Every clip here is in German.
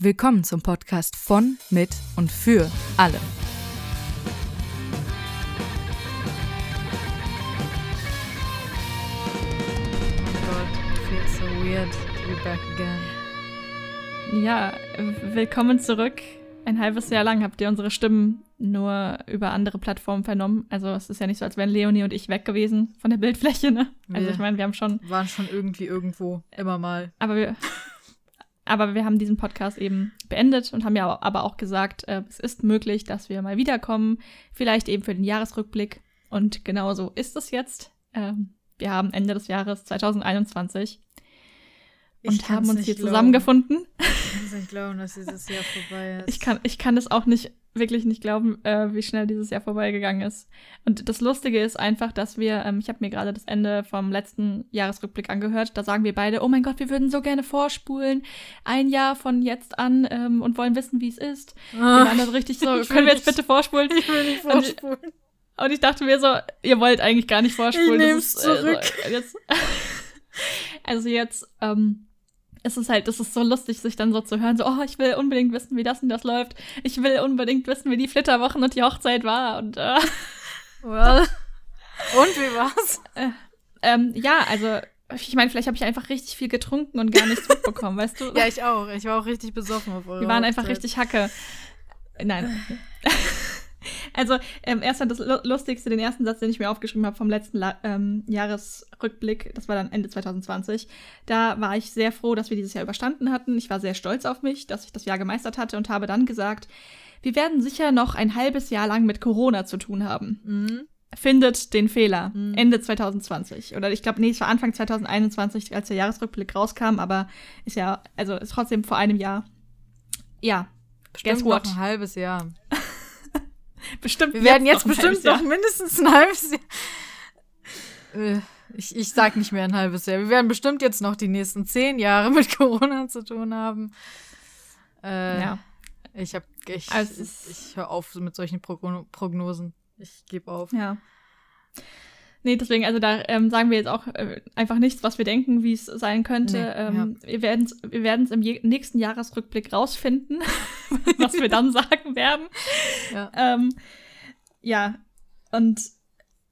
Willkommen zum Podcast von, mit und für alle. Oh Gott, feels so weird to be back again. Ja, willkommen zurück. Ein halbes Jahr lang habt ihr unsere Stimmen nur über andere Plattformen vernommen. Also es ist ja nicht so, als wären Leonie und ich weg gewesen von der Bildfläche, ne? Also ich meine, wir haben schon, Waren schon irgendwie irgendwo, immer mal. aber wir, aber wir haben diesen Podcast eben beendet und haben ja aber auch gesagt, äh, es ist möglich, dass wir mal wiederkommen, vielleicht eben für den Jahresrückblick. Und genau so ist es jetzt. Ähm, wir haben Ende des Jahres 2021 Ich und haben uns hier glauben. zusammengefunden. Ich kann es nicht glauben, dass dieses Jahr vorbei ist. Ich kann, ich kann das auch nicht, wirklich nicht glauben, äh, wie schnell dieses Jahr vorbeigegangen ist. Und das Lustige ist einfach, dass wir, ähm, ich habe mir gerade das Ende vom letzten Jahresrückblick angehört, da sagen wir beide, oh mein Gott, wir würden so gerne vorspulen, ein Jahr von jetzt an ähm, und wollen wissen, wie es ist. Wir waren dann richtig so, können wir jetzt bitte vorspulen? Ich will nicht Und- vorspulen. Und ich dachte mir so, ihr wollt eigentlich gar nicht vorspulen. Ich nehm's ist, äh, zurück. So, jetzt, also jetzt, ähm, es ist halt, das ist so lustig, sich dann so zu hören, so, oh, ich will unbedingt wissen, wie das und das läuft. Ich will unbedingt wissen, wie die Flitterwochen und die Hochzeit war. Und äh, Well. Und wie war's? ähm, ja, also, ich meine, vielleicht habe ich einfach richtig viel getrunken und gar nichts mitbekommen, weißt du? Ja, ich auch. Ich war auch richtig besoffen Wir waren einfach Hochzeit. richtig Hacke. Nein. Also, ähm, erst dann das Lu- Lustigste, den ersten Satz, den ich mir aufgeschrieben habe vom letzten La ähm, Jahresrückblick, das war dann Ende 2020. Da war ich sehr froh, dass wir dieses Jahr überstanden hatten. Ich war sehr stolz auf mich, dass ich das Jahr gemeistert hatte und habe dann gesagt, wir werden sicher noch ein halbes Jahr lang mit Corona zu tun haben. Mhm. Findet den Fehler. Mhm. Ende 2020. Oder ich glaube, nee, es war Anfang 2021, als der Jahresrückblick rauskam, aber ist ja, also ist trotzdem vor einem Jahr. Ja, Bestimmt Guess noch what? ein halbes Jahr. Bestimmt. Wir werden jetzt ein bestimmt noch mindestens ein halbes Jahr. Äh, Ich, ich sag nicht mehr ein halbes Jahr. Wir werden bestimmt jetzt noch die nächsten zehn Jahre mit Corona zu tun haben. Äh, Ja. Ich hab, ich, Also ich, ich höre auf mit solchen Progno Prognosen. Ich gebe auf. Ja. Nee, deswegen, also da ähm, sagen wir jetzt auch äh, einfach nichts, was wir denken, wie es sein könnte. Nee, ähm, Wir werden es wir werden's im nächsten Jahresrückblick rausfinden, was wir dann sagen werden. Ja. Ähm, ja, und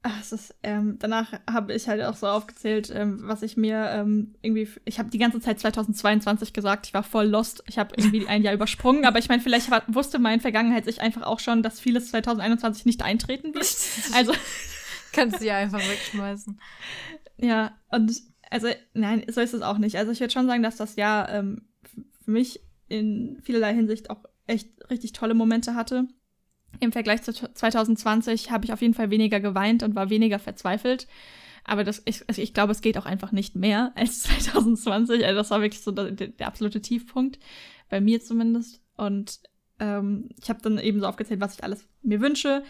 ach, es ist, ähm, danach habe ich halt auch so aufgezählt, ähm, was ich mir ähm, irgendwie, ich habe die ganze Zeit 2022 gesagt, ich war voll lost, ich habe irgendwie ein Jahr übersprungen, aber ich meine, vielleicht war, wusste mein Vergangenheit sich einfach auch schon, dass vieles 2021 nicht eintreten wird. Also, Kannst du ja einfach wegschmeißen. ja, und also, nein, so ist es auch nicht. Also ich würde schon sagen, dass das Jahr ähm, für mich in vielerlei Hinsicht auch echt richtig tolle Momente hatte. Im Vergleich zu t- 2020 habe ich auf jeden Fall weniger geweint und war weniger verzweifelt. Aber das, ich, also ich glaube, es geht auch einfach nicht mehr als 2020. Also das war wirklich so der, der absolute Tiefpunkt, bei mir zumindest. Und ähm, ich habe dann eben so aufgezählt, was ich alles mir wünsche.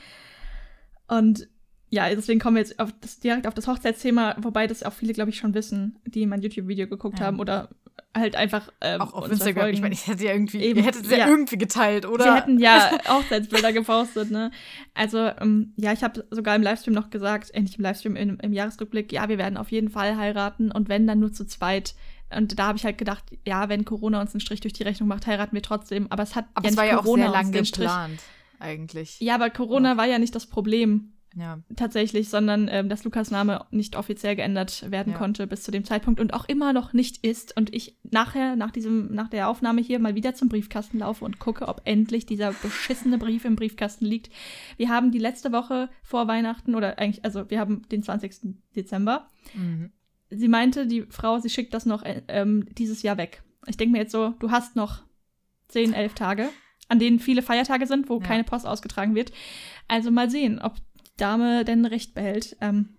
Und ja, deswegen kommen wir jetzt auf das, direkt auf das Hochzeitsthema, wobei das auch viele, glaube ich, schon wissen, die mein YouTube-Video geguckt Ja. haben oder halt einfach ähm, Auch auf Instagram. verfolgen. Ich meine, ich hätte ja irgendwie, Eben, ihr hättet es ja, ja. irgendwie geteilt, oder? Sie hätten ja Hochzeitsbilder gepostet, ne? Also, ähm, ja, ich habe sogar im Livestream noch gesagt, äh, nicht im Livestream, im, im Jahresrückblick, ja, wir werden auf jeden Fall heiraten und wenn, dann nur zu zweit. Und da habe ich halt gedacht, ja, wenn Corona uns einen Strich durch die Rechnung macht, heiraten wir trotzdem. Aber es hat Aber ja es war ja auch Corona sehr uns lang den Strich. geplant, eigentlich. Ja, aber Corona war ja nicht das Problem Ja. tatsächlich, sondern ähm, dass Lukas Name nicht offiziell geändert werden Ja. konnte bis zu dem Zeitpunkt und auch immer noch nicht ist. Und ich nachher, nach diesem, nach der Aufnahme hier mal wieder zum Briefkasten laufe und gucke, ob endlich dieser beschissene Brief im Briefkasten liegt. Wir haben die letzte Woche vor Weihnachten oder eigentlich, also wir haben den 20. Dezember. Mhm. Sie meinte, die Frau, sie schickt das noch äh, ähm, dieses Jahr weg. Ich denke mir jetzt so, du hast noch 10, 11 Tage, an denen viele Feiertage sind, wo Ja. keine Post ausgetragen wird. Also mal sehen, ob Dame denn Recht behält. Ähm,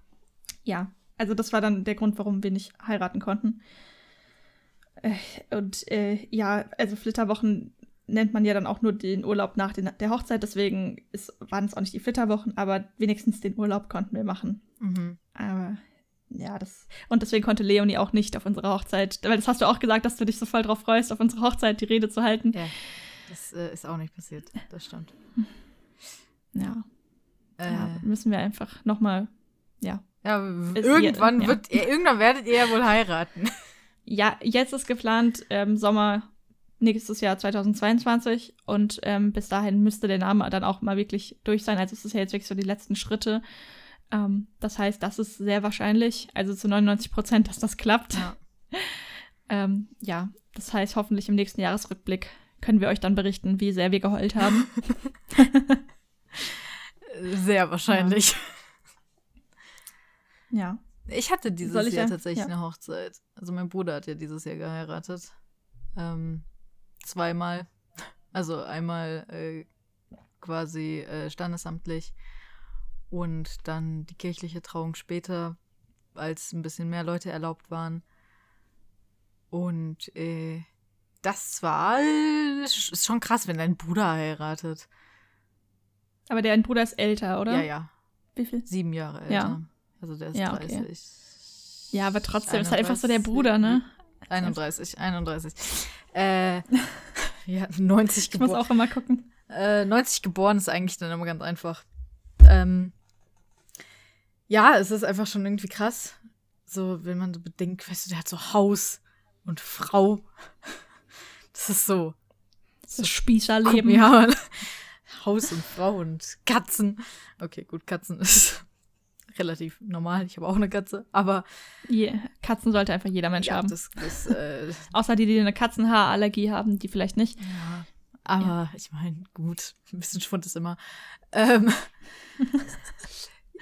ja, also das war dann der Grund, warum wir nicht heiraten konnten. Äh, und äh, ja, also Flitterwochen nennt man ja dann auch nur den Urlaub nach den, der Hochzeit, deswegen ist, waren es auch nicht die Flitterwochen, aber wenigstens den Urlaub konnten wir machen. Mhm. Aber ja, das. Und deswegen konnte Leonie auch nicht auf unsere Hochzeit, weil das hast du auch gesagt, dass du dich so voll drauf freust, auf unsere Hochzeit die Rede zu halten. Ja. Das äh, ist auch nicht passiert. Das stimmt. Ja, Äh, ja müssen wir einfach nochmal, ja. ja, irgendwann ja. wird, ihr, irgendwann werdet ihr ja wohl heiraten. Ja, jetzt ist geplant, ähm, Sommer nächstes Jahr 2022 und ähm, bis dahin müsste der Name dann auch mal wirklich durch sein. Also es ist ja jetzt wirklich so die letzten Schritte. Ähm, das heißt, das ist sehr wahrscheinlich, also zu 99 Prozent, dass das klappt. Ja. ähm, ja, das heißt, hoffentlich im nächsten Jahresrückblick können wir euch dann berichten, wie sehr wir geheult haben. Sehr wahrscheinlich. ja. Ich hatte dieses Soll ich Jahr ja- tatsächlich ja. eine Hochzeit. Also mein Bruder hat ja dieses Jahr geheiratet. Ähm, zweimal. Also einmal äh, quasi äh, standesamtlich und dann die kirchliche Trauung später, als ein bisschen mehr Leute erlaubt waren. Und äh, das war ist schon krass, wenn dein Bruder heiratet. Aber der Bruder ist älter, oder? Ja, ja. Wie viel? Sieben Jahre älter. Ja. Also der ist Ja, okay. 30. Ja, aber trotzdem ist halt einfach so der Bruder, ne? 31, 31. Äh, ja, 90 Ich muss geboren. auch immer gucken. Äh, 90 geboren ist eigentlich dann immer ganz einfach. Ähm, ja, es ist einfach schon irgendwie krass. So, wenn man so bedenkt, weißt du, der hat so Haus und Frau. Das ist so. Das Spießerleben. Ja, Mann. Haus und Frau und Katzen. Okay, gut, Katzen ist relativ normal. Ich habe auch eine Katze. Aber Je- Katzen sollte einfach jeder Mensch ja, haben. das, das äh, Außer die, die eine Katzenhaarallergie haben, die vielleicht nicht. Ja, aber ich meine, gut, ein bisschen Schwund ist immer. Ähm,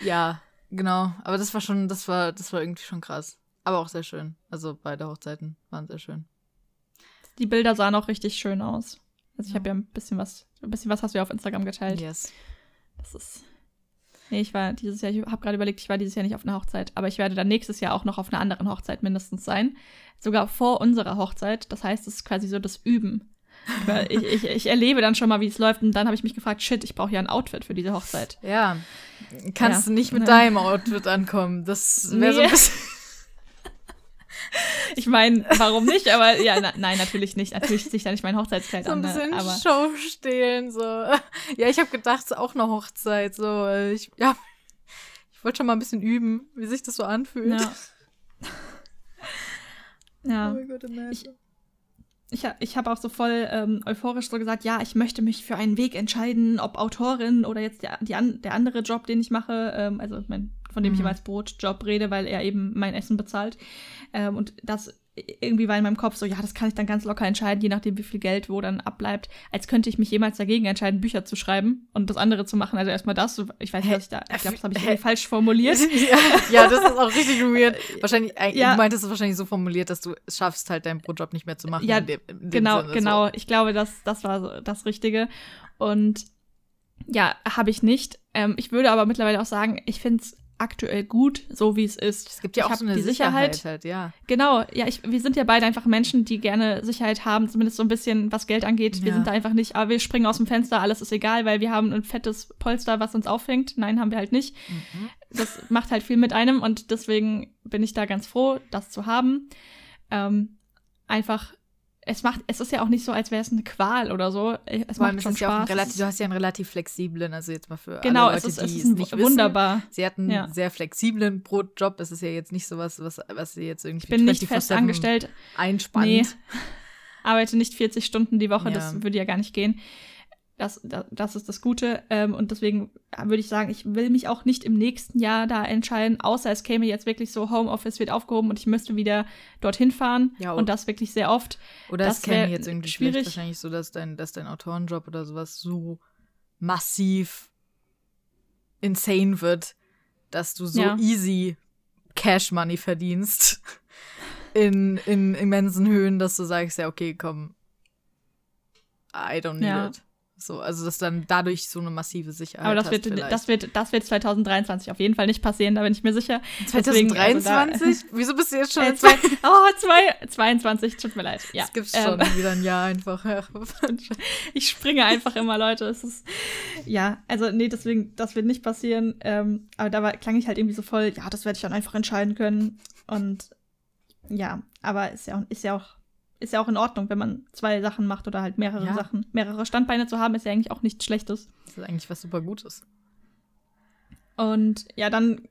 ja, genau. Aber das war schon, das war, das war irgendwie schon krass. Aber auch sehr schön. Also beide Hochzeiten waren sehr schön. Die Bilder sahen auch richtig schön aus. Also ich habe ja ein bisschen was, ein bisschen was hast du ja auf Instagram geteilt. Yes. Das ist. Nee, ich war dieses Jahr, ich habe gerade überlegt, ich war dieses Jahr nicht auf einer Hochzeit, aber ich werde dann nächstes Jahr auch noch auf einer anderen Hochzeit mindestens sein. Sogar vor unserer Hochzeit. Das heißt, es ist quasi so das Üben. Weil ich, ich, ich erlebe dann schon mal, wie es läuft, und dann habe ich mich gefragt, shit, ich brauche ja ein Outfit für diese Hochzeit. Ja. Kannst Ja. du nicht mit Ja. deinem Outfit ankommen. Das wäre so ein Nee. bisschen. Ich meine, warum nicht? Aber ja, na, nein, natürlich nicht. Natürlich ziehe ich da nicht mein Hochzeitskleid So ein an. ne? bisschen Aber Show stehlen, so. Ja, ich habe gedacht, es ist auch eine Hochzeit, so. Ich, ja, ich wollte schon mal ein bisschen üben, wie sich das so anfühlt. ja. ja. Oh mein Gott. Ich- Ich, ich habe auch so voll ähm, euphorisch so gesagt, ja, ich möchte mich für einen Weg entscheiden, ob Autorin oder jetzt der, die an, der andere Job, den ich mache, ähm, also mein, von dem ich Mhm. immer als Brotjob rede, weil er eben mein Essen bezahlt. Ähm, und das irgendwie war in meinem Kopf so, ja, das kann ich dann ganz locker entscheiden, je nachdem, wie viel Geld wo dann abbleibt, als könnte ich mich jemals dagegen entscheiden, Bücher zu schreiben und das andere zu machen. Also erstmal das, ich weiß nicht, was ich da, ich glaube, das habe ich irgendwie falsch formuliert. Ja, ja, das ist auch richtig weird. Wahrscheinlich, äh, Ja. du meintest es wahrscheinlich so formuliert, dass du es schaffst, halt deinen Brotjob nicht mehr zu machen. Ja, in dem, in dem Genau, Sinne, genau. Ich glaube, das, das war so das Richtige. Und ja, habe ich nicht. Ähm, ich würde aber mittlerweile auch sagen, ich finde es aktuell gut, so wie es ist. Es gibt ja ich auch so eine die Sicherheit, halt, ja. Genau, ja, ich, wir sind ja beide einfach Menschen, die gerne Sicherheit haben, zumindest so ein bisschen, was Geld angeht. Wir Ja. sind da einfach nicht, aber wir springen aus dem Fenster, alles ist egal, weil wir haben ein fettes Polster, was uns auffängt. Nein, haben wir halt nicht. Mhm. Das macht halt viel mit einem und deswegen bin ich da ganz froh, das zu haben. Ähm, einfach, es macht, es ist ja auch nicht so, als wäre es eine Qual oder so. Es Vor allem macht ist schon es ja Spaß. relativ, du hast ja einen relativ flexiblen, also jetzt mal für genau, alle es Leute, ist, es die ist es nicht w- wissen. wunderbar. Sie hatten Ja. einen sehr flexiblen Brotjob. Es ist ja jetzt nicht sowas, was, was sie jetzt irgendwie Ich bin nicht 24/7 fest angestellt, einspannt. Nee. arbeite nicht 40 Stunden die Woche, Ja. das würde ja gar nicht gehen. Das, das, das ist das Gute. Ähm, und deswegen würde ich sagen, ich will mich auch nicht im nächsten Jahr da entscheiden, außer es käme jetzt wirklich so, Homeoffice wird aufgehoben und ich müsste wieder dorthin fahren. Ja, und das wirklich sehr oft. Oder Das es käme jetzt irgendwie schwierig. wahrscheinlich so, dass dein, dass dein Autorenjob oder sowas so massiv insane wird, dass du so Ja. easy Cash Money verdienst in, in immensen Höhen, dass du sagst, ja, okay, komm, I don't need Ja. it. So, also dass dann dadurch so eine massive Sicherheit Aber das wird, vielleicht. das, wird, das wird 2023 auf jeden Fall nicht passieren, da bin ich mir sicher. Deswegen, also da- 2023? Wieso bist du jetzt schon Äh, zwei, oh, zwei, 22, tut mir leid. Ja. Das gibt's Ähm, schon wieder ein Jahr einfach. Ja. Ich springe einfach immer, Leute. Es ist, ja, also nee, deswegen, das wird nicht passieren. Ähm, aber da war, klang ich halt irgendwie so voll, ja, das werde ich dann einfach entscheiden können. Und ja, aber ist ja auch, ist ja auch, ist ja auch in Ordnung, wenn man zwei Sachen macht oder halt mehrere Ja. Sachen. Mehrere Standbeine zu haben, ist ja eigentlich auch nichts Schlechtes. Das ist eigentlich was super Gutes. Und ja, dann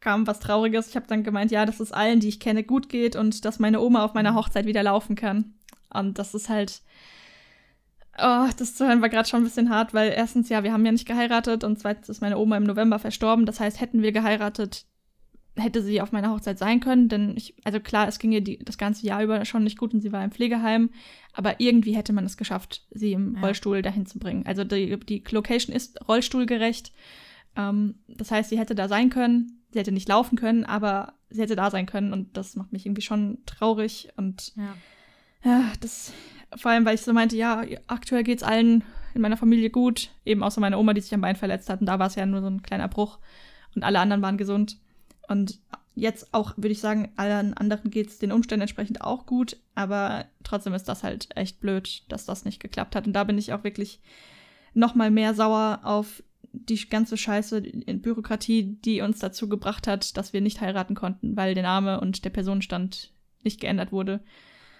kam was Trauriges. Ich habe dann gemeint, ja, dass es allen, die ich kenne, gut geht und dass meine Oma auf meiner Hochzeit wieder laufen kann. Und das ist halt, oh, das zu hören war gerade schon ein bisschen hart, weil erstens, ja, wir haben ja nicht geheiratet und zweitens ist meine Oma im November verstorben. Das heißt, hätten wir geheiratet, hätte sie auf meiner Hochzeit sein können, denn ich, also klar, es ging ihr die, das ganze Jahr über schon nicht gut und sie war im Pflegeheim, aber irgendwie hätte man es geschafft, sie im Ja. Rollstuhl dahin zu bringen. Also die, die Location ist rollstuhlgerecht. Ähm, das heißt, sie hätte da sein können, sie hätte nicht laufen können, aber sie hätte da sein können und das macht mich irgendwie schon traurig und Ja. ja, das vor allem, weil ich so meinte, ja, aktuell geht's allen in meiner Familie gut, eben außer meiner Oma, die sich am Bein verletzt hat und da war es ja nur so ein kleiner Bruch und alle anderen waren gesund und jetzt auch, würde ich sagen, allen anderen geht's den Umständen entsprechend auch gut, aber trotzdem ist das halt echt blöd, dass das nicht geklappt hat und da bin ich auch wirklich noch mal mehr sauer auf die ganze Scheiße in Bürokratie, die uns dazu gebracht hat, dass wir nicht heiraten konnten, weil der Name und der Personenstand nicht geändert wurde.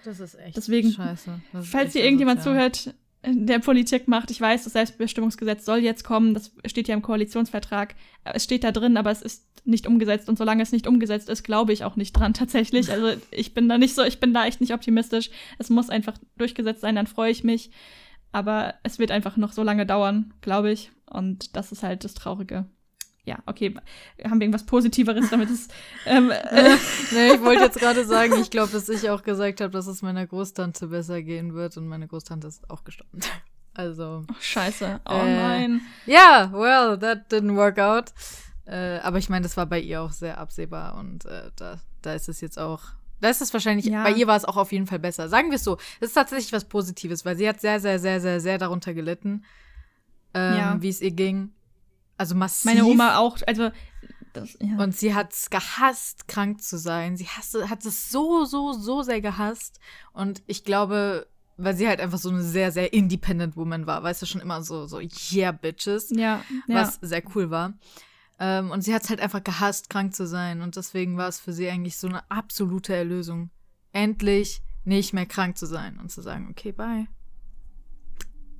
Das ist echt Deswegen, scheiße. Falls hier irgendjemand zuhört, der Politik macht, ich weiß, das Selbstbestimmungsgesetz soll jetzt kommen, das steht ja im Koalitionsvertrag. Es steht da drin, aber es ist nicht umgesetzt und solange es nicht umgesetzt ist, glaube ich auch nicht dran tatsächlich. Also ich bin da nicht so, ich bin da echt nicht optimistisch. Es muss einfach durchgesetzt sein, dann freue ich mich. Aber es wird einfach noch so lange dauern, glaube ich. Und das ist halt das Traurige. Ja, okay. Haben wir irgendwas Positiveres, damit es. Ähm, äh, Nee, ich wollte jetzt gerade sagen, ich glaube, dass ich auch gesagt habe, dass es meiner Großtante besser gehen wird und meine Großtante ist auch gestorben. Also, oh, scheiße. Oh Äh, nein. ja, well, that didn't work out. Äh, aber ich meine, das war bei ihr auch sehr absehbar und äh, da, da ist es jetzt auch. Da ist es wahrscheinlich, Ja. bei ihr war es auch auf jeden Fall besser. Sagen wir es so, das ist tatsächlich was Positives, weil sie hat sehr, sehr, sehr, sehr, sehr darunter gelitten, ähm, Ja. wie es ihr ging. Also massiv. Meine Oma auch. Also. Das, ja. Und sie hat es gehasst, krank zu sein. Sie hasste, hat es so, so, so sehr gehasst. Und ich glaube, weil sie halt einfach so eine sehr, sehr independent Woman war, weißt du, schon immer so, so, yeah, bitches, ja, ja. was sehr cool war. Ähm, und sie hat es halt einfach gehasst, krank zu sein. Und deswegen war es für sie eigentlich so eine absolute Erlösung. Endlich nicht mehr krank zu sein und zu sagen, okay, bye.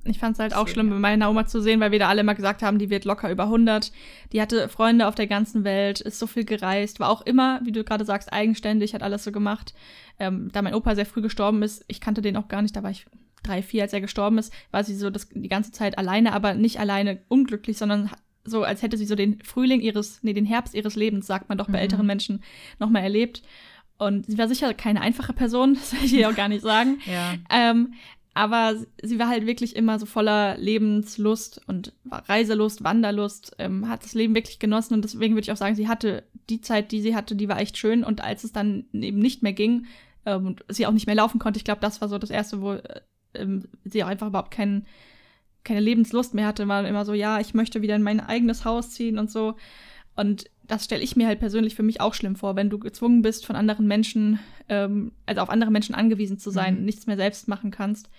Ich fand es halt auch schlimm, ja. bei meiner Oma zu sehen, weil wir da alle immer gesagt haben, die wird locker über 100. Die hatte Freunde auf der ganzen Welt, ist so viel gereist, war auch immer, wie du gerade sagst, eigenständig, hat alles so gemacht. Ähm, da mein Opa sehr früh gestorben ist, ich kannte den auch gar nicht, da war ich drei, vier, als er gestorben ist, war sie so das, die ganze Zeit alleine, aber nicht alleine unglücklich, sondern so, als hätte sie so den Frühling ihres, nee, den Herbst ihres Lebens, sagt man doch bei Mhm. älteren Menschen, nochmal erlebt. Und sie war sicher keine einfache Person, das will ich ihr auch gar nicht sagen. Ja. Ähm, aber sie war halt wirklich immer so voller Lebenslust und Reiselust, Wanderlust, ähm, hat das Leben wirklich genossen. Und deswegen würde ich auch sagen, sie hatte die Zeit, die sie hatte, die war echt schön. Und als es dann eben nicht mehr ging ähm, und sie auch nicht mehr laufen konnte, ich glaube, das war so das erste, wo äh, ähm, sie auch einfach überhaupt kein, keine Lebenslust mehr hatte, war immer so, ja, ich möchte wieder in mein eigenes Haus ziehen und so. Und das stelle ich mir halt persönlich für mich auch schlimm vor, wenn du gezwungen bist, von anderen Menschen, ähm, also auf andere Menschen angewiesen zu sein, Mhm. nichts mehr selbst machen kannst.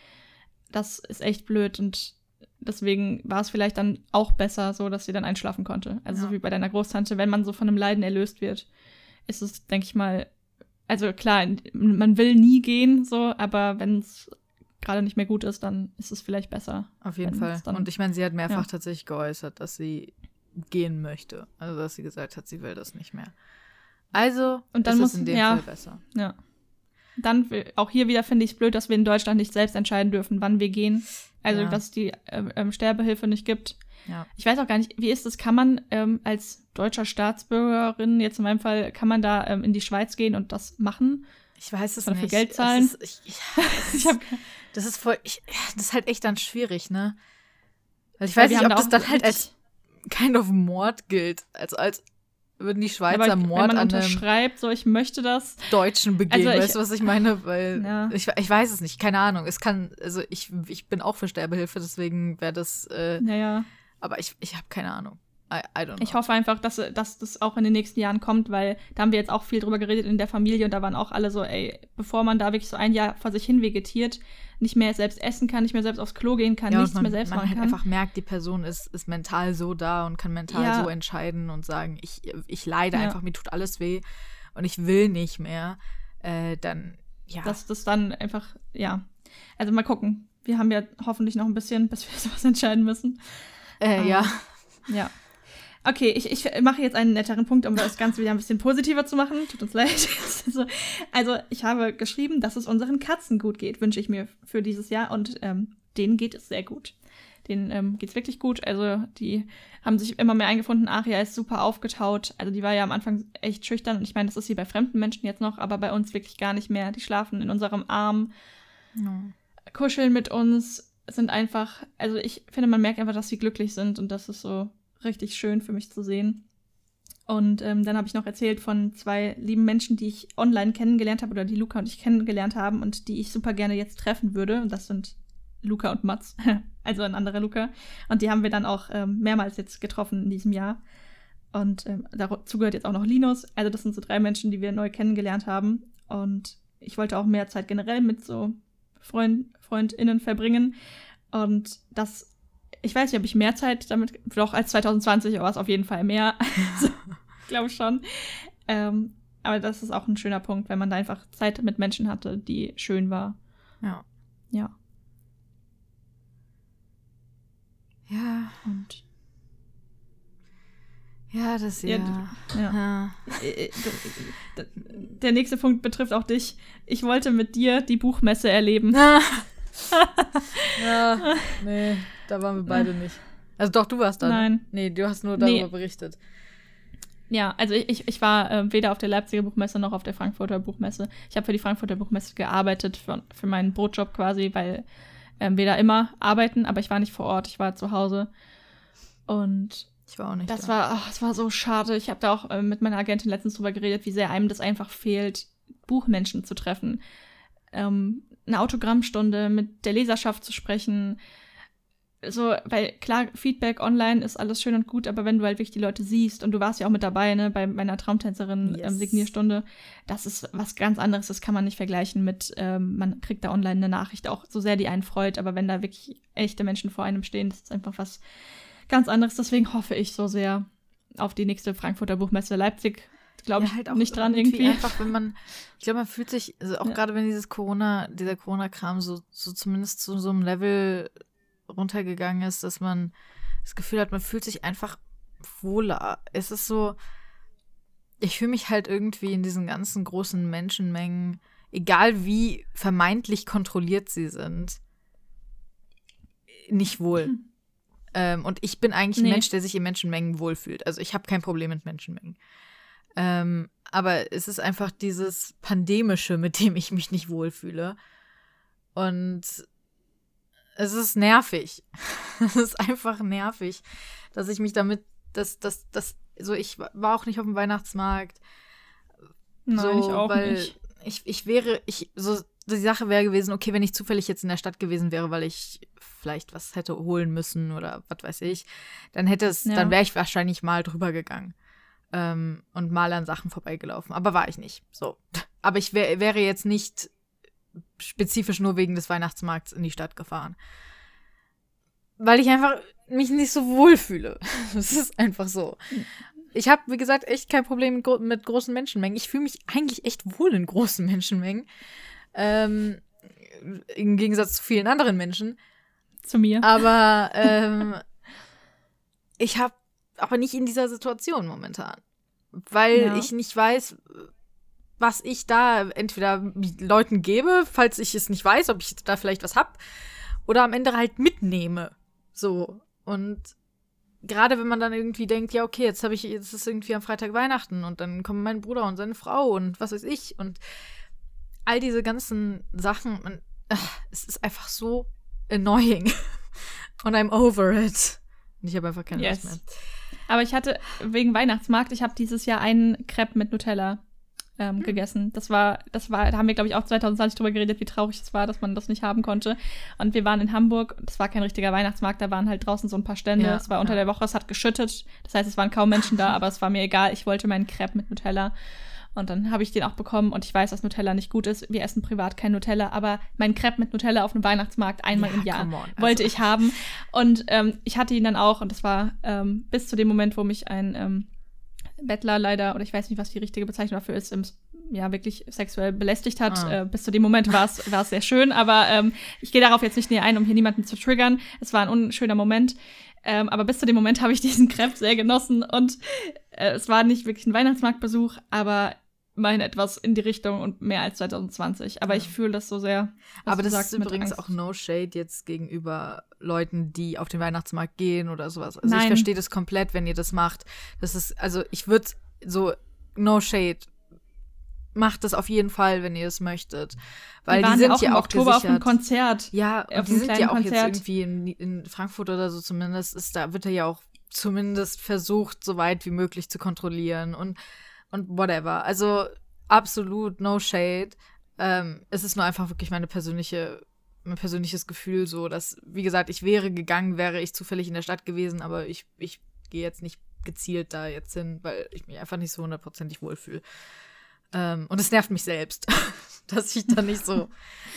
Das ist echt blöd und deswegen war es vielleicht dann auch besser, so dass sie dann einschlafen konnte. Also Ja. so wie bei deiner Großtante, wenn man so von einem Leiden erlöst wird, ist es, denke ich mal, also klar, man will nie gehen, so, aber wenn es gerade nicht mehr gut ist, dann ist es vielleicht besser. Auf jeden Fall. und ich meine, sie hat mehrfach ja. tatsächlich geäußert, dass sie gehen möchte. Also, dass sie gesagt hat, sie will das nicht mehr. Also Und dann ist muss- es in dem ja. Fall besser. Ja. Dann, auch hier wieder finde ich es blöd, dass wir in Deutschland nicht selbst entscheiden dürfen, wann wir gehen. Also, Ja. dass es die ähm, ähm, Sterbehilfe nicht gibt. Ja. Ich weiß auch gar nicht, wie ist es, kann man ähm, als deutscher Staatsbürgerin, jetzt in meinem Fall, kann man da ähm, in die Schweiz gehen und das machen? Ich weiß es dafür nicht. Geld Es zahlen? Ist, ich, es Ich hab, das ist voll. Ich, ja, das ist halt echt dann schwierig, ne? Weil ich weiß nicht, ob da das dann halt als kind of Mord gilt. Also als würden die Schweizer aber Mord wenn man unterschreibt, so ich möchte das. Deutschen begehen. Also ich- weißt du, was ich meine? Weil Ja. ich, ich weiß es nicht, keine Ahnung. Es kann, also ich, ich bin auch für Sterbehilfe, deswegen wäre das, äh, Naja, aber ich, ich habe keine Ahnung. I, I don't know. ich hoffe einfach, dass, dass das auch in den nächsten Jahren kommt, weil da haben wir jetzt auch viel drüber geredet in der Familie und da waren auch alle so, ey, bevor man da wirklich so ein Jahr vor sich hin vegetiert, nicht mehr selbst essen kann, nicht mehr selbst aufs Klo gehen kann, ja, nichts man, mehr selbst man machen halt kann. einfach merkt, die Person ist, ist mental so da und kann mental Ja. so entscheiden und sagen, ich, ich leide Ja. einfach, mir tut alles weh und ich will nicht mehr, äh, dann, ja. dass das dann einfach, ja. Also mal gucken. Wir haben ja hoffentlich noch ein bisschen, bis wir sowas entscheiden müssen. äh, ähm, ja. Ja. Okay, ich, ich mache jetzt einen netteren Punkt, um das Ganze wieder ein bisschen positiver zu machen. Tut uns leid. also, also, ich habe geschrieben, dass es unseren Katzen gut geht, wünsche ich mir für dieses Jahr. Und ähm, denen geht es sehr gut. Denen ähm, geht es wirklich gut. Also, die haben sich immer mehr eingefunden. Aria ist super aufgetaut. Also, die war ja am Anfang echt schüchtern. Und ich meine, das ist sie bei fremden Menschen jetzt noch, aber bei uns wirklich gar nicht mehr. Die schlafen in unserem Arm, Ja. kuscheln mit uns, sind einfach, also ich finde, man merkt einfach, dass sie glücklich sind und das ist so richtig schön für mich zu sehen. Und ähm, dann habe ich noch erzählt von zwei lieben Menschen, die ich online kennengelernt habe oder die Luca und ich kennengelernt haben und die ich super gerne jetzt treffen würde. Und das sind Luca und Mats, also ein anderer Luca. Und die haben wir dann auch ähm, mehrmals jetzt getroffen in diesem Jahr. Und ähm, dazu gehört jetzt auch noch Linus. Also das sind so drei Menschen, die wir neu kennengelernt haben. Und ich wollte auch mehr Zeit generell mit so Freund, FreundInnen verbringen. Und das, ich weiß nicht, ob ich mehr Zeit damit, doch als 2020, aber es auf jeden Fall mehr. also, ich glaube schon. Ähm, aber das ist auch ein schöner Punkt, wenn man da einfach Zeit mit Menschen hatte, die schön war. Ja. Ja. Ja. Und Ja, das Ja, ja. ja. ja. Äh, d- der nächste Punkt betrifft auch dich. Ich wollte mit dir die Buchmesse erleben. ja. Nee, da waren wir beide nicht. Also doch, du warst da. ne? Nein. Nee, du hast nur darüber Nee. berichtet. Ja, also ich, ich- war äh, weder auf der Leipziger Buchmesse noch auf der Frankfurter Buchmesse. Ich habe für die Frankfurter Buchmesse gearbeitet, für, für meinen Brotjob quasi, weil ähm, wir da immer arbeiten, aber ich war nicht vor Ort, ich war zu Hause. Und Ich war auch nicht. das da. war, ach, das war so schade. Ich habe da auch äh, mit meiner Agentin letztens drüber geredet, wie sehr einem das einfach fehlt, Buchmenschen zu treffen. Ähm, eine Autogrammstunde mit der Leserschaft zu sprechen. So, weil klar, Feedback online ist alles schön und gut, aber wenn du halt wirklich die Leute siehst und du warst ja auch mit dabei, ne, bei meiner Traumtänzerin Yes. ähm, Signierstunde, das ist was ganz anderes, das kann man nicht vergleichen mit, ähm, man kriegt da online eine Nachricht, auch so sehr die einen freut, aber wenn da wirklich echte Menschen vor einem stehen, das ist einfach was ganz anderes. Deswegen hoffe ich so sehr auf die nächste Frankfurter Buchmesse Leipzig. Glaube ich halt auch nicht dran irgendwie. Einfach, wenn man, ich glaube, man fühlt sich, also auch Ja. gerade wenn dieses Corona, dieser Corona-Kram so, so zumindest zu so einem Level runtergegangen ist, dass man das Gefühl hat, man fühlt sich einfach wohler. Es ist so, ich fühle mich halt irgendwie in diesen ganzen großen Menschenmengen, egal wie vermeintlich kontrolliert sie sind, nicht wohl. Hm. Ähm, und ich bin eigentlich ein Nee. Mensch, der sich in Menschenmengen wohlfühlt. Also ich habe kein Problem mit Menschenmengen. Ähm, aber es ist einfach dieses Pandemische, mit dem ich mich nicht wohlfühle. Und es ist nervig. es ist einfach nervig, dass ich mich damit, dass, dass, dass, so ich war auch nicht auf dem Weihnachtsmarkt. Nein, so, ich auch weil nicht. Ich, ich wäre, ich, so, die Sache wäre gewesen, okay, wenn ich zufällig jetzt in der Stadt gewesen wäre, weil ich vielleicht was hätte holen müssen oder was weiß ich, dann hätte es, Ja. dann wäre ich wahrscheinlich mal drüber gegangen ähm, und mal an Sachen vorbeigelaufen. Aber war ich nicht. So. Aber ich wär, wäre jetzt nicht spezifisch nur wegen des Weihnachtsmarkts in die Stadt gefahren. Weil ich einfach mich nicht so wohl fühle. Es ist einfach so. Ich habe, wie gesagt, echt kein Problem mit, gro mit großen Menschenmengen. Ich fühle mich eigentlich echt wohl in großen Menschenmengen. Ähm, Im Gegensatz zu vielen anderen Menschen. Zu mir. Aber ähm, ich habe aber nicht in dieser Situation momentan. Weil Ja. ich nicht weiß, was ich da entweder Leuten gebe, falls ich es nicht weiß, ob ich da vielleicht was hab, oder am Ende halt mitnehme. So. Und gerade wenn man dann irgendwie denkt, ja, okay, jetzt habe ich, jetzt ist irgendwie am Freitag Weihnachten und dann kommen mein Bruder und seine Frau und was weiß ich und all diese ganzen Sachen, man, ach, es ist einfach so annoying. und I'm over it. Und ich habe einfach keine Yes. Lust mehr. Aber ich hatte wegen Weihnachtsmarkt, ich habe dieses Jahr einen Crepe mit Nutella ähm, Hm. gegessen. Das war, das war, da haben wir, glaube ich, auch 2020 drüber geredet, wie traurig es war, dass man das nicht haben konnte. Und wir waren in Hamburg, das war kein richtiger Weihnachtsmarkt, da waren halt draußen so ein paar Stände. Ja, es war unter ja. der Woche, es hat geschüttet. Das heißt, es waren kaum Menschen da, aber es war mir egal. Ich wollte meinen Crepe mit Nutella. Und dann habe ich den auch bekommen und ich weiß, dass Nutella nicht gut ist. Wir essen privat kein Nutella, aber mein Crepe mit Nutella auf einem Weihnachtsmarkt einmal Ja, im Jahr on, also- wollte ich haben. Und ähm, ich hatte ihn dann auch und das war ähm, bis zu dem Moment, wo mich ein ähm, Bettler leider, oder ich weiß nicht, was die richtige Bezeichnung dafür ist, im ja wirklich sexuell belästigt hat. Ah. Äh, bis zu dem Moment war es war es sehr schön, aber ähm, ich gehe darauf jetzt nicht näher ein, um hier niemanden zu triggern. Es war ein unschöner Moment. Ähm, aber bis zu dem Moment habe ich diesen Crepe sehr genossen und äh, es war nicht wirklich ein Weihnachtsmarktbesuch, aber immerhin etwas in die Richtung und mehr als 2020. Aber Ja. ich fühle das so sehr. Aber das sagst ist übrigens auch no shade jetzt gegenüber Leuten, die auf den Weihnachtsmarkt gehen oder sowas. Also ich Nein. verstehe das komplett, wenn ihr das macht. Das ist, also ich würde so no shade. Macht das auf jeden Fall, wenn ihr es möchtet. Weil die waren sind ja auch im auch Oktober auf einem gesichert. Konzert. Ja, und die sind ja auch Konzert. jetzt irgendwie in, in Frankfurt oder so zumindest, ist da wird er ja auch zumindest versucht, so weit wie möglich zu kontrollieren und, und whatever. Also absolut no shade. Ähm, es ist nur einfach wirklich meine persönliche, mein persönliches Gefühl so, dass, wie gesagt, ich wäre gegangen, wäre ich zufällig in der Stadt gewesen, aber ich, ich gehe jetzt nicht gezielt da jetzt hin, weil ich mich einfach nicht so hundertprozentig wohlfühle. Ähm, und es nervt mich selbst, dass ich da nicht so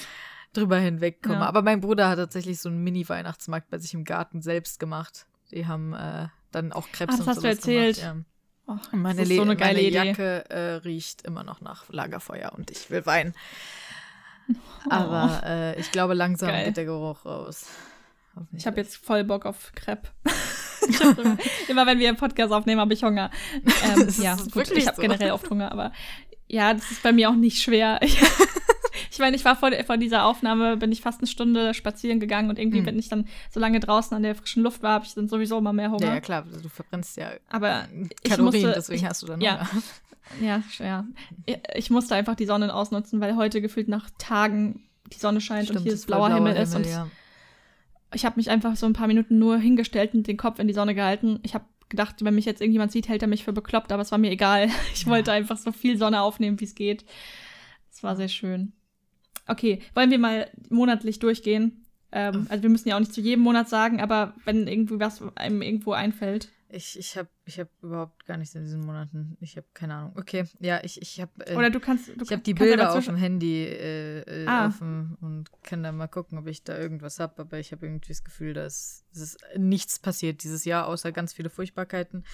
drüber hinwegkomme. Ja. Aber mein Bruder hat tatsächlich so einen Mini-Weihnachtsmarkt bei sich im Garten selbst gemacht. Die haben äh, dann auch Krebs das und hast du sowas erzählt. Gemacht, ja. Oh, meine, so eine geile meine. Jacke äh, riecht immer noch nach Lagerfeuer und ich will weinen. Oh. Aber äh, ich glaube, langsam Geil. geht der Geruch raus. Ich habe jetzt voll Bock auf Crepe. Immer, immer wenn wir einen Podcast aufnehmen, habe ich Hunger. Ähm, ja, gut, ich habe so. generell oft Hunger, aber ja, das ist bei mir auch nicht schwer. Ich, meine, ich war vor, vor dieser Aufnahme, bin ich fast eine Stunde spazieren gegangen und irgendwie, Hm. wenn ich dann so lange draußen an der frischen Luft war, habe ich dann sowieso immer mehr Hunger. Ja, ja, klar, du verbrennst ja Aber Kalorien, musste, deswegen ich, hast du dann ja. Hunger. ja, ja. Ich musste einfach die Sonne ausnutzen, weil heute gefühlt nach Tagen die Sonne scheint und Stimmt, hier es das ist blauer blauer Himmel ist und ja. ich habe mich einfach so ein paar Minuten nur hingestellt und den Kopf in die Sonne gehalten. Ich habe gedacht, wenn mich jetzt irgendjemand sieht, hält er mich für bekloppt, aber es war mir egal. Ich Ja. wollte einfach so viel Sonne aufnehmen, wie es geht. Es war sehr schön. Okay, wollen wir mal monatlich durchgehen? Ähm, also wir müssen ja auch nicht zu jedem Monat sagen, aber wenn irgendwie was einem irgendwo einfällt. Ich, ich habe ich hab überhaupt gar nichts in diesen Monaten. Ich habe keine Ahnung. Okay, ja, ich, ich habe äh, Oder du kannst. Du ich habe die Bilder auf dem Handy äh, äh, Ah. offen und kann dann mal gucken, ob ich da irgendwas habe. Aber ich habe irgendwie das Gefühl, dass es ist nichts passiert dieses Jahr, außer ganz viele Furchtbarkeiten.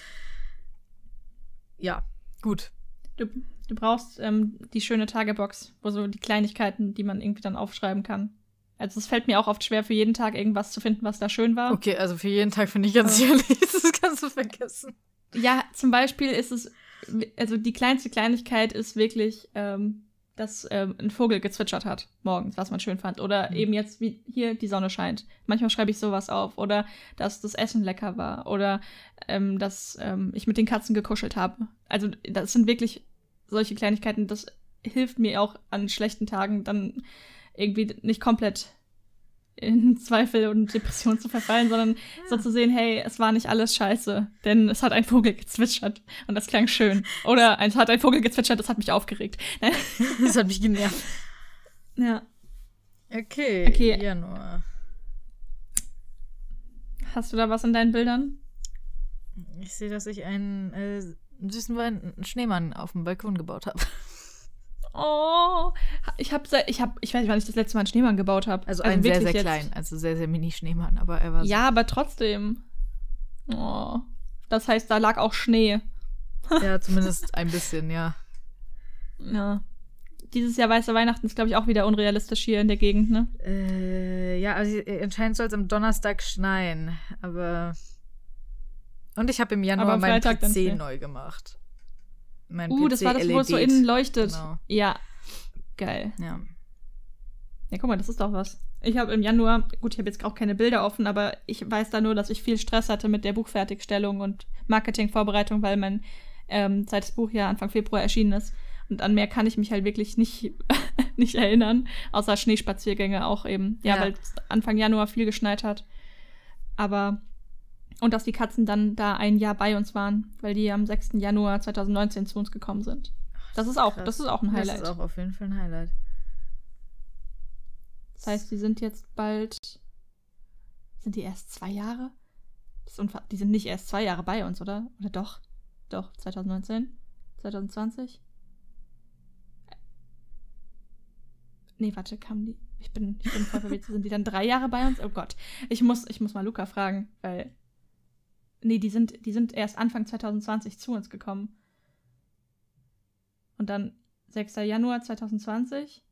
Ja, gut. Du, du brauchst ähm, die schöne Tagebox, wo so die Kleinigkeiten, die man irgendwie dann aufschreiben kann. Also es fällt mir auch oft schwer, für jeden Tag irgendwas zu finden, was da schön war. Okay, also für jeden Tag finde ich ganz Oh. ehrlich, das kannst du vergessen. Ja, zum Beispiel ist es, also die kleinste Kleinigkeit ist wirklich, ähm, dass ähm, ein Vogel gezwitschert hat morgens, was man schön fand. Oder Mhm. eben jetzt, wie hier die Sonne scheint. Manchmal schreibe ich sowas auf. Oder dass das Essen lecker war. Oder ähm, dass ähm, ich mit den Katzen gekuschelt habe. Also das sind wirklich solche Kleinigkeiten, das hilft mir auch an schlechten Tagen dann irgendwie nicht komplett in Zweifel und Depression zu verfallen, sondern so zu sehen, hey, es war nicht alles scheiße, denn es hat ein Vogel gezwitschert und das klang schön. Oder es hat ein Vogel gezwitschert, das hat mich aufgeregt. Das hat mich genervt. ja. Okay, Okay. Januar. Hast du da was in deinen Bildern? Ich sehe, dass ich einen, äh, süßen Wein, einen Schneemann auf dem Balkon gebaut habe. Oh, ich habe ich hab, ich weiß nicht, wann ich das letzte Mal einen Schneemann gebaut habe. Also, einen sehr, sehr jetzt. kleinen, also sehr, sehr mini-Schneemann, aber er war Ja, aber trotzdem. Oh. Das heißt, da lag auch Schnee. ja, zumindest ein bisschen, ja. Ja. Dieses Jahr weiße Weihnachten ist, glaube ich, auch wieder unrealistisch hier in der Gegend, ne? Äh, ja, also äh, anscheinend soll es am Donnerstag schneien, aber. Und ich habe im Januar meinen PC neu gemacht. Mein Uh, PC das war das, wo es so LED. innen leuchtet. Genau. Ja. Geil. Ja. Ja, guck mal, das ist doch was. Ich habe im Januar, gut, ich habe jetzt auch keine Bilder offen, aber ich weiß da nur, dass ich viel Stress hatte mit der Buchfertigstellung und Marketingvorbereitung, weil mein ähm, zweites Buch ja Anfang Februar erschienen ist. Und an mehr kann ich mich halt wirklich nicht, nicht erinnern, außer Schneespaziergänge auch eben. Ja, Ja. weil es Anfang Januar viel geschneit hat. Aber, und dass die Katzen dann da ein Jahr bei uns waren, weil die am 6. Januar 2019 zu uns gekommen sind. Das ist auch, Krass. das ist auch ein Highlight. Das ist auch auf jeden Fall ein Highlight. Das heißt, die sind jetzt bald. Sind die erst zwei Jahre? Die sind nicht erst zwei Jahre bei uns, oder? Oder doch? Doch, 2019? 2020? Nee, warte, kamen die. Ich bin, ich bin voll verwirrt. Sind die dann drei Jahre bei uns? Oh Gott. Ich muss, ich muss mal Luca fragen, weil. Nee, die sind, die sind erst Anfang 2020 zu uns gekommen. Und dann 6. Januar 2020.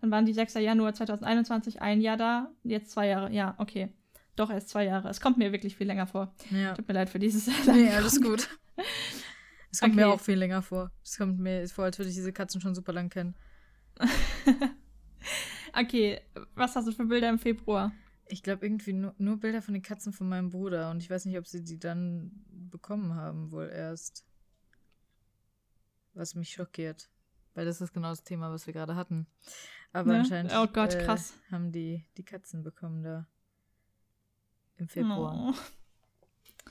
Dann waren die 6. Januar 2021 ein Jahr da. Jetzt zwei Jahre. Ja, okay. Doch erst zwei Jahre. Es kommt mir wirklich viel länger vor. Ja. Tut mir leid für dieses. Nee, alles gut. Es kommt mir Okay. auch viel länger vor. Es kommt mir vor, als würde ich diese Katzen schon super lang kennen. okay, was hast du für Bilder im Februar? Ich glaube irgendwie nur, nur Bilder von den Katzen von meinem Bruder und ich weiß nicht, ob sie die dann bekommen haben, wohl erst. Was mich schockiert. Weil das ist genau das Thema, was wir gerade hatten. Aber Ne? anscheinend Oh Gott, äh, krass. haben die die Katzen bekommen da. Im Februar. Oh.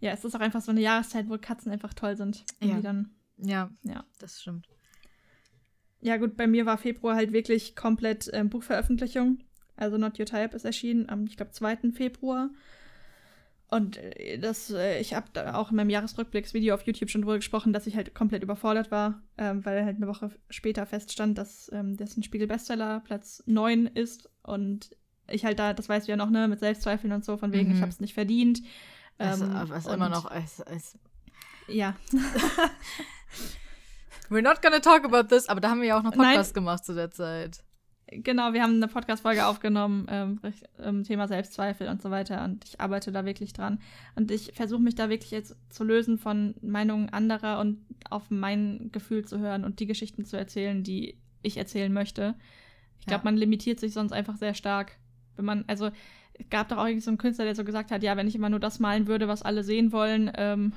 Ja, es ist auch einfach so eine Jahreszeit, wo Katzen einfach toll sind. Ja. Dann, Ja, ja. das stimmt. Ja, gut, bei mir war Februar halt wirklich komplett ähm, Buchveröffentlichung. Also Not Your Type ist erschienen am, ich glaube, 2. Februar. Und äh, das, äh, ich habe da auch in meinem Jahresrückblicksvideo auf YouTube schon drüber gesprochen, dass ich halt komplett überfordert war, ähm, weil halt eine Woche später feststand, dass ähm, dessen Spiegel-Bestseller Platz 9 ist. Und ich halt da, das weißt du ja noch, ne, mit Selbstzweifeln und so, von wegen, Mhm. ich habe es nicht verdient. Also, Ähm, aber es ist und- immer noch. Es, es, Ja, we're not gonna talk about this, aber da haben wir ja auch noch Nein. Podcast gemacht zu der Zeit. Genau, wir haben eine Podcast-Folge aufgenommen, ähm, ähm, Thema Selbstzweifel und so weiter. Und ich arbeite da wirklich dran. Und ich versuche mich da wirklich jetzt zu lösen von Meinungen anderer und auf mein Gefühl zu hören und die Geschichten zu erzählen, die ich erzählen möchte. Ich glaube, Ja. man limitiert sich sonst einfach sehr stark. Wenn man, also, es gab doch auch irgendwie so einen Künstler, der so gesagt hat, ja, wenn ich immer nur das malen würde, was alle sehen wollen, ähm,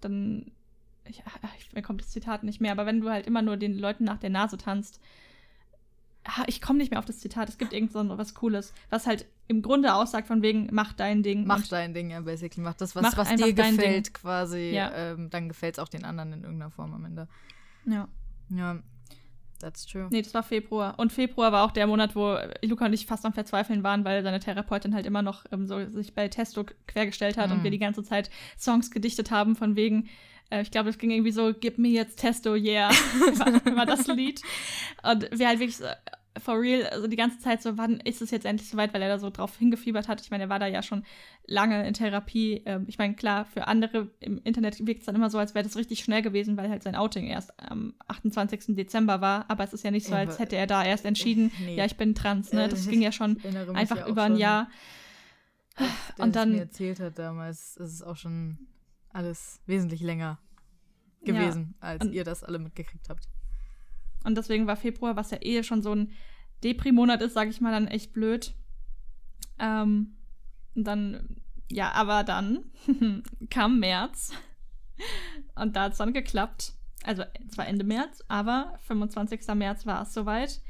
dann, ich, ich, mir kommt das Zitat nicht mehr, aber wenn du halt immer nur den Leuten nach der Nase tanzt, ich komme nicht mehr auf das Zitat. Es gibt irgend so was Cooles, was halt im Grunde aussagt von wegen, mach dein Ding. Mach dein Ding, ja, basically. Mach das, was, Mach was dir gefällt, Ding. quasi. Ja. Ähm, dann gefällt es auch den anderen in irgendeiner Form am Ende. Ja. Ja, that's true. Nee, das war Februar. Und Februar war auch der Monat, wo Luca und ich fast am Verzweifeln waren, weil seine Therapeutin halt immer noch ähm, so sich bei Testo quergestellt hat und Mhm. wir die ganze Zeit Songs gedichtet haben von wegen, äh, ich glaube, es ging irgendwie so, gib mir jetzt Testo, yeah. war, war das Lied. Und wir halt wirklich so, for real, also die ganze Zeit so, wann ist es jetzt endlich soweit, weil er da so drauf hingefiebert hat. Ich meine, er war da ja schon lange in Therapie. Ähm, ich meine, klar, für andere im Internet wirkt es dann immer so, als wäre das richtig schnell gewesen, weil halt sein Outing erst am 28. Dezember war. Aber es ist ja nicht so, als hätte er da erst entschieden, Nee. ja, ich bin trans, ne? Das Äh, ging ja schon einfach ja über ein schon, Jahr. als der Und dann- mir erzählt hat damals, ist es auch schon alles wesentlich länger Ja. gewesen, als Und- ihr das alle mitgekriegt habt. Und deswegen war Februar, was ja eh schon so ein Depri-Monat ist, sage ich mal, dann echt blöd. Ähm, und dann, ja, aber dann kam März. Und da hat es dann geklappt. Also zwar Ende März, aber 25. März war es soweit.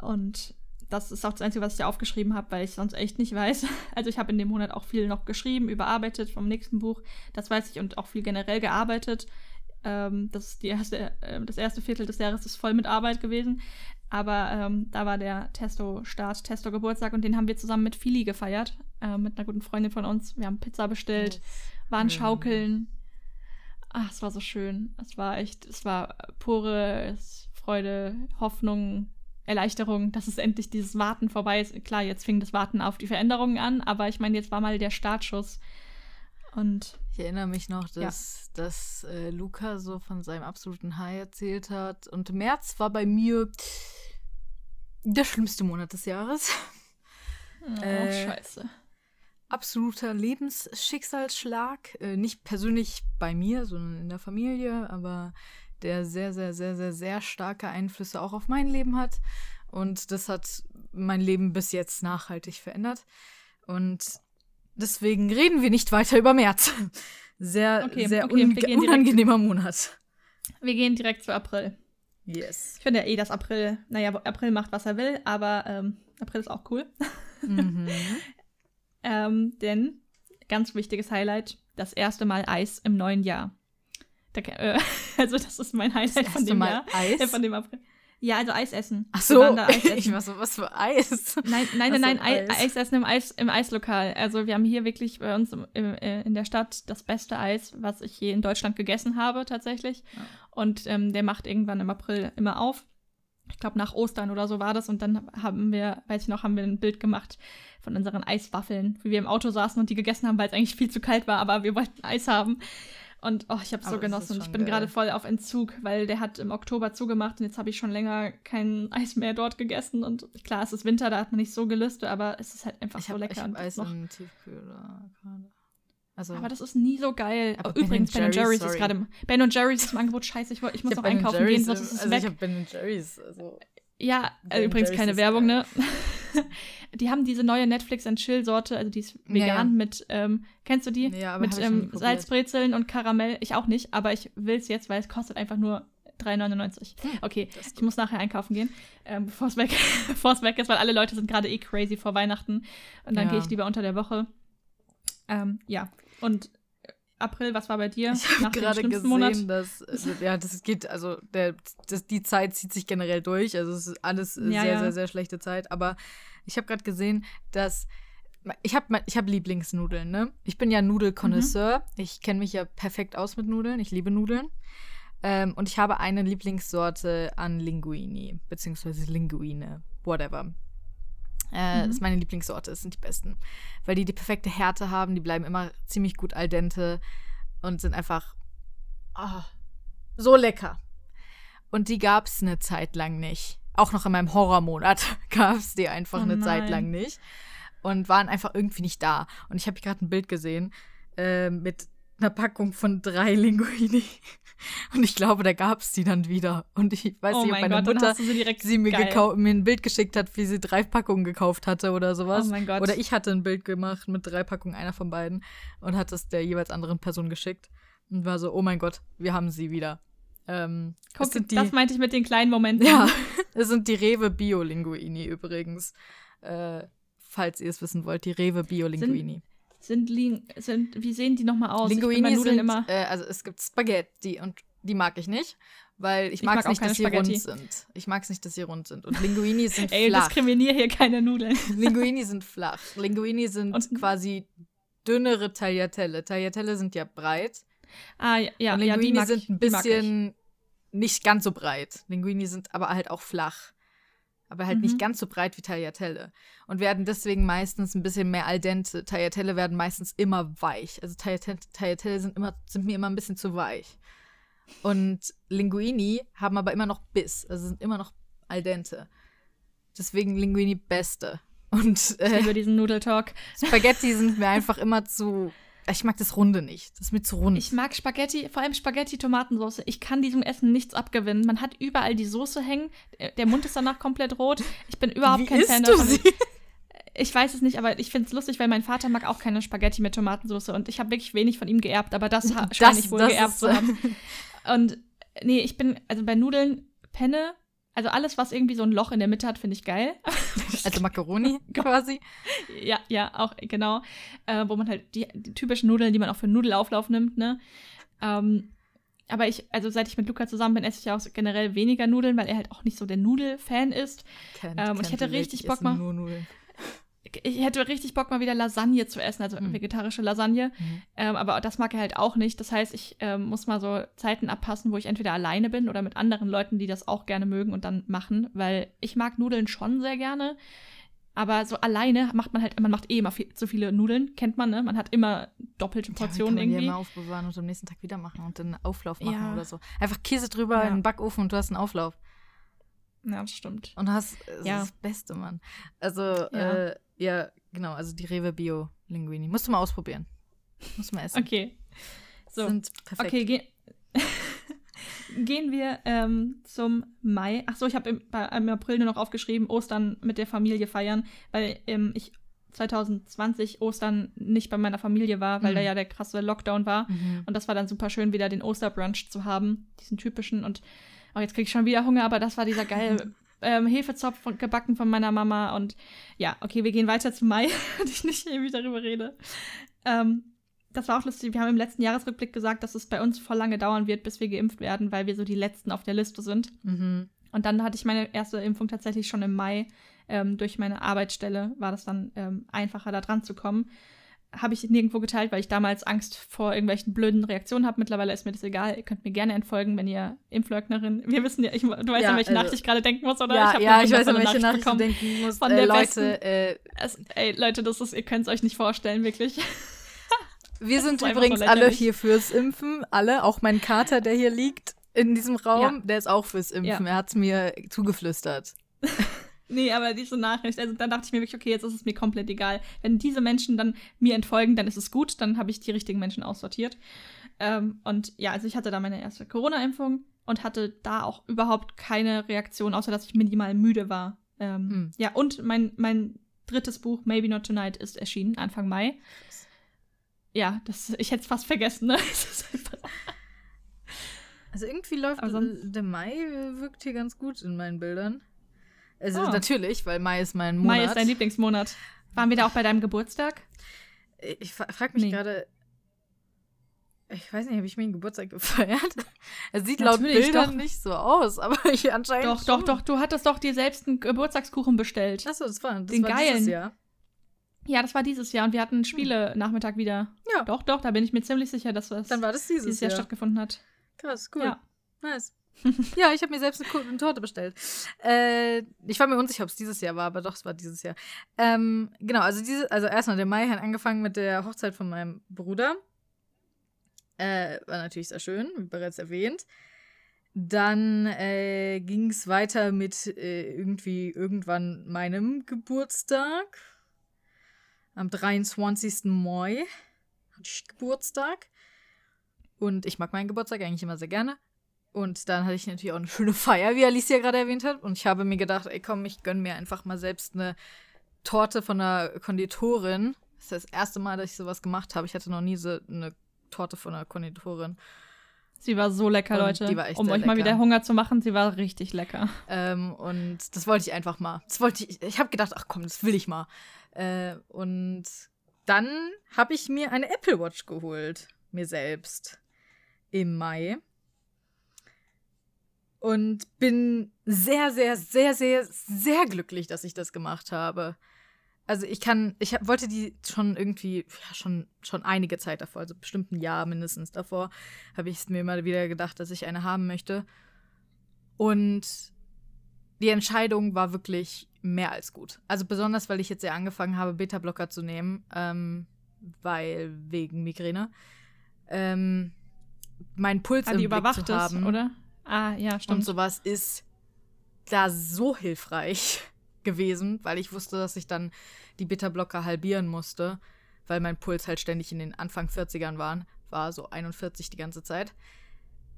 Und das ist auch das Einzige, was ich da aufgeschrieben habe, weil ich sonst echt nicht weiß. Also ich habe in dem Monat auch viel noch geschrieben, überarbeitet vom nächsten Buch. Das weiß ich und auch viel generell gearbeitet. Ähm, das, ist die erste, äh, das erste Viertel des Jahres ist voll mit Arbeit gewesen. Aber ähm, da war der Testo-Start, Testo-Geburtstag und den haben wir zusammen mit Fili gefeiert, äh, mit einer guten Freundin von uns. Wir haben Pizza bestellt, waren schön. schaukeln. Ach, es war so schön. Es war echt, es war pure Freude, Hoffnung, Erleichterung, dass es endlich dieses Warten vorbei ist. Klar, jetzt fing das Warten auf die Veränderungen an, aber ich meine, jetzt war mal der Startschuss. Und Ich erinnere mich noch, dass, dass äh, Luca so von seinem absoluten High erzählt hat. Und März war bei mir der schlimmste Monat des Jahres. oh, Äh, scheiße. Absoluter Lebensschicksalsschlag. Äh, nicht persönlich bei mir, sondern in der Familie, aber der sehr, sehr, sehr, sehr, sehr starke Einflüsse auch auf mein Leben hat. Und das hat mein Leben bis jetzt nachhaltig verändert. Und deswegen reden wir nicht weiter über März. Sehr, Okay, sehr okay, direkt- unangenehmer Monat. Wir gehen direkt zu April. Yes. Ich finde ja eh, dass April, naja, April macht, was er will, aber ähm, April ist auch cool. Mhm. Ähm, denn, ganz wichtiges Highlight, das erste Mal Eis im neuen Jahr. Da, äh, also das ist mein Highlight Das von erste dem Mal Jahr. Eis? Äh, von dem April. Ja, also Eis essen. Ach so, Eis essen. ich war so, was für Eis? Nein, nein, nein, nein, Eis. Eis. Eis essen im, Eis, im Eislokal. Also wir haben hier wirklich bei uns im, im, äh, in der Stadt das beste Eis, was ich je in Deutschland gegessen habe tatsächlich. Ja. Und ähm, der macht irgendwann im April immer auf. Ich glaube nach Ostern oder so war das. Und dann haben wir, weiß ich noch, haben wir ein Bild gemacht von unseren Eiswaffeln, wie wir im Auto saßen und die gegessen haben, weil es eigentlich viel zu kalt war, aber wir wollten Eis haben. Und oh, ich habe es so genossen. Ich bin gerade voll auf Entzug, weil der hat im Oktober zugemacht und jetzt habe ich schon länger kein Eis mehr dort gegessen. Und klar, es ist Winter, da hat man nicht so Gelüste, aber es ist halt einfach Ich so habe lecker. hab und Eis noch, im Tiefkühler gerade. Also, aber das ist nie so geil. Aber Oh, Übrigens, Ben Jerry's, Jerry's sorry. ist gerade Ben Jerry's ist im Angebot scheiße. Ich, ich muss ich noch hab Ben einkaufen Jerry's gehen, sonst ist es also weg. ich habe Ben Jerry's. Also, Ja, äh, übrigens keine Werbung, ne? die haben diese neue Netflix and Chill Sorte, also die ist Ja, vegan ja. mit, ähm, kennst du die? Ja, aber mit ähm. Salzbrezeln und Karamell. Ich auch nicht, aber ich will es jetzt, weil es kostet einfach nur 3,99. Okay, das ist ich muss nachher einkaufen gehen, ähm, bevor es weg, weg ist, weil alle Leute sind gerade eh crazy vor Weihnachten. Und dann Ja. gehe ich lieber unter der Woche. Ähm, ja, und April, was war bei dir? Ich habe gerade gesehen, dass also, ja, das geht, also der, das, die Zeit zieht sich generell durch. Also es ist alles Ja, sehr, ja. sehr, sehr schlechte Zeit. Aber ich habe gerade gesehen, dass ich habe ich hab Lieblingsnudeln, ne? Ich bin ja Nudelkonnoisseur. Mhm. Ich kenne mich ja perfekt aus mit Nudeln. Ich liebe Nudeln. Ähm, und ich habe eine Lieblingssorte an Linguini, beziehungsweise Linguine, whatever. Äh, Mhm. Das ist meine Lieblingssorte, das sind die besten. Weil die die perfekte Härte haben, die bleiben immer ziemlich gut al dente und sind einfach ah, so lecker. Und die gab es eine Zeit lang nicht. Auch noch in meinem Horrormonat gab es die einfach Oh eine Zeit nein. lang nicht. Und waren einfach irgendwie nicht da. Und ich habe gerade ein Bild gesehen äh, mit einer Packung von drei Linguini. Und ich glaube, da gab es die dann wieder. Und ich weiß oh nicht, ob mein meine Gott, Mutter sie sie mir, mir ein Bild geschickt hat, wie sie drei Packungen gekauft hatte oder sowas. Oh mein Gott. Oder ich hatte ein Bild gemacht mit drei Packungen, einer von beiden, und hat es der jeweils anderen Person geschickt. Und war so, oh mein Gott, wir haben sie wieder. Ähm, Guck, sind die, das meinte ich mit den kleinen Momenten. ja, es sind die Rewe Bio-Linguini übrigens. Äh, falls ihr es wissen wollt, die Rewe Bio-Linguini. Sind, Lin sind, wie sehen die nochmal aus? Linguini sind, immer. äh, also es gibt Spaghetti und die mag ich nicht, weil ich, mag es nicht, dass sie rund sind. Ich mag es nicht, dass sie rund sind. Und Linguini sind Ey, flach. diskriminier hier keine Nudeln. Linguini sind flach. Linguini sind Und- quasi dünnere Tagliatelle. Tagliatelle sind ja breit. Ah, ja, ja, und ja die Linguini mag sind ein bisschen nicht ganz so breit. Linguini sind aber halt auch flach. Aber halt Mhm. nicht ganz so breit wie Tagliatelle. Und werden deswegen meistens ein bisschen mehr al dente. Tagliatelle werden meistens immer weich. Also Tagliatelle, Tagliatelle sind, immer, sind mir immer ein bisschen zu weich. Und Linguini haben aber immer noch Biss. Also sind immer noch al dente. Deswegen Linguini beste. Und äh, liebe diesen Nudeltalk. Spaghetti sind mir einfach immer zu. Ich mag das Runde nicht. Das ist mir zu rund. Ich mag Spaghetti, vor allem Spaghetti-Tomatensauce. Ich kann diesem Essen nichts abgewinnen. Man hat überall die Soße hängen. Der- Der Mund ist danach komplett rot. Ich bin überhaupt Wie kein Fan davon. sie? Ich weiß es nicht, aber ich finde es lustig, weil mein Vater mag auch keine Spaghetti mit Tomatensauce und ich habe wirklich wenig von ihm geerbt, aber das scheine ich wohl geerbt ist, zu haben. Und nee, ich bin, also bei Nudeln, Penne, also alles, was irgendwie so ein Loch in der Mitte hat, finde ich geil. Also Macaroni quasi. ja, ja, auch genau. Äh, wo man halt die, die typischen Nudeln, die man auch für einen Nudelauflauf nimmt, ne? Ähm, aber ich, also seit ich mit Luca zusammen bin, esse ich ja auch generell weniger Nudeln, weil er halt auch nicht so der Nudelfan ist. Kennt, Ähm, und ich hätte richtig Bock mal- Nur Nudeln. Ich hätte richtig Bock, mal wieder Lasagne zu essen, also Mhm. vegetarische Lasagne. Mhm. Ähm, aber das mag er halt auch nicht. Das heißt, ich ähm, muss mal so Zeiten abpassen, wo ich entweder alleine bin oder mit anderen Leuten, die das auch gerne mögen und dann machen, weil ich mag Nudeln schon sehr gerne. Aber so alleine macht man halt, man macht eh immer viel, zu viele Nudeln, kennt man, ne? Man hat immer doppelte Ja, Portionen kann man irgendwie. immer aufbewahren und am nächsten Tag wieder machen und dann einen Auflauf machen Ja. oder so. Einfach Käse drüber Ja. in den Backofen und du hast einen Auflauf. Ja, das stimmt. Und hast das, Ja. das Beste, Mann. Also, Ja. äh, ja, genau, also die Rewe Bio Linguini. Musst du mal ausprobieren. Musst du mal essen. Okay. So. Sind perfekt. Okay, ge gehen wir ähm, zum Mai. Ach so, ich habe im, im April nur noch aufgeschrieben, Ostern mit der Familie feiern, weil ähm, ich 2020 Ostern nicht bei meiner Familie war, weil Mhm. da ja der krasse Lockdown war. Mhm. Und das war dann super schön, wieder den Osterbrunch zu haben, diesen typischen. Und oh, jetzt kriege ich schon wieder Hunger, aber das war dieser geile ähm, Hefezopf von, gebacken von meiner Mama. Und ja, okay, wir gehen weiter zum Mai, und ich nicht ewig darüber rede. Ähm, das war auch lustig. Wir haben im letzten Jahresrückblick gesagt, dass es bei uns voll lange dauern wird, bis wir geimpft werden, weil wir so die Letzten auf der Liste sind. Mhm. Und dann hatte ich meine erste Impfung tatsächlich schon im Mai. Ähm, durch meine Arbeitsstelle war das dann ähm, einfacher, da dran zu kommen. Habe ich nirgendwo geteilt, weil ich damals Angst vor irgendwelchen blöden Reaktionen habe. Mittlerweile ist mir das egal. Ihr könnt mir gerne entfolgen, wenn ihr Impfleugnerin. Wir wissen ja, ich, du weißt ja, an welche also- Nachricht ich gerade denken muss, oder? Ja, hab ja, ich weiß, an welche Nachricht du bekommen. denken musst. Von äh, der Leute, äh, Es, ey, Leute, das ist, ihr könnt es euch nicht vorstellen, wirklich. Wir sind übrigens so alle hier fürs Impfen. Alle, auch mein Kater, der hier liegt in diesem Raum, ja. der ist auch fürs Impfen. Ja. Er hat es mir zugeflüstert. nee, aber diese Nachricht, also dann dachte ich mir wirklich, okay, jetzt ist es mir komplett egal. Wenn diese Menschen dann mir entfolgen, dann ist es gut, dann habe ich die richtigen Menschen aussortiert. Ähm, und ja, also ich hatte da meine erste Corona-Impfung und hatte da auch überhaupt keine Reaktion, außer dass ich minimal müde war. Ähm, hm. Ja, und mein, mein drittes Buch, Maybe Not Tonight, ist erschienen, Anfang Mai. Ja, das, ich hätte es fast vergessen, ne? also irgendwie läuft der Mai wirkt hier ganz gut in meinen Bildern. Also oh. natürlich, weil Mai ist mein Monat. Mai ist dein Lieblingsmonat. Waren wir da auch bei deinem Geburtstag? Ich frage mich nee. gerade, ich weiß nicht, habe ich mir einen Geburtstag gefeiert? Es sieht Natürlich, laut Bildern doch. nicht so aus, aber ich anscheinend. Doch, schon. doch, doch. Du hattest doch dir selbst einen Geburtstagskuchen bestellt. Achso, das war, das Den war geilen. dieses Jahr. Ja, das war dieses Jahr und wir hatten einen hm. Spiele-Nachmittag wieder. Ja. Doch, doch, da bin ich mir ziemlich sicher, dass das, Dann war das dieses, dieses Jahr. Jahr stattgefunden hat. Krass, cool. Ja. Nice. ja, ich habe mir selbst eine, eine Torte bestellt. Äh, ich war mir unsicher, ob es dieses Jahr war, aber doch, es war dieses Jahr. Ähm, genau, also diese, also erstmal der Mai hat angefangen mit der Hochzeit von meinem Bruder. Äh, war natürlich sehr schön, wie bereits erwähnt. Dann äh, ging es weiter mit äh, irgendwie irgendwann meinem Geburtstag. Am 23. Mai hatte ich Geburtstag. Und ich mag meinen Geburtstag eigentlich immer sehr gerne. Und dann hatte ich natürlich auch eine schöne Feier, wie Alicia gerade erwähnt hat. Und ich habe mir gedacht, ey komm, ich gönne mir einfach mal selbst eine Torte von einer Konditorin. Das ist das erste Mal, dass ich sowas gemacht habe. Ich hatte noch nie so eine Torte von einer Konditorin. Sie war so lecker, und Leute. Die war echt um euch lecker. mal wieder Hunger zu machen, sie war richtig lecker. Ähm, und das wollte ich einfach mal. Das wollte ich. Ich habe gedacht, ach komm, das will ich mal. Äh, und dann habe ich mir eine Apple Watch geholt, mir selbst im Mai und bin sehr, sehr, sehr, sehr, sehr glücklich, dass ich das gemacht habe. Also ich kann, ich hab, wollte die schon irgendwie, ja, schon, schon einige Zeit davor, also bestimmt ein Jahr mindestens davor, habe ich es mir immer wieder gedacht, dass ich eine haben möchte. Und die Entscheidung war wirklich mehr als gut. Also besonders, weil ich jetzt ja angefangen habe, Beta-Blocker zu nehmen, ähm, weil wegen Migräne. Ähm, mein Puls ah, im Blick zu haben. Ist, oder? Ah, ja, stimmt. Und sowas ist da so hilfreich gewesen, weil ich wusste, dass ich dann die Bitterblocker halbieren musste, weil mein Puls halt ständig in den Anfang 40ern waren. War so 41 die ganze Zeit.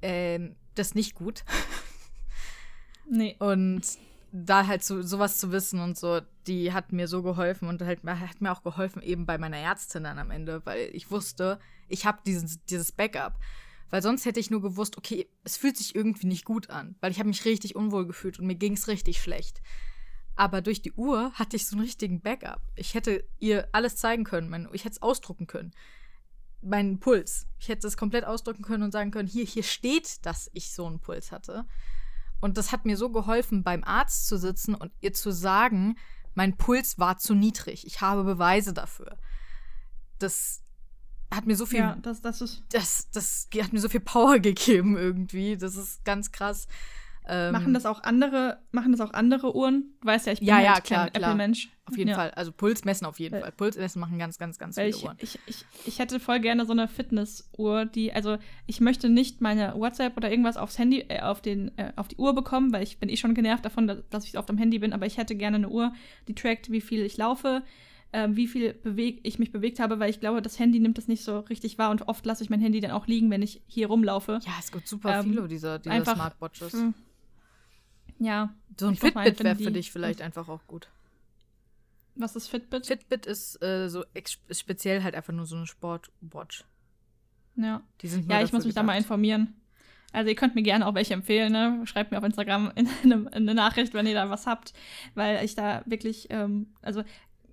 Ähm, das ist nicht gut. nee. Und da halt so, sowas zu wissen und so, die hat mir so geholfen und halt hat mir auch geholfen eben bei meiner Ärztin dann am Ende, weil ich wusste, ich habe dieses, dieses Backup. Weil sonst hätte ich nur gewusst, okay, es fühlt sich irgendwie nicht gut an, weil ich habe mich richtig unwohl gefühlt und mir ging es richtig schlecht. Aber durch die Uhr hatte ich so einen richtigen Backup. Ich hätte ihr alles zeigen können, mein, ich hätte es ausdrucken können. Meinen Puls. Ich hätte es komplett ausdrücken können und sagen können, hier, hier steht, dass ich so einen Puls hatte. Und das hat mir so geholfen, beim Arzt zu sitzen und ihr zu sagen, mein Puls war zu niedrig. Ich habe Beweise dafür. Das hat mir so viel. Ja, das, das ist. Das, das hat mir so viel Power gegeben irgendwie. Das ist ganz krass. Ähm, machen das auch andere, machen das auch andere Uhren? Du weißt ja, ich bin ja, ja, halt klar, kein Apple-Mensch. Auf jeden ja. Fall. Also Puls messen auf jeden Fall. Puls messen machen ganz, ganz, ganz Weil viele ich, Uhren. Ich, ich, ich hätte voll gerne so eine Fitnessuhr, die, also ich möchte nicht meine WhatsApp oder irgendwas aufs Handy, äh, auf, den, äh, auf die Uhr bekommen, weil ich bin eh schon genervt davon, dass, dass ich oft am Handy bin, aber ich hätte gerne eine Uhr, die trackt, wie viel ich laufe, ähm, wie viel beweg ich mich bewegt habe, weil ich glaube, das Handy nimmt das nicht so richtig wahr und oft lasse ich mein Handy dann auch liegen, wenn ich hier rumlaufe. Ja, es gibt super ähm, viele dieser, dieser einfach, Smartwatches. Hm. Ja. So ein Fitbit wäre für dich vielleicht einfach auch gut. Was ist Fitbit? Fitbit ist äh, so ist speziell halt einfach nur so eine Sportwatch. Ja. Die sind ja, ich muss mich gedacht. da mal informieren. Also ihr könnt mir gerne auch welche empfehlen, ne? Schreibt mir auf Instagram in eine, in eine Nachricht, wenn ihr da was habt, weil ich da wirklich, ähm, also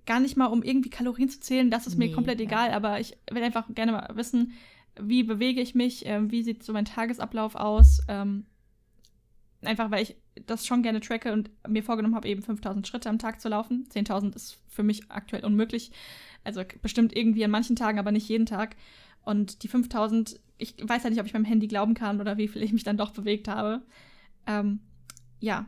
gar nicht mal, um irgendwie Kalorien zu zählen, das ist nee, mir komplett ja. egal, aber ich will einfach gerne mal wissen, wie bewege ich mich, ähm, wie sieht so mein Tagesablauf aus, ähm, einfach weil ich das schon gerne tracke und mir vorgenommen habe, eben 5000 Schritte am Tag zu laufen. 10.000 ist für mich aktuell unmöglich. Also bestimmt irgendwie an manchen Tagen, aber nicht jeden Tag. Und die 5000, ich weiß ja nicht, ob ich meinem Handy glauben kann oder wie viel ich mich dann doch bewegt habe. Ähm, ja,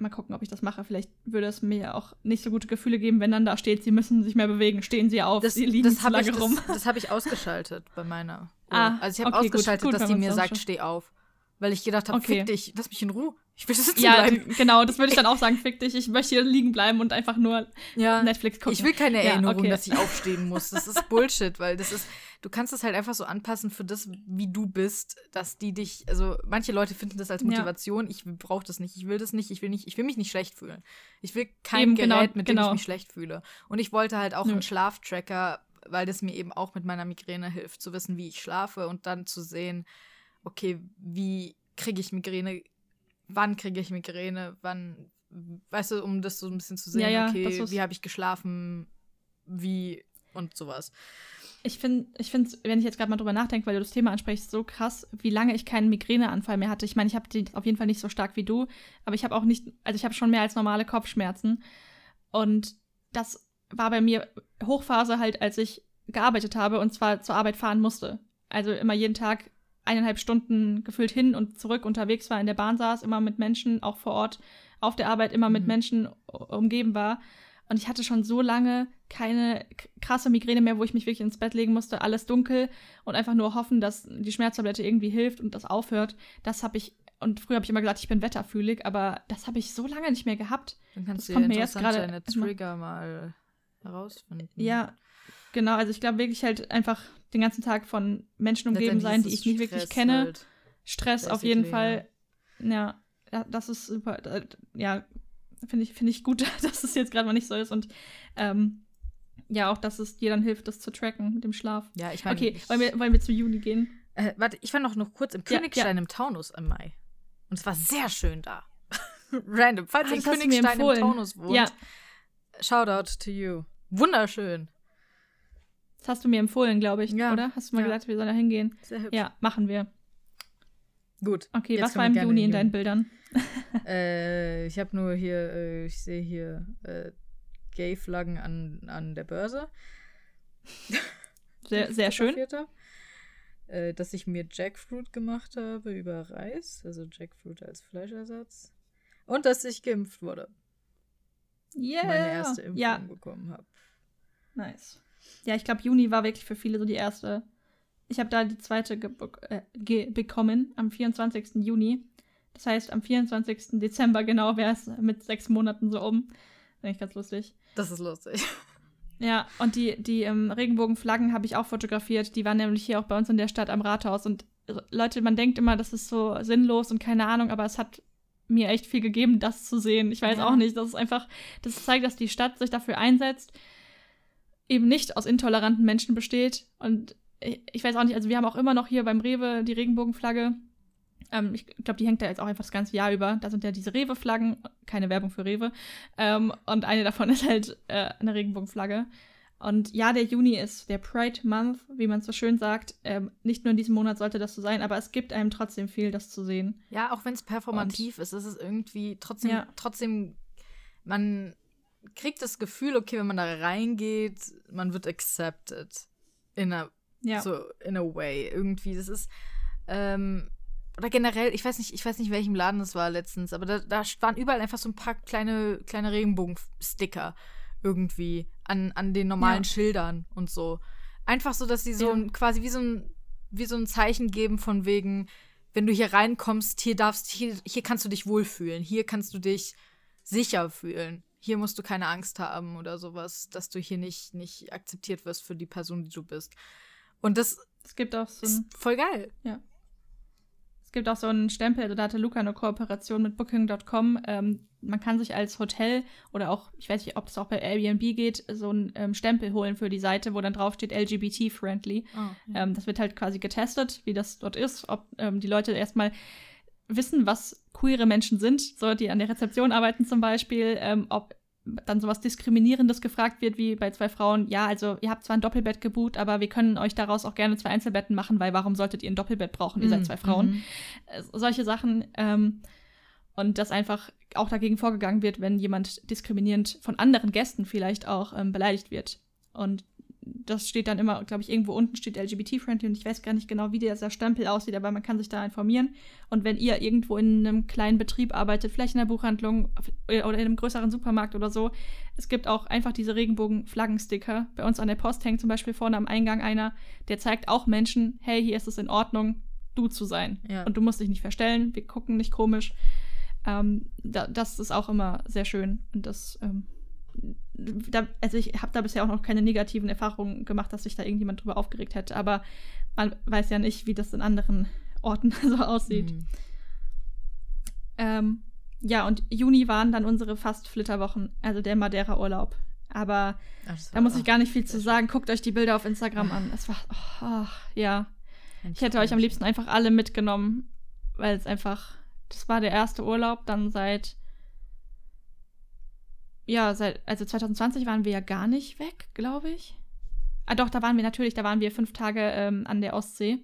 mal gucken, ob ich das mache. Vielleicht würde es mir auch nicht so gute Gefühle geben, wenn dann da steht, sie müssen sich mehr bewegen, stehen sie auf, Das, sie liegen das zu habe lange ich, rum. das, das hab ich ausgeschaltet bei meiner Uhr. Ah, also ich habe okay, gut, ausgeschaltet, gut, dass wenn die man's mir sagt, schon- steh auf. Weil ich gedacht habe, Okay. fick dich, lass mich in Ruhe. Ich will sitzen Ja, bleiben. d- genau, das würde ich dann auch sagen, fick dich, ich möchte hier liegen bleiben und einfach nur Ja. Netflix gucken. Ich will keine Ja, Erinnerung, okay. dass ich aufstehen muss. Das ist Bullshit, weil das ist, du kannst es halt einfach so anpassen für das, wie du bist, dass die dich, also manche Leute finden das als Ja. Motivation. Ich brauche das nicht, ich will das nicht, ich will nicht, ich will mich nicht schlecht fühlen. Ich will kein Eben, Gerät, genau, mit dem genau. ich mich schlecht fühle. Und ich wollte halt auch Nö. einen Schlaftracker, weil das mir eben auch mit meiner Migräne hilft, zu wissen, wie ich schlafe und dann zu sehen, okay, wie kriege ich Migräne, wann kriege ich Migräne, wann, weißt du, um das so ein bisschen zu sehen, Ja, ja, okay, wie habe ich geschlafen, wie und sowas. Ich finde, ich finde, wenn ich jetzt gerade mal drüber nachdenke, weil du das Thema ansprichst, so krass, wie lange ich keinen Migräneanfall mehr hatte. Ich meine, ich habe die auf jeden Fall nicht so stark wie du, aber ich habe auch nicht, also ich habe schon mehr als normale Kopfschmerzen. Und das war bei mir Hochphase halt, als ich gearbeitet habe und zwar zur Arbeit fahren musste. Also immer jeden Tag eineinhalb Stunden gefühlt hin und zurück unterwegs war, in der Bahn saß, immer mit Menschen, auch vor Ort auf der Arbeit, immer mit Mhm. Menschen umgeben war. Und ich hatte schon so lange keine krasse Migräne mehr, wo ich mich wirklich ins Bett legen musste, alles dunkel und einfach nur hoffen, dass die Schmerztablette irgendwie hilft und das aufhört. Das habe ich, und früher habe ich immer gesagt, ich bin wetterfühlig, aber das habe ich so lange nicht mehr gehabt. Dann kannst Das du kommt ja mir jetzt gerade deine Trigger mal herausfinden. Ja, genau. Also ich glaube wirklich halt einfach den ganzen Tag von Menschen umgeben sein, die ich nicht wirklich kenne. halt. Stress auf jeden Fall. Ja, ja, das ist super. Ja, finde ich, finde ich gut, dass es jetzt gerade mal nicht so ist. Und ähm, ja, auch, dass es dir dann hilft, das zu tracken mit dem Schlaf. Ja, ich meine, Okay, wollen wir, wollen wir zu Juni gehen? äh, warte, ich war noch, noch kurz im Ja, Königstein im Taunus im Mai. Und es war sehr schön da. Random. Falls Ah, in Königstein im. Taunus wohnt, Ja. Shoutout to you. Wunderschön. Das hast du mir empfohlen, glaube ich, Ja, oder? Hast du mal ja. gesagt, wir sollen da hingehen? Sehr hübsch. Ja, machen wir. Gut. Okay, was war im Juni in deinen Bildern? Äh, ich habe nur hier, äh, ich sehe hier äh, Gay-Flaggen an, an der Börse. Sehr, sehr schön. Äh, dass ich mir Jackfruit gemacht habe über Reis, also Jackfruit als Fleischersatz. Und dass ich geimpft wurde. Yeah. Meine erste Impfung Ja, bekommen habe. nice. Ja, ich glaube, Juni war wirklich für viele so die erste. Ich habe da die zweite äh, bekommen am 24. Juni. Das heißt, am 24. Dezember genau wäre es mit sechs Monaten so um. Finde ich ganz lustig. Das ist lustig. Ja, und die, die ähm, Regenbogenflaggen habe ich auch fotografiert. Die waren nämlich hier auch bei uns in der Stadt am Rathaus. Und äh, Leute, man denkt immer, das ist so sinnlos und keine Ahnung, aber es hat mir echt viel gegeben, das zu sehen. Ich weiß Ja. auch nicht. Das ist einfach, das zeigt, dass die Stadt sich dafür einsetzt, eben nicht aus intoleranten Menschen besteht. Und ich, ich weiß auch nicht, also wir haben auch immer noch hier beim Rewe die Regenbogenflagge. Ähm, ich glaube, die hängt da jetzt auch einfach das ganze Jahr über. Da sind ja diese Rewe-Flaggen, keine Werbung für Rewe. Ähm, und eine davon ist halt äh, eine Regenbogenflagge. Und ja, der Juni ist der Pride Month, wie man so schön sagt. Ähm, nicht nur in diesem Monat sollte das so sein, aber es gibt einem trotzdem viel, das zu sehen. Ja, auch wenn es performativ ist, ist es irgendwie trotzdem, Ja. trotzdem, man kriegt das Gefühl, okay, wenn man da reingeht, man wird accepted. In a, Ja. so, in a way. Irgendwie, das ist, ähm, oder generell, ich weiß nicht, ich weiß nicht, welchem Laden das war letztens, aber da, da waren überall einfach so ein paar kleine, kleine Regenbogensticker irgendwie an, an den normalen Ja. Schildern und so. Einfach so, dass sie so Ja. ein, quasi wie so ein, wie so ein Zeichen geben von wegen, wenn du hier reinkommst, hier darfst, hier, hier kannst du dich wohlfühlen, hier kannst du dich sicher fühlen. Hier musst du keine Angst haben oder sowas, dass du hier nicht, nicht akzeptiert wirst für die Person, die du bist. Und das Es gibt auch so ein, ist voll geil. Es gibt auch so einen Stempel, da hatte Luca eine Kooperation mit Booking.com. Ähm, man kann sich als Hotel oder auch, ich weiß nicht, ob das auch bei Airbnb geht, so einen ähm, Stempel holen für die Seite, wo dann drauf steht LGBT-friendly. Ähm, das wird halt quasi getestet, wie das dort ist, ob ähm, die Leute erstmal wissen, was queere Menschen sind, so die an der Rezeption arbeiten zum Beispiel, ähm, ob dann sowas Diskriminierendes gefragt wird, wie bei zwei Frauen, ja, also ihr habt zwar ein Doppelbett gebucht, aber wir können euch daraus auch gerne zwei Einzelbetten machen, weil warum solltet ihr ein Doppelbett brauchen? Ihr seid zwei Frauen. Mhm. Äh, solche Sachen. Ähm, und dass einfach auch dagegen vorgegangen wird, wenn jemand diskriminierend von anderen Gästen vielleicht auch ähm, beleidigt wird. Und das steht dann immer, glaube ich, irgendwo unten steht LGBT-friendly und ich weiß gar nicht genau, wie dieser Stempel aussieht, aber man kann sich da informieren. Und wenn ihr irgendwo in einem kleinen Betrieb arbeitet, vielleicht in einer Buchhandlung oder in einem größeren Supermarkt oder so, es gibt auch einfach diese Regenbogen-Flaggensticker. Bei uns an der Post hängt zum Beispiel vorne am Eingang einer, der zeigt auch Menschen, hey, hier ist es in Ordnung, du zu sein. Ja. Und du musst dich nicht verstellen, wir gucken nicht komisch. Ähm, da, das ist auch immer sehr schön. Und das, ähm, da, also ich habe da bisher auch noch keine negativen Erfahrungen gemacht, dass sich da irgendjemand drüber aufgeregt hätte. Aber man weiß ja nicht, wie das in anderen Orten so aussieht. Mhm. Ähm, ja, und Juni waren dann unsere fast Flitterwochen, also der Madeira-Urlaub. Aber da muss ich gar nicht viel zu sagen. Guckt euch die Bilder auf Instagram an. Es war, oh, ja. Ich hätte euch am liebsten einfach alle mitgenommen, weil es einfach, das war der erste Urlaub dann seit, ja, seit, also 2020 waren wir ja gar nicht weg, glaube ich. Ah doch, da waren wir natürlich, da waren wir fünf Tage ähm, an der Ostsee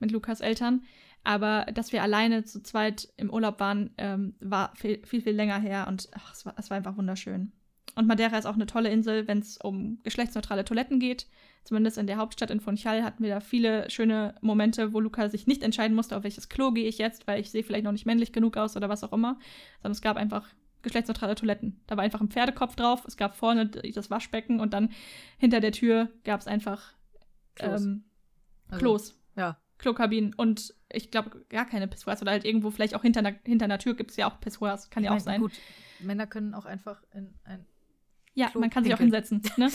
mit Lukas Eltern. Aber dass wir alleine zu zweit im Urlaub waren, ähm, war viel, viel, viel länger her und ach, es, war, es war einfach wunderschön. Und Madeira ist auch eine tolle Insel, wenn es um geschlechtsneutrale Toiletten geht. Zumindest in der Hauptstadt in Funchal hatten wir da viele schöne Momente, wo Luca sich nicht entscheiden musste, auf welches Klo gehe ich jetzt, weil ich sehe vielleicht noch nicht männlich genug aus oder was auch immer. Sondern es gab einfach geschlechtsneutrale Toiletten. Da war einfach ein Pferdekopf drauf, es gab vorne das Waschbecken und dann hinter der Tür gab es einfach Klos. ähm, Also, Klos, Ja. Klokabinen und ich glaube gar keine Pissoirs oder halt irgendwo vielleicht auch hinter einer, hinter einer Tür gibt es ja auch Pissoirs, kann ja auch Ich sein. Gut, Männer können auch einfach in ein. Ja, Klo man kann sich auch pinkeln. hinsetzen. Ne?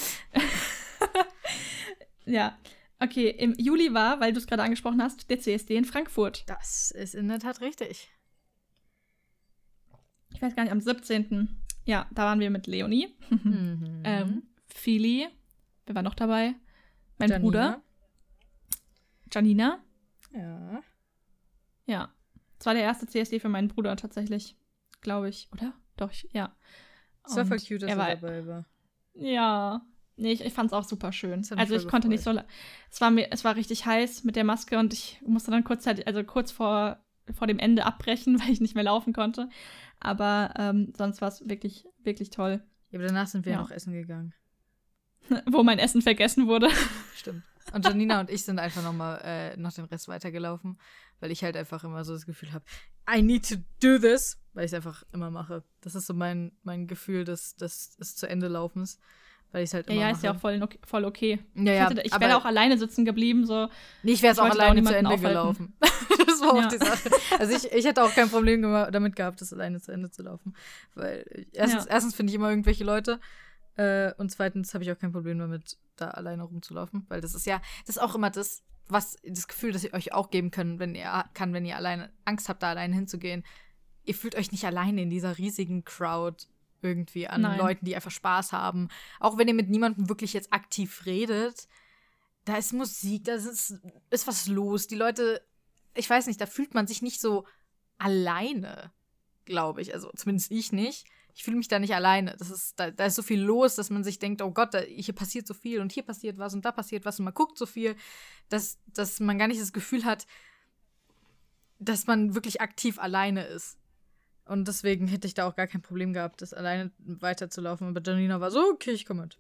ja. Okay, im Juli war, weil du es gerade angesprochen hast, der CSD in Frankfurt. Das ist in der Tat richtig. Ich weiß gar nicht, am 17. Ja, da waren wir mit Leonie, Mhm. ähm, Fili, wer war noch dabei? Mein Janina. Bruder, Janina. Ja. Ja. Das war der erste CSD für meinen Bruder tatsächlich, glaube ich, oder? Doch, ich, ja. Es war voll cute, dass er war, dabei war. Ja. Nee, ich, ich fand es auch super schön. Also ich konnte nicht so. Es war mir, es war richtig heiß mit der Maske und ich musste dann kurzzeitig, also kurz vor, vor dem Ende abbrechen, weil ich nicht mehr laufen konnte. Aber ähm, sonst war es wirklich, wirklich toll. Ja, aber danach sind wir ja Ja. noch essen gegangen. Wo mein Essen vergessen wurde. Stimmt. Und Janina und ich sind einfach noch mal äh, noch den Rest weitergelaufen, weil ich halt einfach immer so das Gefühl habe, I need to do this, weil ich es einfach immer mache. Das ist so mein, mein Gefühl des, des, des zu Ende Laufens, weil ich es halt Ja, immer ja, mache. ist ja auch voll, voll okay. Ja, ich ja, ich aber- wäre auch alleine sitzen geblieben, so. Nee, ich wäre Ich auch alleine zu Ende aufhalten. gelaufen. auch Ja. die Sache. Also ich, ich hätte auch kein Problem damit gehabt, das alleine zu Ende zu laufen. Weil erstens, Ja. erstens finde ich immer irgendwelche Leute. Äh, und zweitens habe ich auch kein Problem damit, da alleine rumzulaufen. Weil das ist ja, das ist auch immer das, was das Gefühl, das ihr euch auch geben könnt, wenn ihr kann, wenn ihr alleine Angst habt, da alleine hinzugehen. Ihr fühlt euch nicht alleine in dieser riesigen Crowd irgendwie an Nein. Leuten, die einfach Spaß haben. Auch wenn ihr mit niemandem wirklich jetzt aktiv redet, da ist Musik, da ist, ist was los. Die Leute, ich weiß nicht, da fühlt man sich nicht so alleine, glaube ich. Also zumindest ich nicht. Ich fühle mich da nicht alleine. Das ist, da, da ist so viel los, dass man sich denkt, oh Gott, da, hier passiert so viel und hier passiert was und da passiert was und man guckt so viel, dass, dass man gar nicht das Gefühl hat, dass man wirklich aktiv alleine ist. Und deswegen hätte ich da auch gar kein Problem gehabt, das alleine weiterzulaufen. Aber Janina war so, okay, ich komme mit.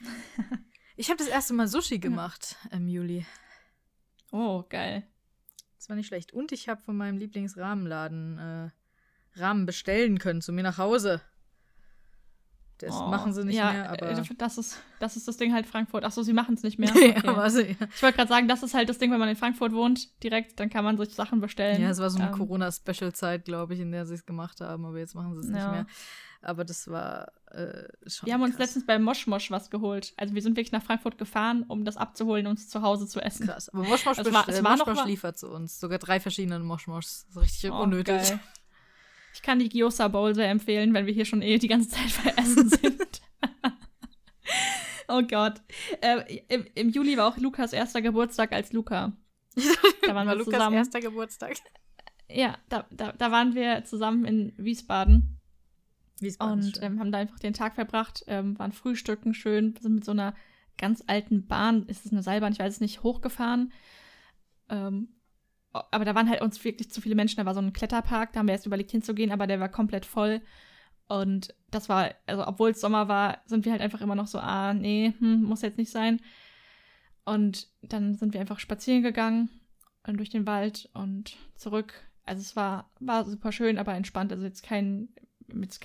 Ich habe das erste Mal Sushi gemacht im Juli. Oh, geil. Das war nicht schlecht. Und ich habe von meinem Lieblingsrahmenladen äh, Rahmen bestellen können zu mir nach Hause. Das Oh, machen sie nicht ja, mehr, aber. äh, Das ist, das ist das Ding halt Frankfurt. Achso, sie machen es nicht mehr. Okay. aber sie, Ich wollte gerade sagen, das ist halt das Ding, wenn man in Frankfurt wohnt, direkt, dann kann man sich Sachen bestellen. ja, es war so eine Ähm, Corona-Special-Zeit, glaube ich, in der sie es gemacht haben, aber jetzt machen sie es nicht Ja. mehr. Aber das war äh, schon. Wir haben uns krass. letztens bei Moschmosch was geholt. Also wir sind wirklich nach Frankfurt gefahren, um das abzuholen und es zu Hause zu essen. Krass. Aber Moschmosch, Es war- äh, mal- liefert zu uns. Sogar drei verschiedene Moschmoschs. So richtig Oh, unnötig. geil. Ich kann die Gyoza Bowl sehr empfehlen, wenn wir hier schon eh die ganze Zeit bei Essen sind. oh Gott. Äh, im, Im Juli war auch Lukas erster Geburtstag als Luca. Da waren war wir Lukas zusammen. erster Geburtstag. Ja, da, da, da waren wir zusammen in Wiesbaden. Wiesbaden Und ähm, haben da einfach den Tag verbracht, ähm, waren frühstücken schön, sind mit so einer ganz alten Bahn, ist es eine Seilbahn, ich weiß es nicht, hochgefahren. Ähm, aber da waren halt uns wirklich zu viele Menschen, da war so ein Kletterpark, da haben wir erst überlegt hinzugehen, aber der war komplett voll. Und das war, also obwohl es Sommer war, sind wir halt einfach immer noch so, ah, nee, hm, muss jetzt nicht sein. Und dann sind wir einfach spazieren gegangen und durch den Wald und zurück. Also es war, war super schön, aber entspannt. Also jetzt kein, mit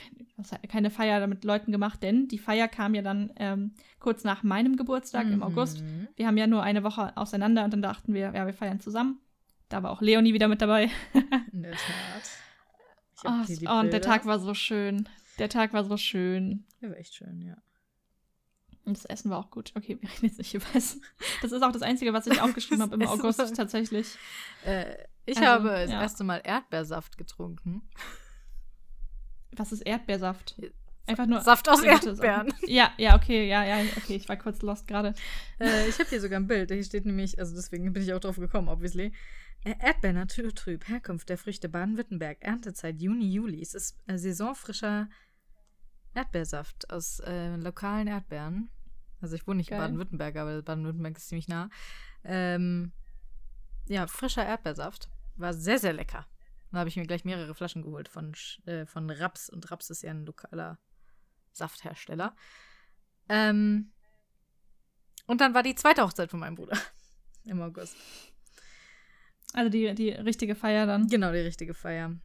keine Feier mit Leuten gemacht, denn die Feier kam ja dann ähm, kurz nach meinem Geburtstag mhm. im August. Wir haben ja nur eine Woche auseinander und dann dachten wir, ja, wir feiern zusammen. Da war auch Leonie wieder mit dabei. In der Tat. Oh, und der Tag war so schön. Der Tag war so schön. Der war echt schön, ja. Und das Essen war auch gut. Okay, wir reden jetzt nicht über Essen. Das ist auch das Einzige, was ich aufgeschrieben habe im Essen August war... tatsächlich. Äh, ich also, habe das ja. erste Mal Erdbeersaft getrunken. Was ist Erdbeersaft? Einfach nur Saft aus Erdbeeren. Ja, ja, okay, ja, ja, okay, ich war kurz lost gerade. Äh, ich habe hier sogar ein Bild. Hier steht nämlich, also deswegen bin ich auch drauf gekommen, obviously. Erdbeer naturtrüb, Herkunft der Früchte Baden-Württemberg, Erntezeit Juni, Juli. Es ist äh, saisonfrischer Erdbeersaft aus äh, lokalen Erdbeeren. Also ich wohne nicht Geil. in Baden-Württemberg, aber Baden-Württemberg ist ziemlich nah. Ähm, ja, frischer Erdbeersaft. War sehr, sehr lecker. Da habe ich mir gleich mehrere Flaschen geholt von, äh, von Raps. Und Raps ist ja ein lokaler Safthersteller. Ähm, und dann war die zweite Hochzeit von meinem Bruder im August. Also die, die richtige Feier dann? Genau, die richtige Feier.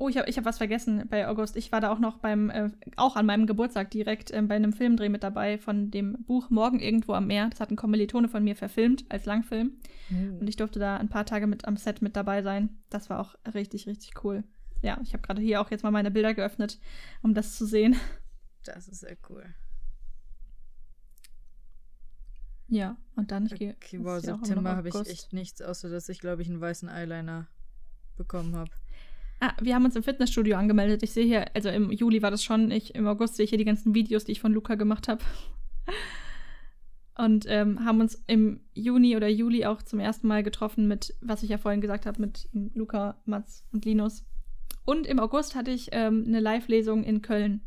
Oh, ich habe ich hab was vergessen bei August. Ich war da auch noch beim, äh, auch an meinem Geburtstag direkt äh, bei einem Filmdreh mit dabei von dem Buch Morgen irgendwo am Meer. Das hat ein Kommilitone von mir verfilmt als Langfilm. Mhm. Und ich durfte da ein paar Tage mit am Set mit dabei sein. Das war auch richtig, richtig cool. Ja, ich habe gerade hier auch jetzt mal meine Bilder geöffnet, um das zu sehen. Das ist sehr cool. Ja, und dann ich gehe. Okay, wow, September habe ich echt nichts, außer dass ich, glaube ich, einen weißen Eyeliner bekommen habe. Ah, wir haben uns im Fitnessstudio angemeldet. Ich sehe hier, also im Juli war das schon, ich, im August sehe ich hier die ganzen Videos, die ich von Luca gemacht habe. Und ähm, haben uns im Juni oder Juli auch zum ersten Mal getroffen mit, was ich ja vorhin gesagt habe, mit Luca, Mats und Linus. Und im August hatte ich ähm, eine Live-Lesung in Köln.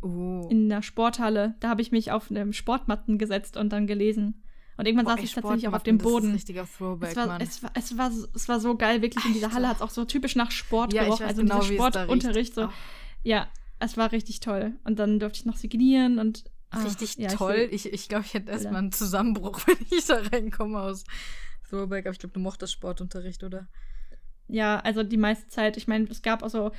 Oh. In der Sporthalle. Da habe ich mich auf einem Sportmatten gesetzt und dann gelesen. Und irgendwann Boah, saß ich tatsächlich auch auf dem Boden. Das ist ein richtiger Throwback, es war, Mann. Es war, es, war, es war so geil, wirklich in dieser Halle hat es auch so typisch nach Sport ja, gerochen, also genau, dieser Sportunterricht. So. Ja, es war richtig toll. Und dann durfte ich noch signieren und. Ach, richtig ja, toll. Ich glaube, ich, glaub, ich hätte erstmal einen Zusammenbruch, wenn ich da reinkomme aus Throwback. Aber ich glaube, du mochtest Sportunterricht, oder? Ja, also die meiste Zeit. Ich meine, es gab auch so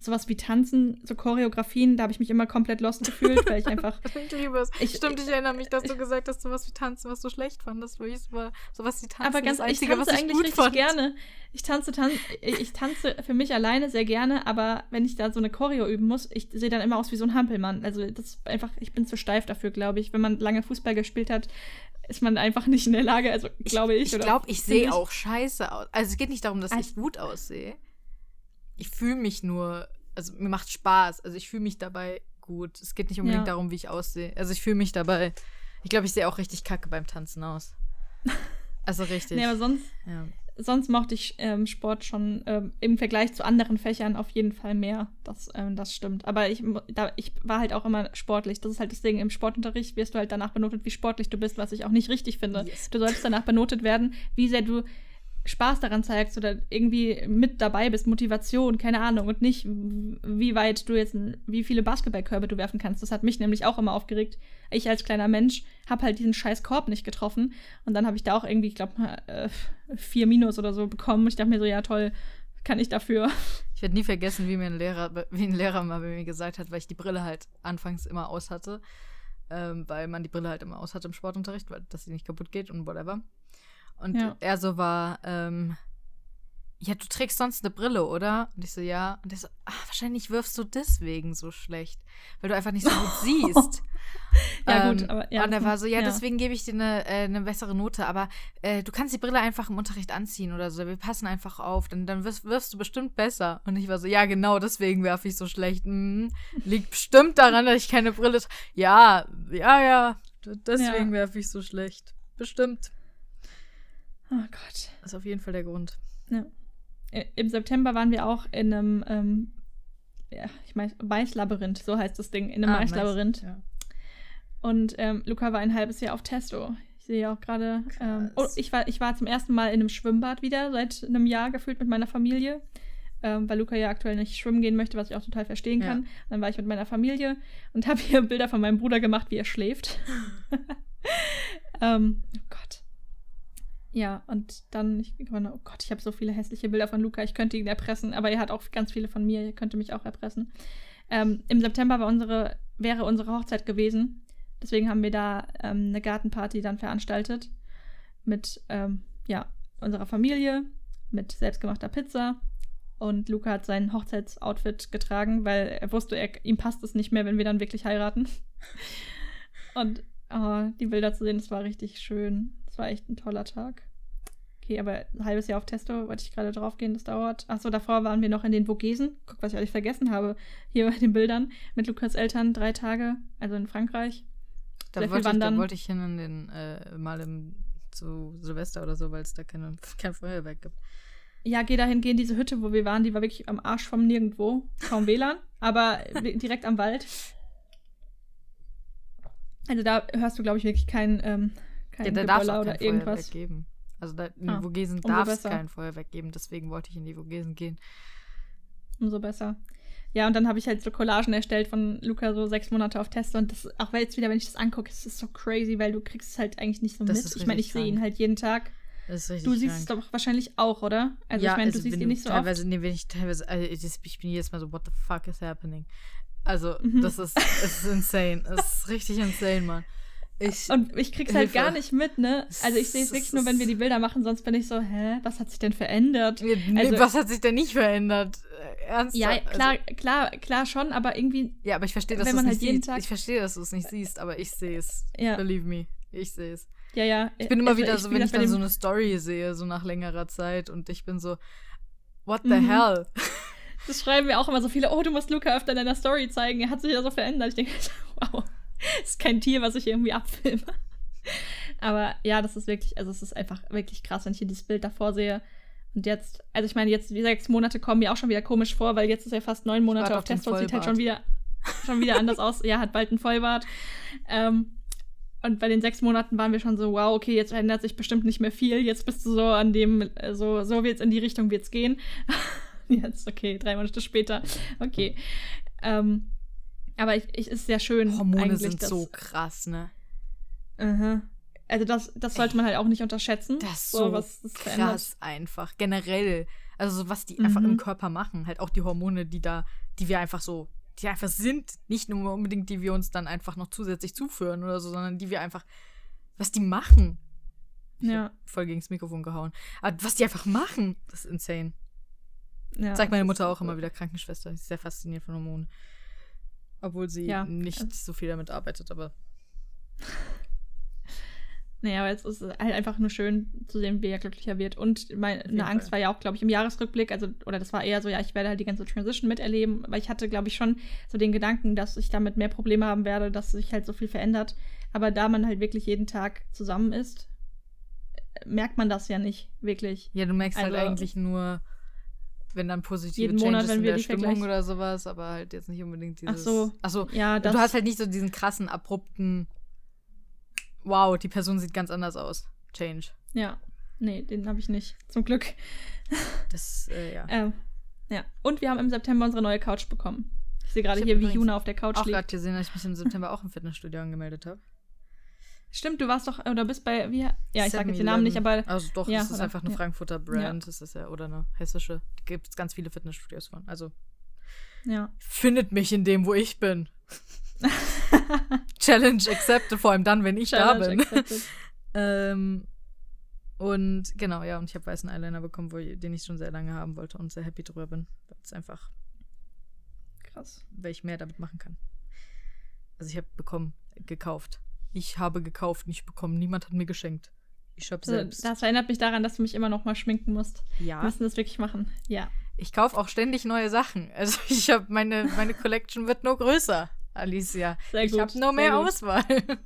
sowas wie Tanzen, so Choreografien, da habe ich mich immer komplett lost gefühlt, weil ich einfach. ich liebe es. Ich, Stimmt, ich erinnere mich, dass du gesagt hast, sowas wie Tanzen, was du schlecht fandest, weil ich so, sowas wie Tanzen. Aber ganz, das Einzige, ich tanze was ich eigentlich richtig fand. gerne. Ich tanze, tan ich tanze für mich alleine sehr gerne, aber wenn ich da so eine Choreo üben muss, ich sehe dann immer aus wie so ein Hampelmann. Also das ist einfach, ich bin zu steif dafür, glaube ich. Wenn man lange Fußball gespielt hat, ist man einfach nicht in der Lage, also glaube ich. Ich glaube, ich sehe auch scheiße aus. Also es geht nicht darum, dass also, ich gut aussehe ich fühle mich nur, also mir macht Spaß. Also ich fühle mich dabei gut. Es geht nicht unbedingt ja. darum, wie ich aussehe. Also ich fühle mich dabei. Ich glaube, ich sehe auch richtig kacke beim Tanzen aus. Also richtig. nee, aber sonst, ja. sonst mochte ich ähm, Sport schon ähm, im Vergleich zu anderen Fächern auf jeden Fall mehr. Das, ähm, das stimmt. Aber ich, da, ich war halt auch immer sportlich. Das ist halt das Ding. Im Sportunterricht wirst du halt danach benotet, wie sportlich du bist, was ich auch nicht richtig finde. Yes. Du solltest danach benotet werden, wie sehr du Spaß daran zeigst oder irgendwie mit dabei bist, Motivation, keine Ahnung, und nicht, wie weit du jetzt, wie viele Basketballkörbe du werfen kannst. Das hat mich nämlich auch immer aufgeregt. Ich als kleiner Mensch habe halt diesen scheiß Korb nicht getroffen und dann habe ich da auch irgendwie, ich glaube, äh, vier Minus oder so bekommen. Ich dachte mir so, ja toll, kann ich dafür. Ich werde nie vergessen, wie mir ein Lehrer, wie ein Lehrer mal bei mir gesagt hat, weil ich die Brille halt anfangs immer aus hatte, ähm, weil man die Brille halt immer aus hatte im Sportunterricht, weil dass sie nicht kaputt geht und whatever. Und ja. er so war, ähm, ja, du trägst sonst eine Brille, oder? Und ich so, ja. Und er so, ach, wahrscheinlich wirfst du deswegen so schlecht, weil du einfach nicht so gut siehst. ja, ähm, gut, aber ja. Und er war so, ja, ja. deswegen gebe ich dir eine, äh, eine bessere Note, aber äh, du kannst die Brille einfach im Unterricht anziehen oder so. Wir passen einfach auf, dann, dann wirst, wirfst du bestimmt besser. Und ich war so, ja, genau, deswegen werfe ich so schlecht. Mhm. Liegt bestimmt daran, dass ich keine Brille Ja, ja, ja, deswegen ja. werfe ich so schlecht. Bestimmt. Oh Gott. Das ist auf jeden Fall der Grund. Ja. Im September waren wir auch in einem, ähm, ja, ich meine, Maislabyrinth, so heißt das Ding, in einem ah, Maislabyrinth. Ja. Und ähm, Luca war ein halbes Jahr auf Testo. Ich sehe auch gerade. Ähm, oh, ich war, ich war zum ersten Mal in einem Schwimmbad wieder, seit einem Jahr gefühlt mit meiner Familie. ähm, weil Luca ja aktuell nicht schwimmen gehen möchte, was ich auch total verstehen Ja. kann. Dann war ich mit meiner Familie und habe hier Bilder von meinem Bruder gemacht, wie er schläft. ähm, oh Gott. Ja, und dann, ich, oh Gott, ich habe so viele hässliche Bilder von Luca, ich könnte ihn erpressen, aber er hat auch ganz viele von mir, er könnte mich auch erpressen. Ähm, Im September war unsere, wäre unsere Hochzeit gewesen. Deswegen haben wir da ähm, eine Gartenparty dann veranstaltet. Mit, ähm, ja, unserer Familie, mit selbstgemachter Pizza. Und Luca hat sein Hochzeitsoutfit getragen, weil er wusste, er, ihm passt es nicht mehr, wenn wir dann wirklich heiraten. Und oh, die Bilder zu sehen, das war richtig schön. War echt ein toller Tag. Okay, aber ein halbes Jahr auf Testo wollte ich gerade drauf gehen, das dauert. Achso, davor waren wir noch in den Vogesen. Guck, was ich alles vergessen habe. Hier bei den Bildern mit Lukas Eltern drei Tage, also in Frankreich. Da Sehr wollte, ich, da wollte ich hin in den, äh, mal im, zu Silvester oder so, weil es da keine, kein Feuerwerk gibt. Ja, geh dahin, geh in diese Hütte, wo wir waren. Die war wirklich am Arsch vom Nirgendwo. Kaum WLAN, aber direkt am Wald. Also da hörst du, glaube ich, wirklich kein, ähm, kein Ja, da darf es Geboller oder irgendwas. geben. Also da, in Ah, Vogesen darf es kein Feuerwerk geben, deswegen wollte ich in die Vogesen gehen. Umso besser. Ja, und dann habe ich halt so Collagen erstellt von Luca, so sechs Monate auf Test. Und das, auch jetzt wieder, wenn ich das angucke, ist es so crazy, weil du kriegst es halt eigentlich nicht so Das mit. Ich meine, ich sehe ihn halt jeden Tag. Das ist richtig Du siehst es krank. doch wahrscheinlich auch, oder? Also ja, ich meine, du also siehst ihn nicht so teilweise, oft. Nee, wenn ich teilweise, also ich, das- ich bin jedes Mal so, what the fuck is happening? Also, Mhm. das ist, es ist insane. Es ist richtig insane, Mann. Ich, Und ich krieg's halt Hilfe. gar nicht mit, ne? Also ich sehe es wirklich nur, wenn wir die Bilder machen, sonst bin ich so, hä, was hat sich denn verändert? nee, also- was hat sich denn nicht verändert? Äh, Ernsthaft? Ja, klar, Also, klar, klar schon, aber irgendwie, ja, aber ich verstehe, dass du es nicht halt jeden siehst. Ich verstehe, dass du es nicht siehst, aber ich sehe es. Ja. Believe me. Ich sehe es. ja, ja. Ich bin immer also wieder so, wenn ich dann so eine Story sehe, so nach längerer Zeit und ich bin so, what the Mhm. hell? Das schreiben mir auch immer so viele, oh, du musst Luca öfter in deiner Story zeigen, er hat sich ja so verändert. Ich denke, wow, ist kein Tier, was ich irgendwie abfilme. Aber ja, das ist wirklich, also es ist einfach wirklich krass, wenn ich hier dieses Bild davor sehe. Und jetzt, also ich meine, jetzt die sechs Monate kommen mir auch schon wieder komisch vor, weil jetzt ist er fast neun Monate auf auf den Testo und sieht halt schon wieder, schon wieder anders aus. Ja, hat bald einen Vollbart. Ähm, und bei den sechs Monaten waren wir schon so, wow, okay, jetzt verändert sich bestimmt nicht mehr viel. Jetzt bist du so an dem, äh, so, so wird's in die Richtung wird's gehen. jetzt, okay, drei Monate später. Okay. Ähm, aber ich, ich ist sehr schön. Hormone sind dass- so krass, ne? Aha. Also das, das sollte man halt auch nicht unterschätzen. Das ist so was das krass verändert. einfach. Generell. Also so was die einfach im Mhm. Körper machen. Halt auch die Hormone, die da, die wir einfach so, die einfach sind. Nicht nur unbedingt, die wir uns dann einfach noch zusätzlich zuführen oder so, sondern die wir einfach, was die machen. Ich Ja. voll gegen das Mikrofon gehauen. Aber was die einfach machen, das ist insane. Ja, Sagt meine Mutter auch immer wieder Krankenschwester. Sie ist sehr fasziniert von Hormonen. Obwohl sie Ja. nicht so viel damit arbeitet, aber Nee, aber es ist halt einfach nur schön zu sehen, wie er glücklicher wird. Und meine Angst war ja auch, glaube ich, im Jahresrückblick, also, oder das war eher so, ja, ich werde halt die ganze Transition miterleben, weil ich hatte, glaube ich, schon so den Gedanken, dass ich damit mehr Probleme haben werde, dass sich halt so viel verändert. Aber da man halt wirklich jeden Tag zusammen ist, merkt man das ja nicht wirklich. ja, du merkst halt Also- eigentlich nur, wenn dann positive Jeden Monat, Changes wenn in der Stimmung oder sowas, aber halt jetzt nicht unbedingt Ach dieses. so. Ach so. Ja, Du hast halt nicht so diesen krassen, abrupten. Wow, die Person sieht ganz anders aus. Change. Ja, nee, den habe ich nicht. Zum Glück. Das, äh, ja. Ähm, ja. Und wir haben im September unsere neue Couch bekommen. Ich sehe gerade Ich hier, wie Juna auf der Couch auch liegt. gerade gesehen, dass ich mich im September auch im Fitnessstudio angemeldet habe. Stimmt, du warst doch, oder bist bei, wie, ja, ich sage jetzt den Namen nicht, aber Also doch, Ja, das ist oder- einfach eine ja. Frankfurter Brand. Das ist ja, oder eine hessische. Da gibt es ganz viele Fitnessstudios von. Also ja. findet mich in dem, wo ich bin. Challenge accepted, vor allem dann, wenn ich da Challenge bin. accepted. Ähm, und genau, ja, und ich habe weißen Eyeliner bekommen, wo, den ich schon sehr lange haben wollte und sehr happy drüber bin. Weil es einfach, Krass. weil ich mehr damit machen kann. Also ich habe bekommen, gekauft. Ich habe gekauft, nicht bekommen. Niemand hat mir geschenkt. Ich habe Also, selbst. das erinnert mich daran, dass du mich immer noch mal schminken musst. Wir ja. müssen das wirklich machen. Ja. Ich kaufe auch ständig neue Sachen. Also ich habe meine, meine Collection wird nur größer, Alicia. Sehr ich gut, habe nur mehr gut. Auswahl.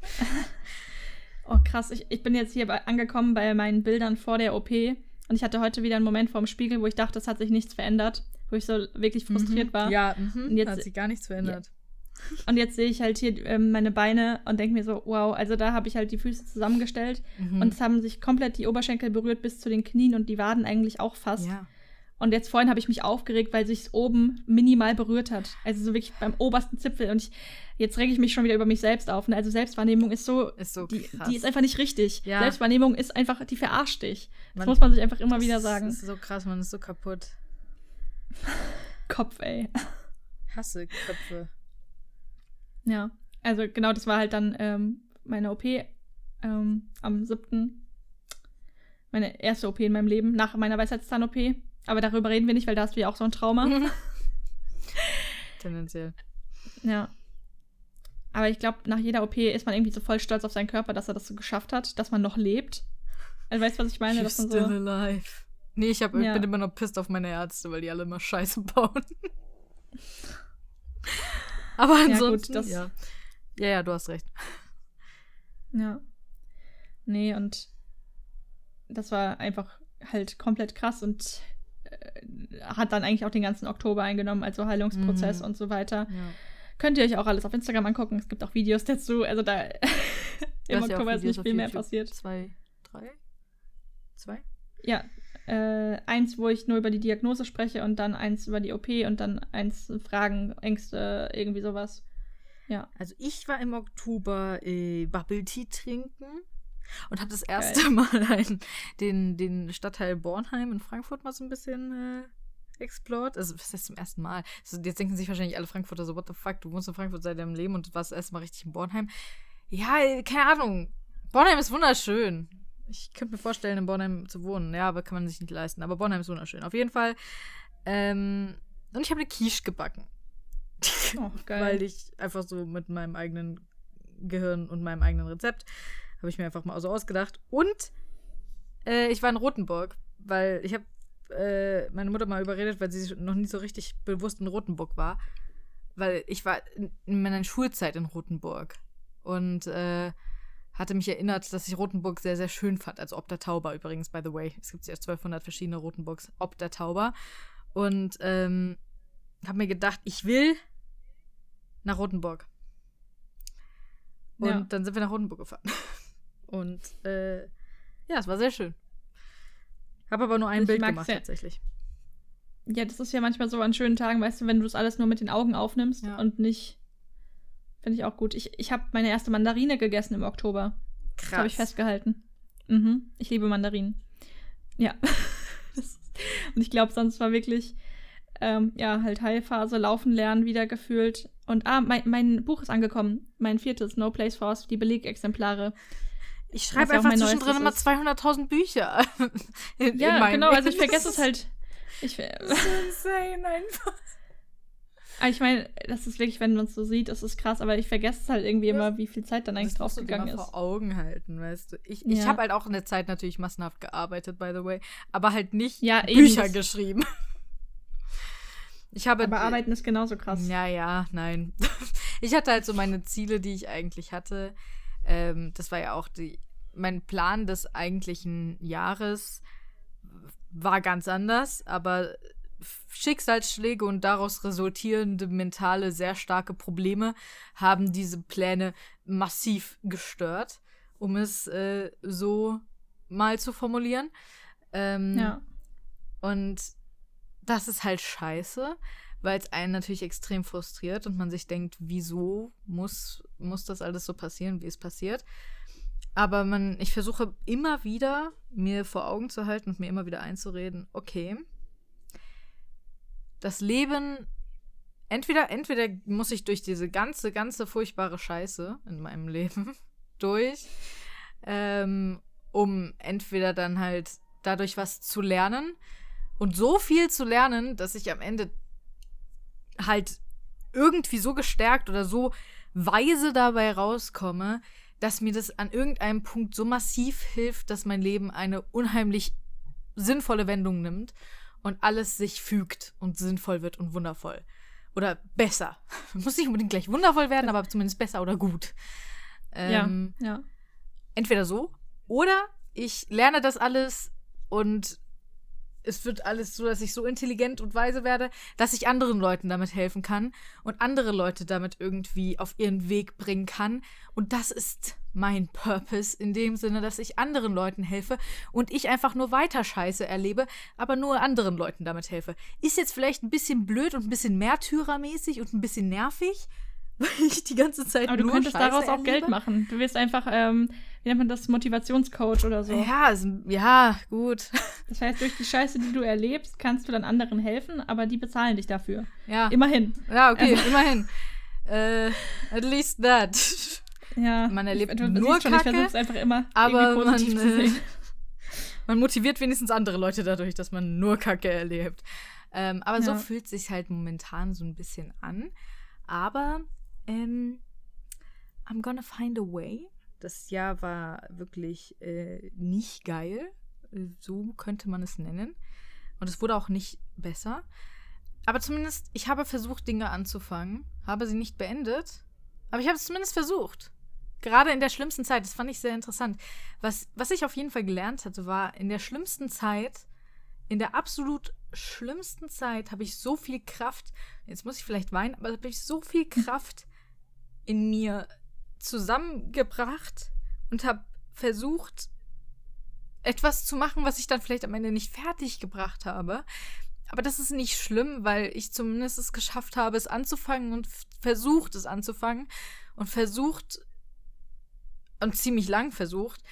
Oh, krass. Ich, ich bin jetzt hier bei, angekommen bei meinen Bildern vor der OP. Und ich hatte heute wieder einen Moment vorm Spiegel, wo ich dachte, es hat sich nichts verändert. Wo ich so wirklich frustriert war. Ja, mhm. Und jetzt- hat sich gar nichts verändert. Und jetzt sehe ich halt hier ähm, meine Beine und denke mir so, wow, also da habe ich halt die Füße zusammengestellt. Mhm. Und es haben sich komplett die Oberschenkel berührt bis zu den Knien und die Waden eigentlich auch fast. ja. Und jetzt vorhin habe ich mich aufgeregt, weil sich oben minimal berührt hat. Also so wirklich beim obersten Zipfel. Und ich, jetzt rege ich mich schon wieder über mich selbst auf. Ne? Also Selbstwahrnehmung ist so, Ist so die, krass. die ist einfach nicht richtig. Ja. Selbstwahrnehmung ist einfach, die verarscht dich. Das Man- muss man sich einfach immer wieder Das sagen. ist so krass, man ist so kaputt. Kopf, ey. Hasse Köpfe. Ja, also genau, das war halt dann ähm, meine OP ähm, am 7. Meine erste OP in meinem Leben, nach meiner Weisheitszahn-OP. Aber darüber reden wir nicht, weil da hast du ja auch so ein Trauma. Tendenziell. Ja. Aber ich glaube, nach jeder OP ist man irgendwie so voll stolz auf seinen Körper, dass er das so geschafft hat, dass man noch lebt. Also weißt du, was ich meine? You're Dass man still so, alive. Nee, ich hab, Ja. bin immer noch pisst auf meine Ärzte, weil die alle immer Scheiße bauen. Aber gut, ansonsten, das- ja. Ja, ja, du hast recht. ja. Nee, und das war einfach halt komplett krass und äh, hat dann eigentlich auch den ganzen Oktober eingenommen, also Heilungsprozess Mhm. und so weiter. Ja. Könnt ihr euch auch alles auf Instagram angucken. Es gibt auch Videos dazu. Also da im ja Oktober ist nicht viel mehr YouTube. passiert. Zwei, drei? Zwei? Ja, äh, eins, wo ich nur über die Diagnose spreche und dann eins über die OP und dann eins Fragen, Ängste, irgendwie sowas. Ja. Also ich war im Oktober äh, Bubble Tea trinken und habe das erste Mal ein, den, den Stadtteil Bornheim in Frankfurt mal so ein bisschen äh, explored. Also was heißt zum ersten Mal? Also, jetzt denken sich wahrscheinlich alle Frankfurter so, what the fuck, du wohnst in Frankfurt seit deinem Leben und warst das erste Mal richtig in Bornheim. Ja, äh, keine Ahnung. Bornheim ist wunderschön. Ich könnte mir vorstellen, in Bornheim zu wohnen. Ja, aber kann man sich nicht leisten. Aber Bornheim ist wunderschön. Auf jeden Fall. Ähm, und ich habe eine Quiche gebacken. Oh, geil. Weil ich einfach so mit meinem eigenen Gehirn und meinem eigenen Rezept habe ich mir einfach mal so ausgedacht. Und äh, ich war in Rothenburg, weil ich habe äh, meine Mutter mal überredet, weil sie noch nie so richtig bewusst in Rothenburg war. Weil ich war in, in meiner Schulzeit in Rothenburg und äh, hatte mich erinnert, dass ich Rothenburg sehr, sehr schön fand. Also Ob der Tauber übrigens, by the way. Es gibt ja 1200 verschiedene Rothenburgs. Ob der Tauber. Und ähm, habe mir gedacht, ich will nach Rotenburg. Und Ja. dann sind wir nach Rotenburg gefahren. Und äh, ja, es war sehr schön. Habe aber nur ein Ich Bild gemacht ja. tatsächlich. Ja, das ist ja manchmal so an schönen Tagen, weißt du, wenn du das alles nur mit den Augen aufnimmst Ja. und nicht. Finde ich auch gut. Ich, ich habe meine erste Mandarine gegessen im Oktober. Krass. Das habe ich festgehalten. Mhm. Ich liebe Mandarinen. Ja. Und ich glaube, sonst war wirklich, ähm, ja, halt Heilphase, Laufen lernen wieder gefühlt. Und ah, mein, mein Buch ist angekommen. Mein viertes, No Place for Us, die Belegexemplare. Ich schreibe ja auch einfach mein zwischendrin immer neuestes 200.000 Bücher. in, Ja, in genau, also ich vergesse es halt. Ich, insane einfach. Ah, ich meine, das ist wirklich, wenn man es so sieht, das ist krass, aber ich vergesse es halt irgendwie Ja. immer, wie viel Zeit dann eigentlich draufgegangen ist. vor Augen halten, weißt du. Ich, ich Ja. habe halt auch in der Zeit natürlich massenhaft gearbeitet, by the way. Aber halt nicht Ja, eben, Bücher das- geschrieben. Ich habe. Aber Arbeiten ist genauso krass. Ja, ja, nein. Ich hatte halt so meine Ziele, die ich eigentlich hatte. Ähm, das war ja auch die, mein Plan des eigentlichen Jahres war ganz anders, aber Schicksalsschläge und daraus resultierende mentale, sehr starke Probleme haben diese Pläne massiv gestört, um es äh, so mal zu formulieren. Ähm, Ja. und das ist halt scheiße, weil es einen natürlich extrem frustriert und man sich denkt, wieso muss, muss das alles so passieren, wie es passiert. Aber man, ich versuche immer wieder, mir vor Augen zu halten und mir immer wieder einzureden, okay, das Leben, entweder, entweder muss ich durch diese ganze, ganze furchtbare Scheiße in meinem Leben durch, ähm, um entweder dann halt dadurch was zu lernen und so viel zu lernen, dass ich am Ende halt irgendwie so gestärkt oder so weise dabei rauskomme, dass mir das an irgendeinem Punkt so massiv hilft, dass mein Leben eine unheimlich sinnvolle Wendung nimmt und alles sich fügt und sinnvoll wird und wundervoll. Oder besser. Muss nicht unbedingt gleich wundervoll werden, aber zumindest besser oder gut. Ähm, ja, ja. entweder so oder ich lerne das alles und es wird alles so, dass ich so intelligent und weise werde, dass ich anderen Leuten damit helfen kann und andere Leute damit irgendwie auf ihren Weg bringen kann. Und das ist mein Purpose in dem Sinne, dass ich anderen Leuten helfe und ich einfach nur weiter Scheiße erlebe, aber nur anderen Leuten damit helfe. Ist jetzt vielleicht ein bisschen blöd und ein bisschen märtyrermäßig und ein bisschen nervig, weil ich die ganze Zeit Aber du nur könntest Scheiße daraus auch erlebe. Geld machen. Du wirst einfach, ähm, wie nennt man das, Motivationscoach oder so. Ja, es- ja, gut. Das heißt, durch die Scheiße, die du erlebst, kannst du dann anderen helfen, aber die bezahlen dich dafür. Ja, Immerhin. ja okay, Also- immerhin. Äh, at least that. Ja. Man erlebt ich, du, nur schon, ich Kacke, versuche es einfach immer aber man, zu äh, sehen. Man motiviert wenigstens andere Leute dadurch, dass man nur Kacke erlebt. Ähm, aber so Ja. fühlt sich halt momentan so ein bisschen an. Aber ähm, I'm gonna find a way. Das Jahr war wirklich äh, nicht geil. So könnte man es nennen. Und es wurde auch nicht besser. Aber zumindest, ich habe versucht, Dinge anzufangen, habe sie nicht beendet. Aber ich habe es zumindest versucht. Gerade in der schlimmsten Zeit, das fand ich sehr interessant. Was, was ich auf jeden Fall gelernt hatte, war, in der schlimmsten Zeit, in der absolut schlimmsten Zeit, habe ich so viel Kraft, jetzt muss ich vielleicht weinen, aber habe ich so viel Kraft in mir zusammengebracht und habe versucht, etwas zu machen, was ich dann vielleicht am Ende nicht fertig gebracht habe. Aber das ist nicht schlimm, weil ich zumindest es geschafft habe, es anzufangen und versucht, es anzufangen und versucht, und ziemlich lang versucht,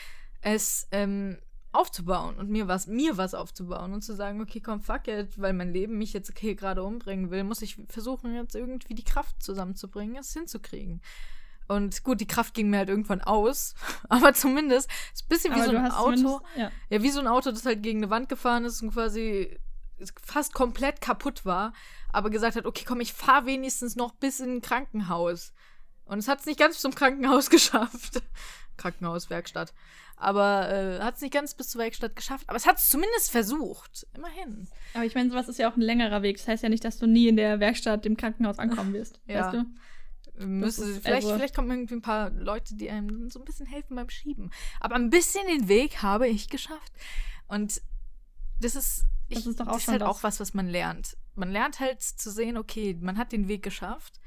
es ähm, aufzubauen und mir was, mir was aufzubauen und zu sagen, okay, komm, fuck it, weil mein Leben mich jetzt okay gerade umbringen will, muss ich versuchen, jetzt irgendwie die Kraft zusammenzubringen, es hinzukriegen. Und gut, die Kraft ging mir halt irgendwann aus, aber zumindest ist ein bisschen wie Aber so du ein Auto. Ja. Ja, wie so ein Auto, das halt gegen eine Wand gefahren ist und quasi fast komplett kaputt war, aber gesagt hat, okay, komm, ich fahr wenigstens noch bis in ein Krankenhaus. Und es hat es nicht ganz zum Krankenhaus geschafft. Krankenhaus, Werkstatt. Aber äh, hat es nicht ganz bis zur Werkstatt geschafft. Aber es hat es zumindest versucht. Immerhin. Aber ich meine, sowas ist ja auch ein längerer Weg. Das heißt ja nicht, dass du nie in der Werkstatt im Krankenhaus ankommen wirst. Ja. Weißt du? Müsste, ist vielleicht, also- vielleicht kommen irgendwie ein paar Leute, die einem so ein bisschen helfen beim Schieben. Aber ein bisschen den Weg habe ich geschafft. Und das ist, ich, Das ist doch auch das ist halt was. auch was, was man lernt. Man lernt halt zu sehen, okay, man hat den Weg geschafft.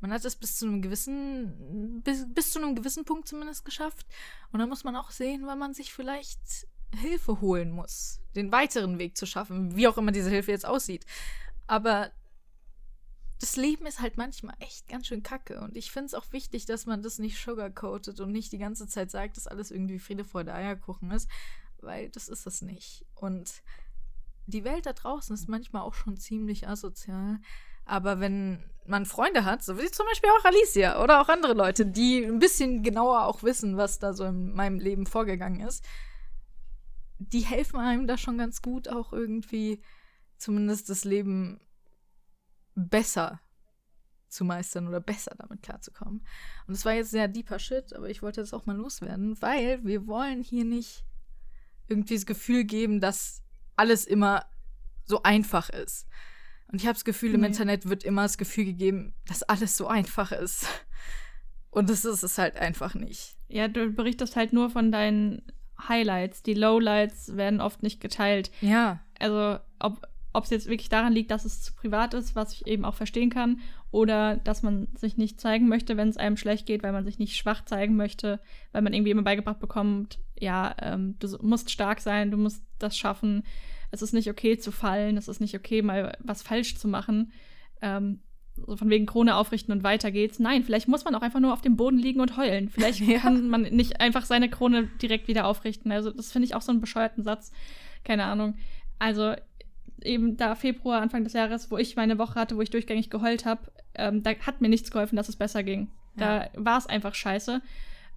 Man hat es bis zu einem gewissen, bis, bis zu einem gewissen Punkt zumindest geschafft. Und dann muss man auch sehen, wann man sich vielleicht Hilfe holen muss, den weiteren Weg zu schaffen, wie auch immer diese Hilfe jetzt aussieht. Aber das Leben ist halt manchmal echt ganz schön kacke. Und ich finde es auch wichtig, dass man das nicht sugarcoatet und nicht die ganze Zeit sagt, dass alles irgendwie Friede, Freude, Eierkuchen ist. Weil das ist es nicht. Und die Welt da draußen ist manchmal auch schon ziemlich asozial. Aber wenn man Freunde hat, so wie zum Beispiel auch Alicia oder auch andere Leute, die ein bisschen genauer auch wissen, was da so in meinem Leben vorgegangen ist, die helfen einem da schon ganz gut, auch irgendwie zumindest das Leben besser zu meistern oder besser damit klarzukommen. Und es war jetzt sehr deeper Shit, aber ich wollte das auch mal loswerden, weil wir wollen hier nicht irgendwie das Gefühl geben, dass alles immer so einfach ist. Und ich habe das Gefühl, im Nee. Internet wird immer das Gefühl gegeben, dass alles so einfach ist. Und das ist es halt einfach nicht. Ja, du berichtest halt nur von deinen Highlights. Die Lowlights werden oft nicht geteilt. Ja. Also, ob ob es jetzt wirklich daran liegt, dass es zu privat ist, was ich eben auch verstehen kann, oder dass man sich nicht zeigen möchte, wenn es einem schlecht geht, weil man sich nicht schwach zeigen möchte, weil man irgendwie immer beigebracht bekommt, ja, ähm, du musst stark sein, du musst das schaffen, es ist nicht okay zu fallen, es ist nicht okay, mal was falsch zu machen. Ähm, so von wegen Krone aufrichten und weiter geht's. Nein, vielleicht muss man auch einfach nur auf dem Boden liegen und heulen. Vielleicht Ja. kann man nicht einfach seine Krone direkt wieder aufrichten. Also, das finde ich auch so einen bescheuerten Satz. Keine Ahnung. Also, eben da Februar, Anfang des Jahres, wo ich meine Woche hatte, wo ich durchgängig geheult habe, ähm, da hat mir nichts geholfen, dass es besser ging. Da war es einfach scheiße.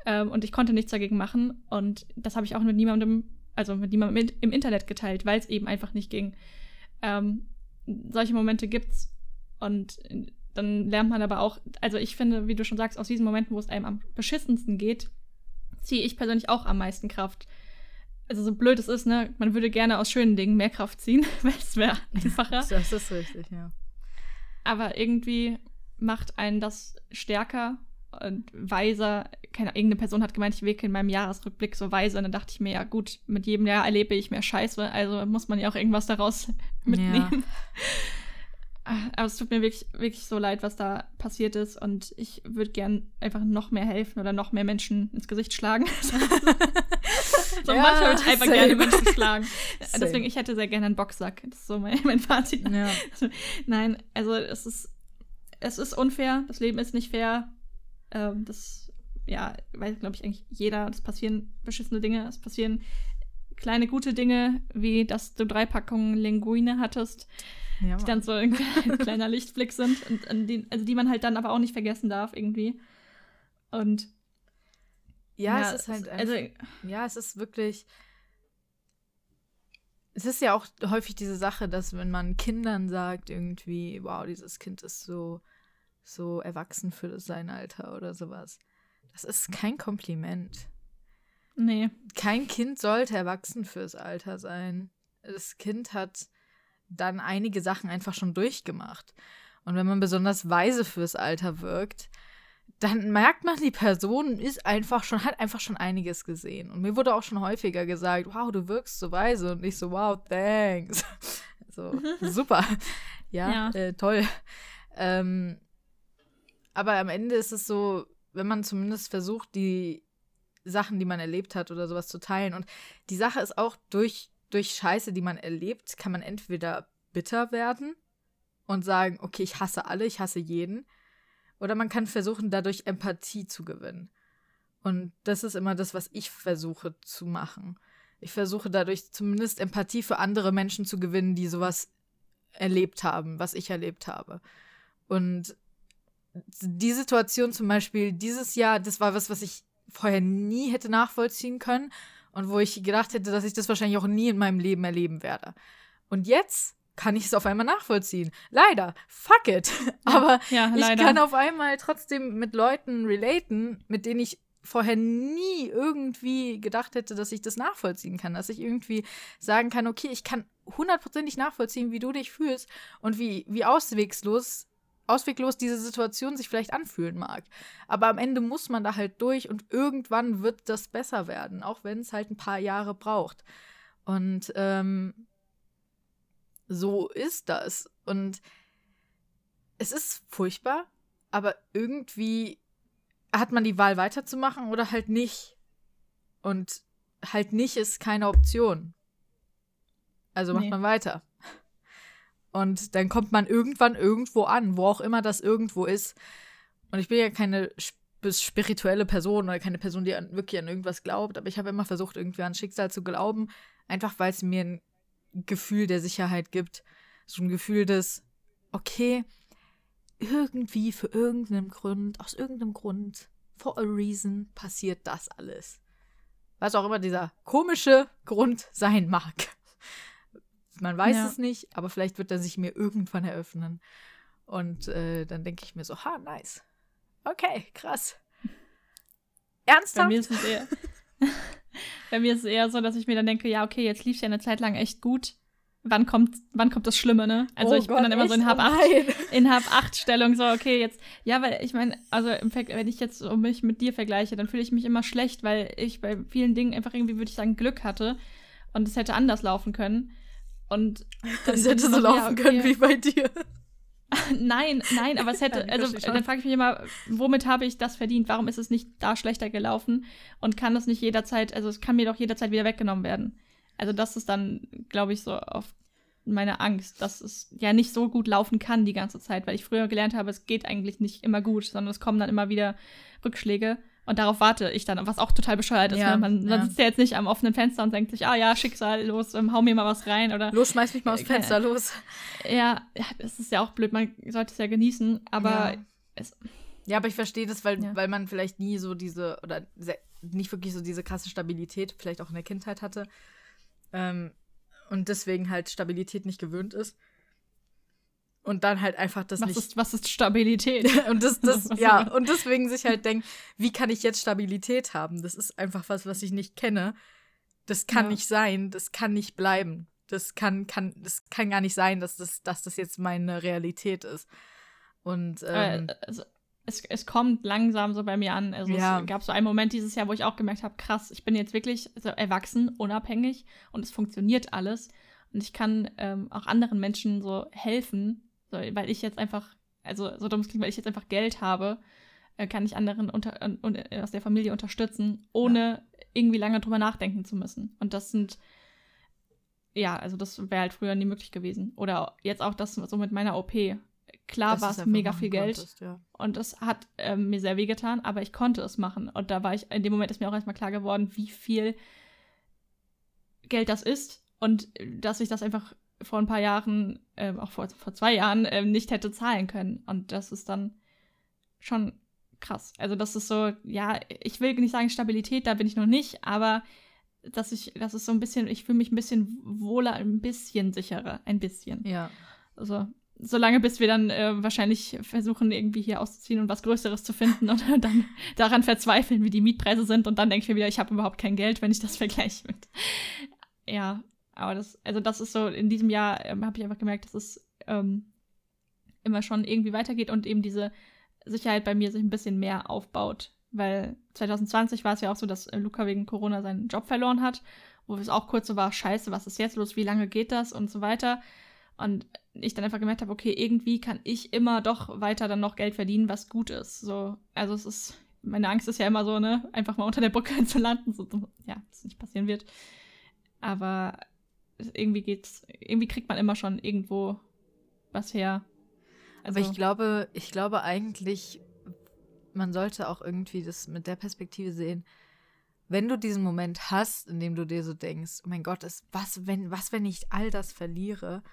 Ähm, und ich konnte nichts dagegen machen. Und das habe ich auch mit niemandem, also mit niemandem im- im Internet geteilt, weil es eben einfach nicht ging. Ähm, solche Momente gibt's. Und dann lernt man aber auch, also ich finde, wie du schon sagst, aus diesen Momenten, wo es einem am beschissensten geht, ziehe ich persönlich auch am meisten Kraft. Also so blöd es ist, ne, man würde gerne aus schönen Dingen mehr Kraft ziehen, weil es wäre einfacher. Das ist richtig, ja. Aber irgendwie macht einen das stärker weiser. Keine, irgendeine Person hat gemeint, ich wirke in meinem Jahresrückblick so weise. Und dann dachte ich mir, ja gut, mit jedem Jahr erlebe ich mehr Scheiße, also muss man ja auch irgendwas daraus mitnehmen. Ja. Aber es tut mir wirklich, wirklich so leid, was da passiert ist. Und ich würde gern einfach noch mehr helfen oder noch mehr Menschen ins Gesicht schlagen. so ja, manchmal würde ich einfach same. gerne Menschen schlagen. Same. Deswegen, ich hätte sehr gerne einen Boxsack. Das ist so mein, mein Fazit. Ja. Nein, also es ist, es ist unfair. Das Leben ist nicht fair. Ähm, das, ja, weiß, glaube ich, eigentlich jeder. Es passieren beschissene Dinge. Es passieren kleine gute Dinge, wie dass du drei Packungen Linguine hattest, ja, die dann so ein kleiner Lichtblick sind und, und die, also die man halt dann aber auch nicht vergessen darf irgendwie. Und ja, ja es ist halt also ja, es ist wirklich es ist ja auch häufig diese Sache, dass wenn man Kindern sagt irgendwie, wow, dieses Kind ist so so erwachsen für sein Alter oder sowas. Das ist kein Kompliment. Nee. Kein Kind sollte erwachsen fürs Alter sein. Das Kind hat dann einige Sachen einfach schon durchgemacht. Und wenn man besonders weise fürs Alter wirkt, dann merkt man, die Person ist einfach schon, hat einfach schon einiges gesehen. Und mir wurde auch schon häufiger gesagt, wow, du wirkst so weise. Und ich so, wow, thanks. So, super. Ja, ja. Äh, toll. Ähm, aber am Ende ist es so, wenn man zumindest versucht, die Sachen, die man erlebt hat oder sowas zu teilen. Und die Sache ist auch, durch, durch Scheiße, die man erlebt, kann man entweder bitter werden und sagen, okay, ich hasse alle, ich hasse jeden. Oder man kann versuchen, dadurch Empathie zu gewinnen. Und das ist immer das, was ich versuche zu machen. Ich versuche dadurch zumindest Empathie für andere Menschen zu gewinnen, die sowas erlebt haben, was ich erlebt habe. Und die Situation zum Beispiel dieses Jahr, das war was, was ich vorher nie hätte nachvollziehen können und wo ich gedacht hätte, dass ich das wahrscheinlich auch nie in meinem Leben erleben werde. Und jetzt kann ich es auf einmal nachvollziehen. Leider, fuck it. Aber ja, ich kann auf einmal trotzdem mit Leuten relaten, mit denen ich vorher nie irgendwie gedacht hätte, dass ich das nachvollziehen kann, dass ich irgendwie sagen kann, okay, ich kann hundertprozentig nachvollziehen, wie du dich fühlst und wie, wie auswegslos ausweglos diese Situation sich vielleicht anfühlen mag. Aber am Ende muss man da halt durch und irgendwann wird das besser werden, auch wenn es halt ein paar Jahre braucht. Und ähm, so ist das. Und es ist furchtbar, aber irgendwie hat man die Wahl weiterzumachen oder halt nicht. Und halt nicht ist keine Option. Also macht nee. man weiter. Und dann kommt man irgendwann irgendwo an, wo auch immer das irgendwo ist. Und ich bin ja keine spirituelle Person oder keine Person, die an, wirklich an irgendwas glaubt, aber ich habe immer versucht, irgendwie an Schicksal zu glauben, einfach weil es mir ein Gefühl der Sicherheit gibt. So ein Gefühl des, okay, irgendwie für irgendeinen Grund, aus irgendeinem Grund, for a reason, passiert das alles. Was auch immer dieser komische Grund sein mag. Man weiß ja. es nicht, aber vielleicht wird er sich mir irgendwann eröffnen. Und äh, dann denke ich mir so, ha, nice. Okay, krass. Ernsthaft? Bei mir ist es eher, bei mir ist es eher so, dass ich mir dann denke, ja, okay, jetzt lief ja eine Zeit lang echt gut. Wann kommt, wann kommt das Schlimme, ne? Also oh ich Gott, bin dann immer so in Hab 8, oh in Hab 8 Stellung, so, okay, jetzt, ja, weil ich meine, also im wenn ich jetzt so mich mit dir vergleiche, dann fühle ich mich immer schlecht, weil ich bei vielen Dingen einfach irgendwie, würde ich sagen, Glück hatte und es hätte anders laufen können. Und das hätte so laufen ja, okay. können wie bei dir. nein, nein, aber es hätte, also dann frage ich mich immer, womit habe ich das verdient? Warum ist es nicht da schlechter gelaufen? Und kann das nicht jederzeit, also es kann mir doch jederzeit wieder weggenommen werden. Also das ist dann, glaube ich, so auf meine Angst, dass es ja nicht so gut laufen kann die ganze Zeit, weil ich früher gelernt habe, es geht eigentlich nicht immer gut, sondern es kommen dann immer wieder Rückschläge. Und darauf warte ich dann, was auch total bescheuert ist. Ja, ne? man, man sitzt ja jetzt nicht am offenen Fenster und denkt sich, ah ja, Schicksal, los, ähm, hau mir mal was rein. Oder, los, schmeiß mich mal aufs Fenster, äh, los. Ja, es ist ja auch blöd, man sollte es ja genießen, aber ja. es. Ja, aber ich verstehe das, weil, ja. weil man vielleicht nie so diese, oder sehr, nicht wirklich so diese krasse Stabilität vielleicht auch in der Kindheit hatte. Ähm, und deswegen halt Stabilität nicht gewöhnt ist und dann halt einfach das was nicht. Ist, was ist Stabilität? und das, das, ja, und deswegen sich halt denkt, wie kann ich jetzt Stabilität haben? Das ist einfach was, was ich nicht kenne. Das kann ja. nicht sein, das kann nicht bleiben. Das kann, kann, das kann gar nicht sein, dass das, dass das jetzt meine Realität ist. Und äh, ähm, also, es, es kommt langsam so bei mir an. Also Ja. es gab so einen Moment dieses Jahr, wo ich auch gemerkt habe, krass, ich bin jetzt wirklich so erwachsen, unabhängig und es funktioniert alles. Und ich kann ähm, auch anderen Menschen so helfen, so, weil ich jetzt einfach, also so dumm es klingt, weil ich jetzt einfach Geld habe, äh, kann ich anderen unter, und, äh, aus der Familie unterstützen, ohne irgendwie lange drüber nachdenken zu müssen. Und das sind, ja, also das wäre halt früher nie möglich gewesen. Oder jetzt auch das so mit meiner OP. Klar war es mega viel Geld. konntest, ja. Und es hat ähm, mir sehr wehgetan, aber ich konnte es machen. Und da war ich, in dem Moment ist mir auch erstmal klar geworden, wie viel Geld das ist und äh, dass ich das einfach vor ein paar Jahren, ähm, auch vor, vor zwei Jahren, ähm, nicht hätte zahlen können. Und das ist dann schon krass. Also das ist so, ja, ich will nicht sagen Stabilität, da bin ich noch nicht, aber dass ich, das ist so ein bisschen, ich fühle mich ein bisschen wohler, ein bisschen sicherer, ein bisschen. Ja. Also, solange bis wir dann äh, wahrscheinlich versuchen, irgendwie hier auszuziehen und was Größeres zu finden und dann daran verzweifeln, wie die Mietpreise sind und dann denke ich mir wieder, ich habe überhaupt kein Geld, wenn ich das vergleiche mit. Ja, aber das, also das ist so, in diesem Jahr ähm, habe ich einfach gemerkt, dass es ähm, immer schon irgendwie weitergeht und eben diese Sicherheit bei mir sich ein bisschen mehr aufbaut. Weil 2020 war es ja auch so, dass äh, Luca wegen Corona seinen Job verloren hat, wo es auch kurz so war, scheiße, was ist jetzt los, wie lange geht das und so weiter. Und ich dann einfach gemerkt habe, okay, irgendwie kann ich immer doch weiter dann noch Geld verdienen, was gut ist. So, also es ist, meine Angst ist ja immer so, ne, einfach mal unter der Brücke zu landen, so, ja, das nicht passieren wird. Aber irgendwie geht's, irgendwie kriegt man immer schon irgendwo was her. Also, Aber ich glaube, ich glaube eigentlich, man sollte auch irgendwie das mit der Perspektive sehen. Wenn du diesen Moment hast, in dem du dir so denkst, oh mein Gott, ist, was, wenn, was, wenn ich all das verliere,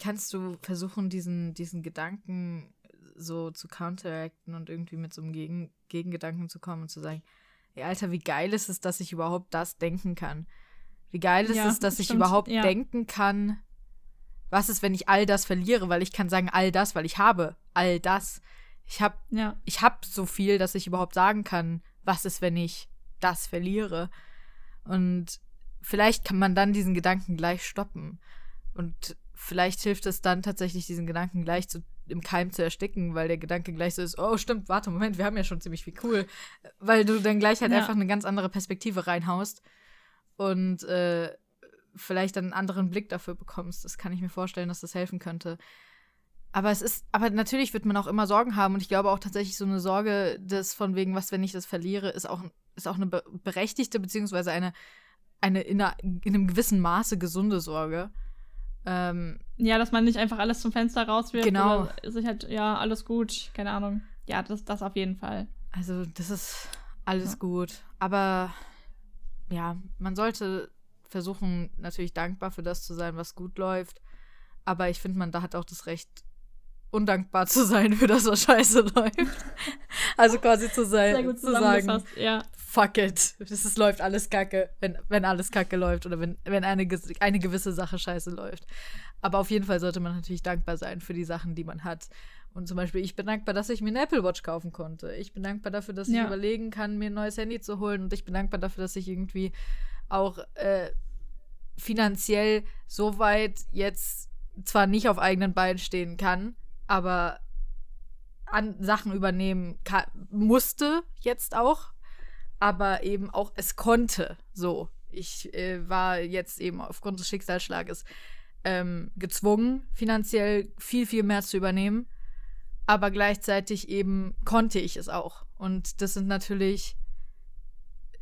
kannst du versuchen, diesen, diesen Gedanken so zu counteracten und irgendwie mit so einem Gegen, Gegengedanken zu kommen und zu sagen, ey, Alter, wie geil ist es, dass ich überhaupt das denken kann? Wie geil ist Ja, es, dass ich stimmt, überhaupt ja. denken kann, was ist, wenn ich all das verliere? Weil ich kann sagen, all das, weil ich habe all das. Ich habe ja, ich habe so viel, dass ich überhaupt sagen kann, was ist, wenn ich das verliere. Und vielleicht kann man dann diesen Gedanken gleich stoppen. Und vielleicht hilft es dann tatsächlich, diesen Gedanken gleich zu, im Keim zu ersticken, weil der Gedanke gleich so ist, oh stimmt, warte, Moment, wir haben ja schon ziemlich viel cool. Weil du dann gleich halt Ja. einfach eine ganz andere Perspektive reinhaust und äh, vielleicht dann einen anderen Blick dafür bekommst. Das kann ich mir vorstellen, dass das helfen könnte. Aber es ist, aber natürlich wird man auch immer Sorgen haben und ich glaube auch tatsächlich so eine Sorge, das von wegen, was, wenn ich das verliere, ist auch, ist auch eine be berechtigte, beziehungsweise eine, eine in, einer, in einem gewissen Maße gesunde Sorge. Ähm, ja, dass man nicht einfach alles zum Fenster rauswirft. Genau. Sich halt, ja, alles gut, keine Ahnung. Ja, das, das auf jeden Fall. also, das ist alles Ja. gut. Aber ja, man sollte versuchen, natürlich dankbar für das zu sein, was gut läuft. Aber ich finde, man da hat auch das Recht, undankbar zu sein für das, was scheiße läuft. Also quasi zu sein, Sehr gut zu sagen, ja. fuck it, es läuft alles kacke, wenn, wenn alles kacke läuft oder wenn, wenn eine, eine gewisse Sache scheiße läuft. Aber auf jeden Fall sollte man natürlich dankbar sein für die Sachen, die man hat. Und zum Beispiel, ich bin dankbar, dass ich mir eine Apple Watch kaufen konnte. Ich bin dankbar dafür, dass ich Ja. überlegen kann, mir ein neues Handy zu holen. Und ich bin dankbar dafür, dass ich irgendwie auch äh, finanziell so weit jetzt zwar nicht auf eigenen Beinen stehen kann, aber an Sachen übernehmen ka- musste jetzt auch, aber eben auch es konnte so. Ich äh, war jetzt eben aufgrund des Schicksalsschlages ähm, gezwungen, finanziell viel, viel mehr zu übernehmen, aber gleichzeitig eben konnte ich es auch. Und das sind natürlich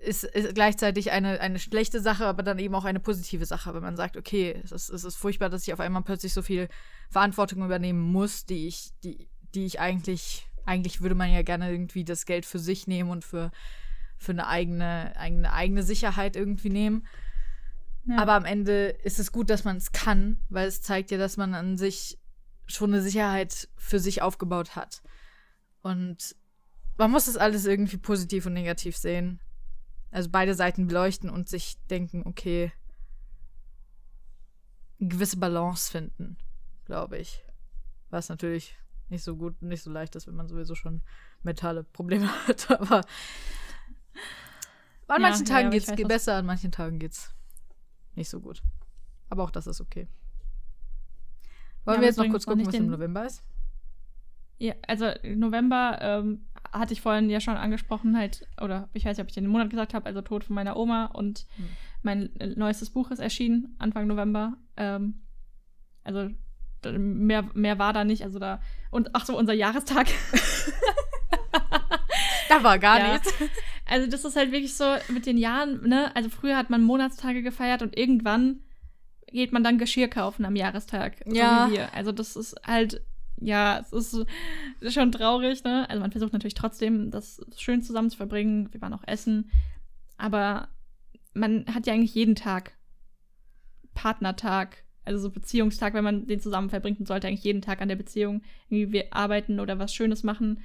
ist, ist gleichzeitig eine, eine schlechte Sache, aber dann eben auch eine positive Sache, wenn man sagt, okay, es ist, es ist furchtbar, dass ich auf einmal plötzlich so viel Verantwortung übernehmen muss, die ich, die, die ich eigentlich, eigentlich würde man ja gerne irgendwie das Geld für sich nehmen und für, für eine eigene, eigene, eigene Sicherheit irgendwie nehmen. Ja. Aber am Ende ist es gut, dass man es kann, weil es zeigt ja, dass man an sich schon eine Sicherheit für sich aufgebaut hat. Und man muss das alles irgendwie positiv und negativ sehen. Also beide Seiten beleuchten und sich denken, okay, eine gewisse Balance finden, glaube ich. Was natürlich nicht so gut, nicht so leicht ist, wenn man sowieso schon mentale Probleme hat. Aber an Ja, manchen ja, Tagen ich geht's weiß, geht besser, an manchen Tagen geht's nicht so gut. Aber auch das ist okay. Wollen Ja, wir jetzt noch kurz gucken, was im November ist? Ja, also November ähm, hatte ich vorhin ja schon angesprochen, halt, oder ich weiß nicht, ob ich den Monat gesagt habe, also Tod von meiner Oma und Hm. mein äh, neuestes Buch ist erschienen, Anfang November. Ähm, also mehr, mehr war da nicht, also da. Und ach so, unser Jahrestag. Da war gar Ja. nichts. Also das ist halt wirklich so mit den Jahren, ne? Also früher hat man Monatstage gefeiert und irgendwann geht man dann Geschirr kaufen am Jahrestag. Ja. So wie wir. Also das ist halt, ja, es ist schon traurig, ne? Also man versucht natürlich trotzdem, das schön zusammen zu verbringen. Wir waren auch essen. Aber man hat ja eigentlich jeden Tag Partnertag, also so Beziehungstag, wenn man den zusammen verbringt und sollte eigentlich jeden Tag an der Beziehung irgendwie wir arbeiten oder was Schönes machen.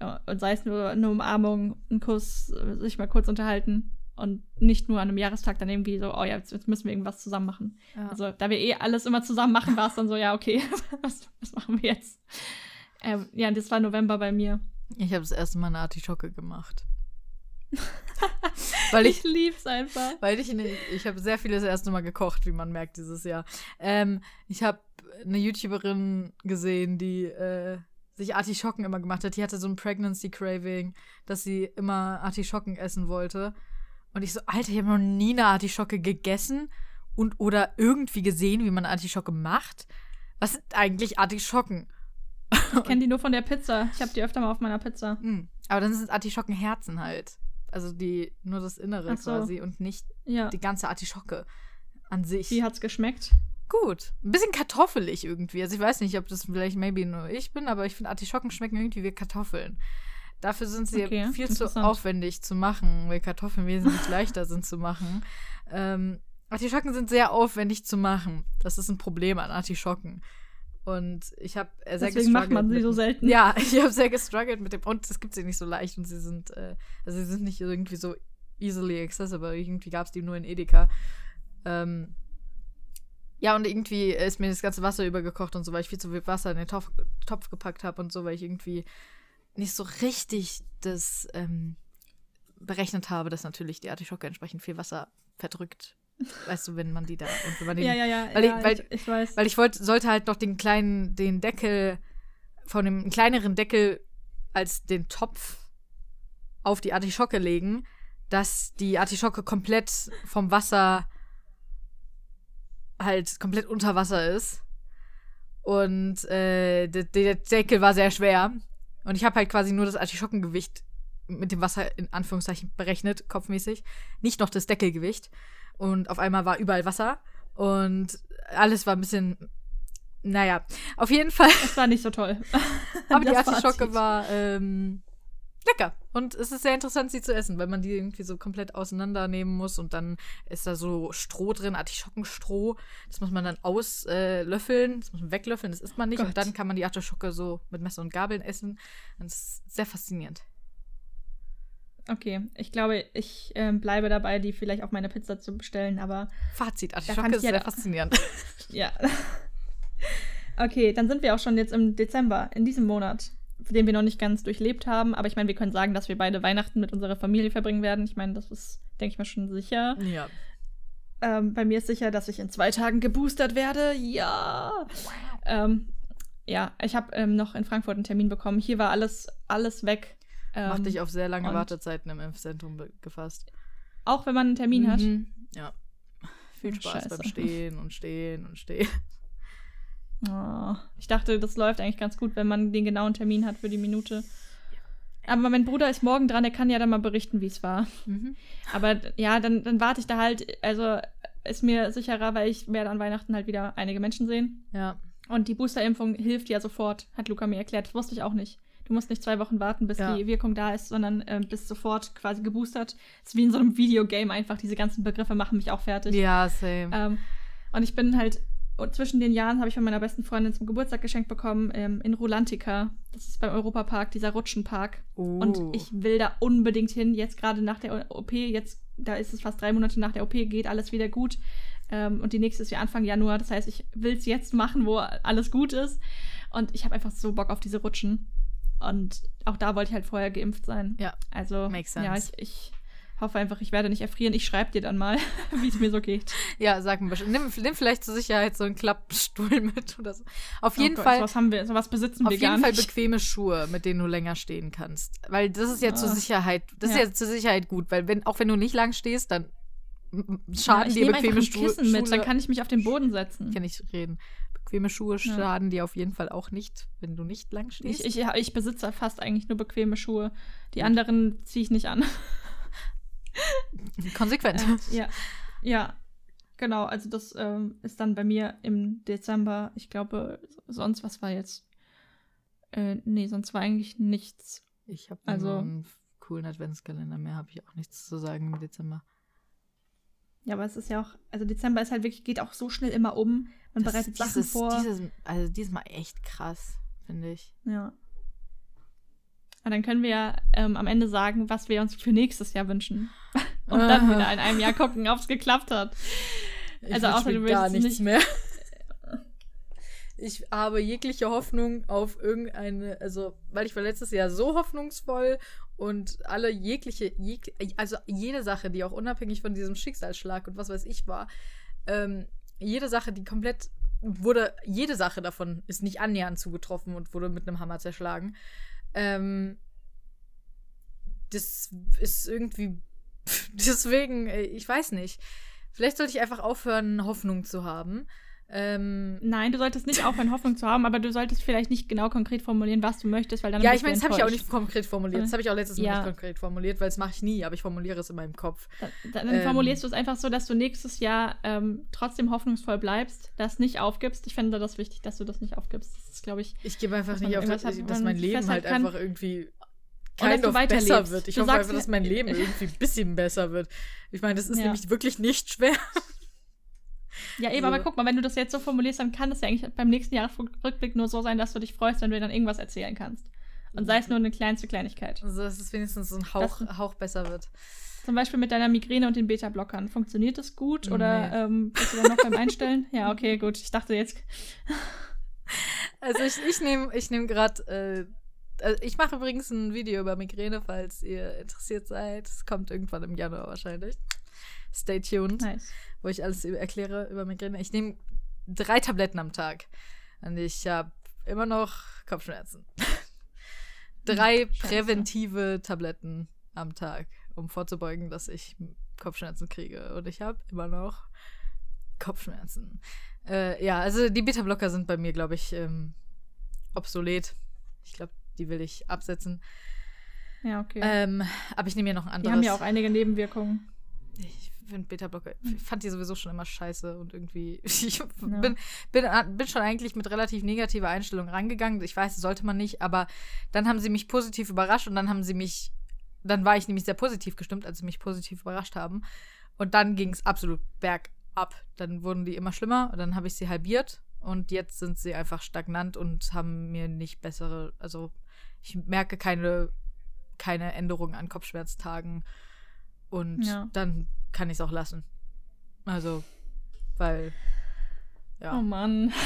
Ja, Und sei es nur eine Umarmung, ein Kuss, äh, sich mal kurz unterhalten. Und nicht nur an einem Jahrestag dann irgendwie so, oh ja, jetzt, jetzt müssen wir irgendwas zusammen machen. Ja. Also, da wir eh alles immer zusammen machen, war es dann so, ja, okay, was, was machen wir jetzt? Ähm, ja, das war November bei mir. Ich habe das erste Mal eine Artischocke gemacht. Weil ich, lieb's einfach. weil ich, ne, ich habe sehr viel das erste Mal gekocht, wie man merkt dieses Jahr. Ähm, ich habe eine YouTuberin gesehen, die äh, sich Artischocken immer gemacht hat. Die hatte so ein Pregnancy Craving, dass sie immer Artischocken essen wollte. Und ich so, Alter, ich habe noch nie eine Artischocke gegessen und oder irgendwie gesehen, wie man Artischocke macht. Was sind eigentlich Artischocken? Ich kenne die nur von der Pizza. Ich habe die öfter mal auf meiner Pizza. Mm. Aber dann sind Artischockenherzen halt. Also die nur das Innere so. quasi und nicht Ja. die ganze Artischocke an sich. Wie hat's geschmeckt? Gut. Ein bisschen kartoffelig irgendwie. Also ich weiß nicht, ob das vielleicht maybe nur ich bin, aber ich finde Artischocken schmecken irgendwie wie Kartoffeln. Dafür sind sie Okay, viel zu aufwendig zu machen, weil Kartoffeln wesentlich leichter sind zu machen. Ähm, Artischocken sind sehr aufwendig zu machen. Das ist ein Problem an Artischocken. Und ich habe sehr Deswegen macht man sie mit so selten. ja, ich habe sehr gestruggelt mit dem. Und es gibt sie nicht so leicht und sie sind, äh, also sie sind nicht irgendwie so easily accessible. Irgendwie gab es die nur in Edeka. Ähm, ja, und irgendwie ist mir das ganze Wasser übergekocht und so, weil ich viel zu viel Wasser in den Topf, Topf gepackt habe und so, weil ich irgendwie nicht so richtig das ähm, berechnet habe, dass natürlich die Artischocke entsprechend viel Wasser verdrückt. Weißt du, wenn man die da und wenn man den Ja, ja, ja. Weil ich- ja, weil- ich, ich weiß. weil ich wollte, sollte halt noch den kleinen, den Deckel von dem kleineren Deckel als den Topf auf die Artischocke legen, dass die Artischocke komplett vom Wasser halt komplett unter Wasser ist. Und äh, der, der Deckel war sehr schwer. Und ich habe halt quasi nur das Artischockengewicht mit dem Wasser in Anführungszeichen berechnet, kopfmäßig. Nicht noch das Deckelgewicht. Und auf einmal war überall Wasser. Und alles war ein bisschen. Naja, auf jeden Fall. Es war nicht so toll. Aber die Artischocke war ähm, lecker. Und es ist sehr interessant, sie zu essen, weil man die irgendwie so komplett auseinandernehmen muss. Und dann ist da so Stroh drin, Artischockenstroh. Das muss man dann auslöffeln, äh, das muss man weglöffeln, das isst man nicht. Gott. Und dann kann man die Artischocke so mit Messer und Gabeln essen. Und das ist sehr faszinierend. Okay, ich glaube, ich ähm, bleibe dabei, die vielleicht auf meine Pizza zu bestellen, aber Fazit, Artischocke ist ja sehr faszinierend. ja. okay, dann sind wir auch schon jetzt im Dezember, in diesem Monat, den wir noch nicht ganz durchlebt haben. Aber ich meine, wir können sagen, dass wir beide Weihnachten mit unserer Familie verbringen werden. Ich meine, das ist, denke ich mal, schon sicher. ja. Ähm, bei mir ist sicher, dass ich in zwei Tagen geboostert werde. Ja. Ähm, ja, ich habe ähm, noch in Frankfurt einen Termin bekommen. Hier war alles, alles weg. Ähm, Macht dich auf sehr lange Wartezeiten im Impfzentrum gefasst. Auch wenn man einen Termin hat. Mhm. Ja. Viel Spaß beim scheiße. Stehen und Stehen und Stehen. Oh, ich dachte, das läuft eigentlich ganz gut, wenn man den genauen Termin hat für die Minute. Aber mein Bruder ist morgen dran, der kann ja dann mal berichten, wie es war. Mhm. Aber ja, dann, dann warte ich da halt, also ist mir sicherer, weil ich werde an Weihnachten halt wieder einige Menschen sehen. Ja. Und die Boosterimpfung hilft ja sofort, hat Luca mir erklärt. Das wusste ich auch nicht. Du musst nicht zwei Wochen warten, bis Ja. die Wirkung da ist, sondern ähm, bist sofort quasi geboostert. ist wie in so einem Videogame einfach. Diese ganzen Begriffe machen mich auch fertig. Ja, same. Ähm, und ich bin halt, und zwischen den Jahren habe ich von meiner besten Freundin zum Geburtstag geschenkt bekommen ähm, in Rolantica. Das ist beim Europapark, dieser Rutschenpark. Oh. Und ich will da unbedingt hin. Jetzt gerade nach der OP, jetzt, da ist es fast drei Monate nach der OP, geht alles wieder gut. Ähm, und die nächste ist ja Anfang Januar. Das heißt, ich will es jetzt machen, wo alles gut ist. Und ich habe einfach so Bock auf diese Rutschen. Und auch da wollte ich halt vorher geimpft sein. Ja, Also, makes ja, sense. ich, ich hoffe einfach, ich werde nicht erfrieren. Ich schreibe dir dann mal, wie es mir so geht. Ja, sag mir bestimmt. Nimm, nimm vielleicht zur Sicherheit so einen Klappstuhl mit oder so. Auf jeden oh Gott, Fall. Sowas haben wir, sowas besitzen Auf wir jeden gar Fall nicht. bequeme Schuhe, mit denen du länger stehen kannst. Weil das ist ja zur Ah. Sicherheit, das Ja. ist ja zur Sicherheit gut, weil wenn, auch wenn du nicht lang stehst, dann Ja, schaden ich dir bequeme Schuhe. Kissen mit, dann kann ich mich auf den Boden setzen. kann ich reden. Bequeme Schuhe Ja. schaden dir auf jeden Fall auch nicht, wenn du nicht lang stehst. Ich, ich, ich besitze fast eigentlich nur bequeme Schuhe. Die anderen ziehe ich nicht an. Konsequent. Äh, ja. Ja. Genau, also das ähm, ist dann bei mir im Dezember. Ich glaube, sonst was war jetzt. Äh, nee, sonst war eigentlich nichts. Ich habe Also- einen coolen Adventskalender. Mehr habe ich auch nichts zu sagen im Dezember. Ja, aber es ist ja auch, also Dezember ist halt wirklich, geht auch so schnell immer um. Man Das- bereitet Sachen dieses, vor. Dieses, also diesmal echt krass, finde ich. Ja. Und dann können wir ja ähm, am Ende sagen, was wir uns für nächstes Jahr wünschen. Und dann Ah. wieder in einem Jahr gucken, ob es geklappt hat. Ich Also außer du gar willst nichts nicht- mehr. Ich habe jegliche Hoffnung auf irgendeine, also, weil ich war letztes Jahr so hoffnungsvoll und alle jegliche, jeg, also jede Sache, die auch unabhängig von diesem Schicksalsschlag und was weiß ich war, ähm, jede Sache, die komplett wurde, jede Sache davon ist nicht annähernd zugetroffen und wurde mit einem Hammer zerschlagen. Ähm, das ist irgendwie, deswegen, äh, ich weiß nicht. Vielleicht sollte ich einfach aufhören, Hoffnung zu haben. Ähm, Nein, du solltest nicht aufhören, Hoffnung zu haben, aber du solltest vielleicht nicht genau konkret formulieren, was du möchtest, weil dann ja, ich meine, das habe ich auch nicht konkret formuliert. Das habe ich auch letztes Mal Ja. nicht konkret formuliert, weil das mache ich nie, aber ich formuliere es in meinem Kopf. Dann, dann Ähm. formulierst du es einfach so, dass du nächstes Jahr ähm, trotzdem hoffnungsvoll bleibst, das nicht aufgibst. Ich finde das wichtig, dass du das nicht aufgibst. Das ist, glaube ich, Ich gebe einfach nicht auf, dass, hat, dass mein Leben halt einfach irgendwie kind of besser wird. Ich Du hoffe sagst- einfach, dass mein Leben irgendwie ein bisschen besser wird. Ich meine, das ist Ja. nämlich wirklich nicht schwer. Ja, eben, So. aber guck mal, wenn du das jetzt so formulierst, dann kann es ja eigentlich beim nächsten Jahresrückblick nur so sein, dass du dich freust, wenn du dann irgendwas erzählen kannst. Und sei es nur eine kleinste Kleinigkeit. Also, dass es wenigstens so ein Hauch, Das- Hauch besser wird. Zum Beispiel mit deiner Migräne und den Beta-Blockern. Funktioniert das gut oder Nee. ähm, bist du dann noch beim Einstellen? Ja, okay, gut. Ich dachte jetzt. Also ich, ich nehme ich nehm gerade, äh, also ich mache übrigens ein Video über Migräne, falls ihr interessiert seid. Es kommt irgendwann im Januar wahrscheinlich. Stay tuned, Nice. wo ich alles erkläre über Migräne. Ich nehme drei Tabletten am Tag und ich habe immer noch Kopfschmerzen. drei Scheiße. präventive Tabletten am Tag, um vorzubeugen, dass ich Kopfschmerzen kriege. Und ich habe immer noch Kopfschmerzen. Äh, ja, also die Beta-Blocker sind bei mir, glaube ich, ähm, obsolet. Ich glaube, die will ich absetzen. Ja, okay. Ähm, aber ich nehme ja noch ein die anderes. haben ja auch einige Nebenwirkungen. Ich finde Beta-Blocker, ich fand die sowieso schon immer scheiße und irgendwie. Ich Ja. bin, bin, bin schon eigentlich mit relativ negativer Einstellung rangegangen. Ich weiß, das sollte man nicht, aber dann haben sie mich positiv überrascht und dann haben sie mich. Dann war ich nämlich sehr positiv gestimmt, als sie mich positiv überrascht haben. Und dann ging es absolut bergab. Dann wurden die immer schlimmer und dann habe ich sie halbiert und jetzt sind sie einfach stagnant und haben mir nicht bessere. Also ich merke keine, keine Änderung an Kopfschmerztagen und Ja. dann kann ich es auch lassen. Also, weil. Ja. Oh Mann.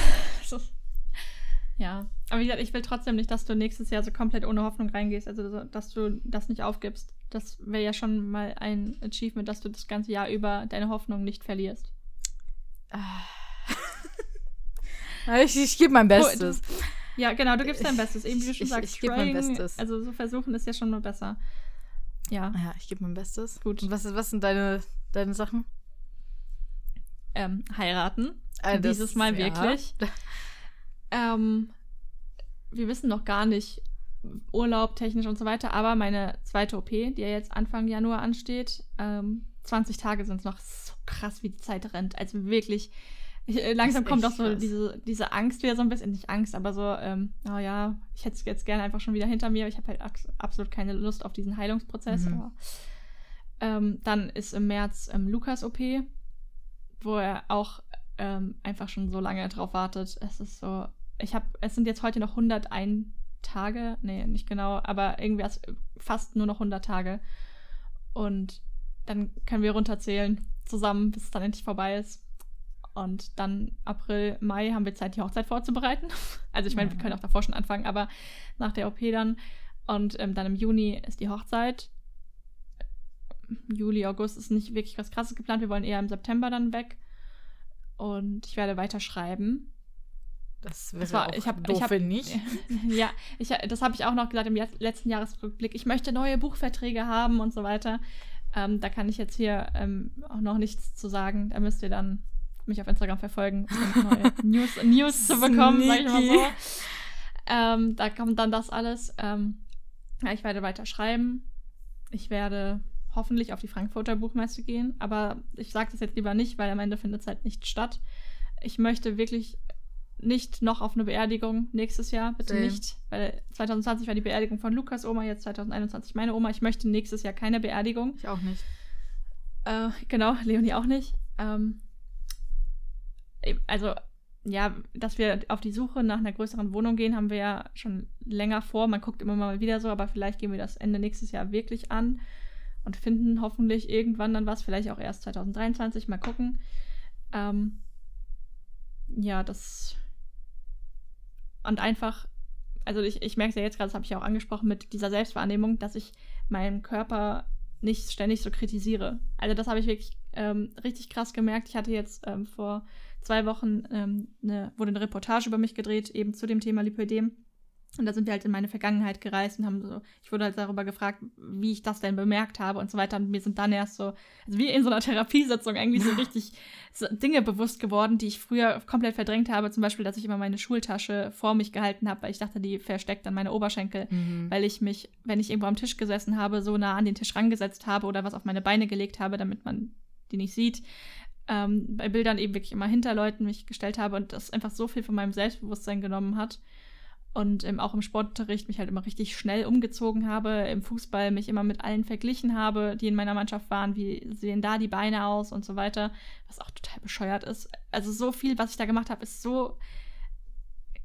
Ja. Aber wie gesagt, ich will trotzdem nicht, dass du nächstes Jahr so komplett ohne Hoffnung reingehst. Also, so, dass du das nicht aufgibst. Das wäre ja schon mal ein Achievement, dass du das ganze Jahr über deine Hoffnung nicht verlierst. ich ich gebe mein Bestes. Ja, genau, du gibst dein Bestes. Eben wie du schon Ich- sagst, ich geb mein trying, Bestes. Also so versuchen ist ja schon mal besser. Ja, Ja, ich gebe mein Bestes. Gut. Und was, was sind deine, deine Sachen? ähm, heiraten. Äh, das- Dieses Mal ja. wirklich. Ähm, wir wissen noch gar nicht, Urlaub technisch und so weiter, aber meine zweite OP, die ja jetzt Anfang Januar ansteht, ähm, 20 Tage sind es noch so krass, wie die Zeit rennt. Also wirklich, ich, äh, langsam kommt auch so krass. diese, diese Angst wieder so ein bisschen, nicht Angst, aber so, ähm, oh ja, ich hätte es jetzt gerne einfach schon wieder hinter mir. Ich habe halt absolut keine Lust auf diesen Heilungsprozess. Mhm. Aber, ähm, dann ist im März ähm, Lukas OP, wo er auch ähm, einfach schon so lange drauf wartet. Es ist so, ich habe, es sind jetzt heute noch 101 Tage, nee, nicht genau, aber irgendwie erst fast nur noch 100 Tage. Und dann können wir runterzählen zusammen, bis es dann endlich vorbei ist. Und dann April, Mai haben wir Zeit, die Hochzeit vorzubereiten. Also ich meine, wir Ja. können auch davor schon anfangen, aber nach der OP dann. Und ähm, dann im Juni ist die Hochzeit. Juli, August ist nicht wirklich was Krasses geplant. Wir wollen eher im September dann weg. Und ich werde weiter schreiben. Das wäre war, auch ich hab, doof, ich hab, nicht. ja, ich, das habe ich auch noch gesagt im letzten Jahresrückblick. Ich möchte neue Buchverträge haben und so weiter. Ähm, da kann ich jetzt hier ähm, auch noch nichts zu sagen. Da müsst ihr dann mich auf Instagram verfolgen, um neue News, News zu bekommen, sag ich mal so. Ähm, da kommt dann das alles. Ähm, ja, ich werde weiter schreiben. Ich werde hoffentlich auf die Frankfurter Buchmesse gehen, aber ich sage das jetzt lieber nicht, weil am Ende findet es halt nicht statt. Ich möchte wirklich nicht noch auf eine Beerdigung nächstes Jahr, bitte Same. nicht, weil 2020 war die Beerdigung von Lukas Oma, jetzt 2021 meine Oma. Ich möchte nächstes Jahr keine Beerdigung. Ich auch nicht. Äh, genau, Leonie auch nicht. Ähm, also ja, dass wir auf die Suche nach einer größeren Wohnung gehen, haben wir ja schon länger vor. Man guckt immer mal wieder so, aber vielleicht gehen wir das Ende nächstes Jahr wirklich an und finden hoffentlich irgendwann dann was, vielleicht auch erst 2023, mal gucken. Ähm, ja, das. Und einfach, also ich, ich merke es ja jetzt gerade, das habe ich ja auch angesprochen mit dieser Selbstwahrnehmung, dass ich meinen Körper nicht ständig so kritisiere. Also das habe ich wirklich ähm, richtig krass gemerkt. Ich hatte jetzt ähm, vor zwei Wochen ähm, eine, wurde eine Reportage über mich gedreht, eben zu dem Thema Lipödem. Und da sind wir halt in meine Vergangenheit gereist und haben so, ich wurde halt darüber gefragt, wie ich das denn bemerkt habe und so weiter. Und mir sind dann erst so, also wie in so einer Therapiesitzung eigentlich so richtig so Dinge bewusst geworden, die ich früher komplett verdrängt habe. Zum Beispiel, dass ich immer meine Schultasche vor mich gehalten habe, weil ich dachte, die versteckt dann meine Oberschenkel, mhm. weil ich mich, wenn ich irgendwo am Tisch gesessen habe, so nah an den Tisch rangesetzt habe oder was auf meine Beine gelegt habe, damit man die nicht sieht ähm, bei Bildern eben wirklich immer hinter Leuten mich gestellt habe und das einfach so viel von meinem Selbstbewusstsein genommen hat. Und ähm, auch im Sportunterricht mich halt immer richtig schnell umgezogen habe, im Fußball mich immer mit allen verglichen habe, die in meiner Mannschaft waren, wie sehen da die Beine aus und so weiter, was auch total bescheuert ist. Also so viel, was ich da gemacht habe, ist so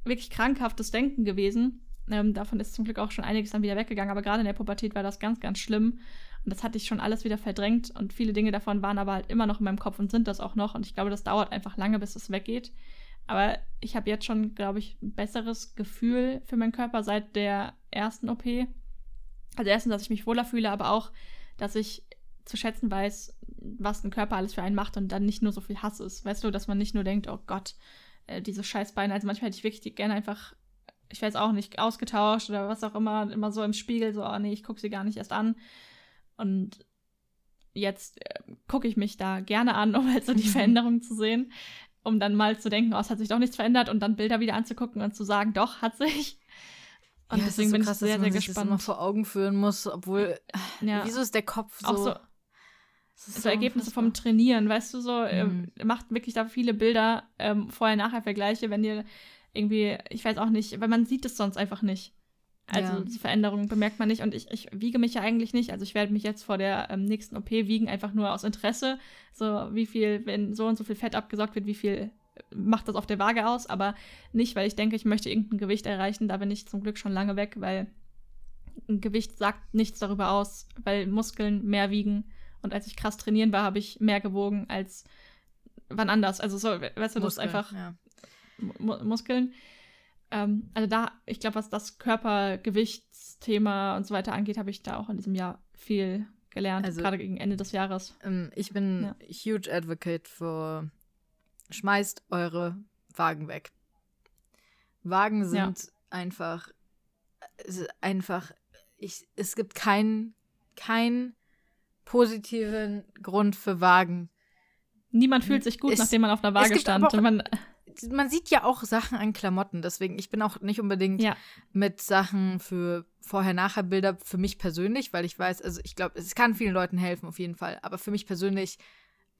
wirklich krankhaftes Denken gewesen. Ähm, davon ist zum Glück auch schon einiges dann wieder weggegangen, aber gerade in der Pubertät war das ganz, ganz schlimm. Das hatte ich schon alles wieder verdrängt und viele Dinge davon waren aber halt immer noch in meinem Kopf und sind das auch noch. Und ich glaube, das dauert einfach lange, bis es weggeht. Aber ich habe jetzt schon, glaube ich, ein besseres Gefühl für meinen Körper seit der ersten OP. Also erstens, dass ich mich wohler fühle, aber auch, dass ich zu schätzen weiß, was ein Körper alles für einen macht und dann nicht nur so viel Hass ist. Weißt du, dass man nicht nur denkt, oh Gott, äh, diese Scheißbeine. Also manchmal hätte ich wirklich gerne einfach, ich weiß auch nicht, ausgetauscht oder was auch immer, immer so im Spiegel, so, oh nee, ich gucke sie gar nicht erst an. Und jetzt äh, gucke ich mich da gerne an, um halt so die Veränderung zu sehen, um dann mal zu denken, oh, es hat sich doch nichts verändert und dann Bilder wieder anzugucken und zu sagen, doch, hat sich. Und ja, deswegen so bin krass, ich sehr, sehr gespannt. Das immer vor Augen führen muss, obwohl, ja. wieso ist der Kopf so... Auch so so, so Ergebnisse vom Trainieren, weißt du, so, mhm. äh, macht wirklich da viele Bilder, ähm, vorher-nachher-Vergleiche, wenn ihr irgendwie, ich weiß auch nicht, weil man sieht es sonst einfach nicht. Also ja. die Veränderung bemerkt man nicht und ich, ich wiege mich ja eigentlich nicht. Also ich werde mich jetzt vor der ähm, nächsten OP wiegen, einfach nur aus Interesse. So wie viel, wenn so und so viel Fett abgesaugt wird, wie viel macht das auf der Waage aus, aber nicht, weil ich denke, ich möchte irgendein Gewicht erreichen. Da bin ich zum Glück schon lange weg, weil ein Gewicht sagt nichts darüber aus, weil Muskeln mehr wiegen. Und als ich krass trainieren war, habe ich mehr gewogen als wann anders. Also so, weißt du, das ist einfach ja. Muskeln. Ähm, also da, ich glaube, was das Körpergewichtsthema und so weiter angeht, habe ich da auch in diesem Jahr viel gelernt, also, gerade gegen Ende des Jahres. Ähm, ich bin ja. huge advocate für schmeißt eure Wagen weg. Wagen sind ja. einfach einfach ich, es gibt keinen keinen positiven Grund für Wagen. Niemand fühlt sich gut, es, nachdem man auf einer Waage stand. Auch, man, man sieht ja auch Sachen an Klamotten, deswegen, ich bin auch nicht unbedingt ja. mit Sachen für Vorher-Nachher-Bilder für mich persönlich, weil ich weiß, also ich glaube, es kann vielen Leuten helfen, auf jeden Fall. Aber für mich persönlich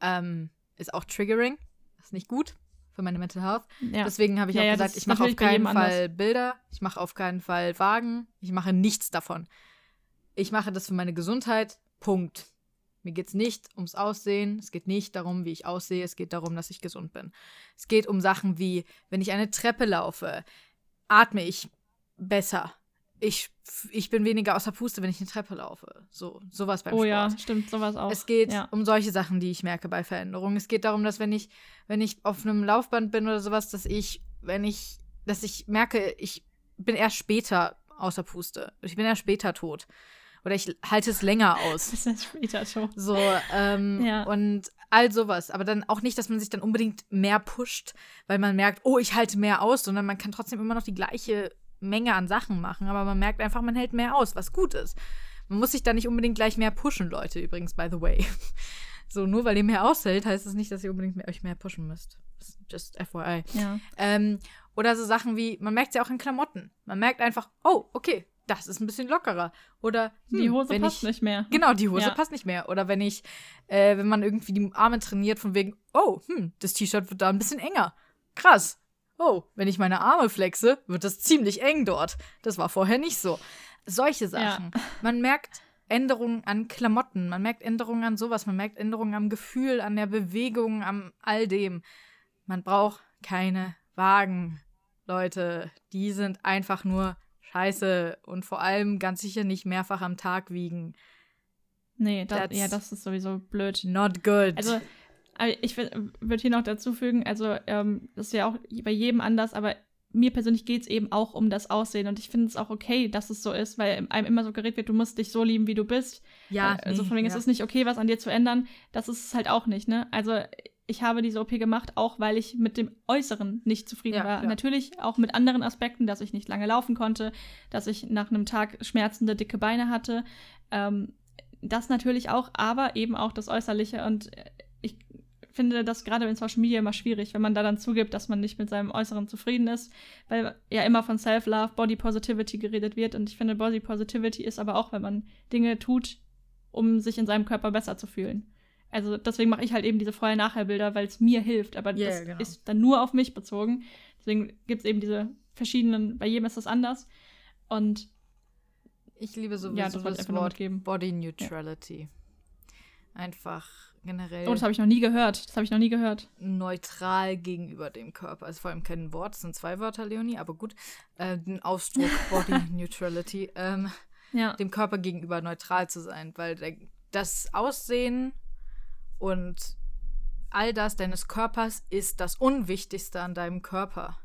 ähm, ist auch Triggering. ist nicht gut für meine Mental Health. Ja. Deswegen habe ich ja, auch gesagt, ich mache auf keinen Fall anders. Bilder, ich mache auf keinen Fall Wagen, ich mache nichts davon. Ich mache das für meine Gesundheit. Punkt. Mir geht es nicht ums Aussehen, es geht nicht darum, wie ich aussehe, es geht darum, dass ich gesund bin. Es geht um Sachen wie, wenn ich eine Treppe laufe, atme ich besser. Ich, ich bin weniger außer Puste, wenn ich eine Treppe laufe. So, sowas beim oh, Sport. Oh ja, stimmt, sowas auch. Es geht ja. um solche Sachen, die ich merke bei Veränderungen. Es geht darum, dass wenn ich, wenn ich auf einem Laufband bin oder sowas, dass ich, wenn ich, dass ich merke, ich bin erst später außer Puste. Ich bin erst später tot Oder ich halte es länger aus. Das ist später schon. So, ähm, Ja. und all sowas. Aber dann auch nicht, dass man sich dann unbedingt mehr pusht, weil man merkt, oh, ich halte mehr aus, sondern man kann trotzdem immer noch die gleiche Menge an Sachen machen, aber man merkt einfach, man hält mehr aus, was gut ist. Man muss sich da nicht unbedingt gleich mehr pushen, Leute, übrigens, by the way. So, nur weil ihr mehr aushält, heißt das nicht, dass ihr unbedingt mehr, euch mehr pushen müsst. Just FYI. Ja. Ähm, oder so Sachen wie, man merkt es ja auch in Klamotten. Man merkt einfach, oh, okay, das ist ein bisschen lockerer. Oder hm, Die Hose passt ich, nicht mehr. Genau, die Hose Ja. passt nicht mehr. Oder wenn ich, äh, wenn man irgendwie die Arme trainiert, von wegen, oh, hm, das T-Shirt wird da ein bisschen enger. Krass. Oh, wenn ich meine Arme flexe, wird das ziemlich eng dort. Das war vorher nicht so. Solche Sachen. Man merkt Änderungen an Klamotten, man merkt Änderungen an sowas, man merkt Änderungen am Gefühl, an der Bewegung, am all dem. Man braucht keine Wagen, Leute. Die sind einfach nur scheiße und vor allem ganz sicher nicht mehrfach am Tag wiegen. Nee, das, ja, das ist sowieso blöd. Not good. Also, ich würde hier noch dazu fügen, also ähm, das ist ja auch bei jedem anders, aber mir persönlich geht es eben auch um das Aussehen und ich finde es auch okay, dass es so ist, weil einem immer suggeriert wird, du musst dich so lieben, wie du bist. ja, also nee, von wegen, ja. es ist nicht okay, was an dir zu ändern. Das ist es halt auch nicht, ne? Also ich habe diese OP gemacht, auch weil ich mit dem Äußeren nicht zufrieden Ja, war. klar. Natürlich auch mit anderen Aspekten, dass ich nicht lange laufen konnte, dass ich nach einem Tag schmerzende, dicke Beine hatte. Ähm, das natürlich auch, aber eben auch das Äußerliche. Und äh, ich finde das gerade in Social Media immer schwierig, wenn man da dann zugibt, dass man nicht mit seinem Äußeren zufrieden ist, weil ja immer von Self-Love, Body Positivity geredet wird. Und ich finde, Body Positivity ist aber auch, wenn man Dinge tut, um sich in seinem Körper besser zu fühlen. Also deswegen mache ich halt eben diese Vorher-Nachher-Bilder, weil es mir hilft. Aber Ja, das genau. ist dann nur auf mich bezogen. Deswegen gibt es eben diese verschiedenen, bei jedem ist das anders. Und Ich liebe sowieso ja, das das Wort. Body Neutrality. Einfach generell Oh, das habe ich noch nie gehört. Das habe ich noch nie gehört. neutral gegenüber dem Körper. Ist vor allem kein Wort, es sind zwei Wörter, Leonie, aber gut. Äh, den Ausdruck Body Neutrality. Ähm, Ja. dem Körper gegenüber neutral zu sein, weil der, das Aussehen und all das deines Körpers ist das Unwichtigste an deinem Körper.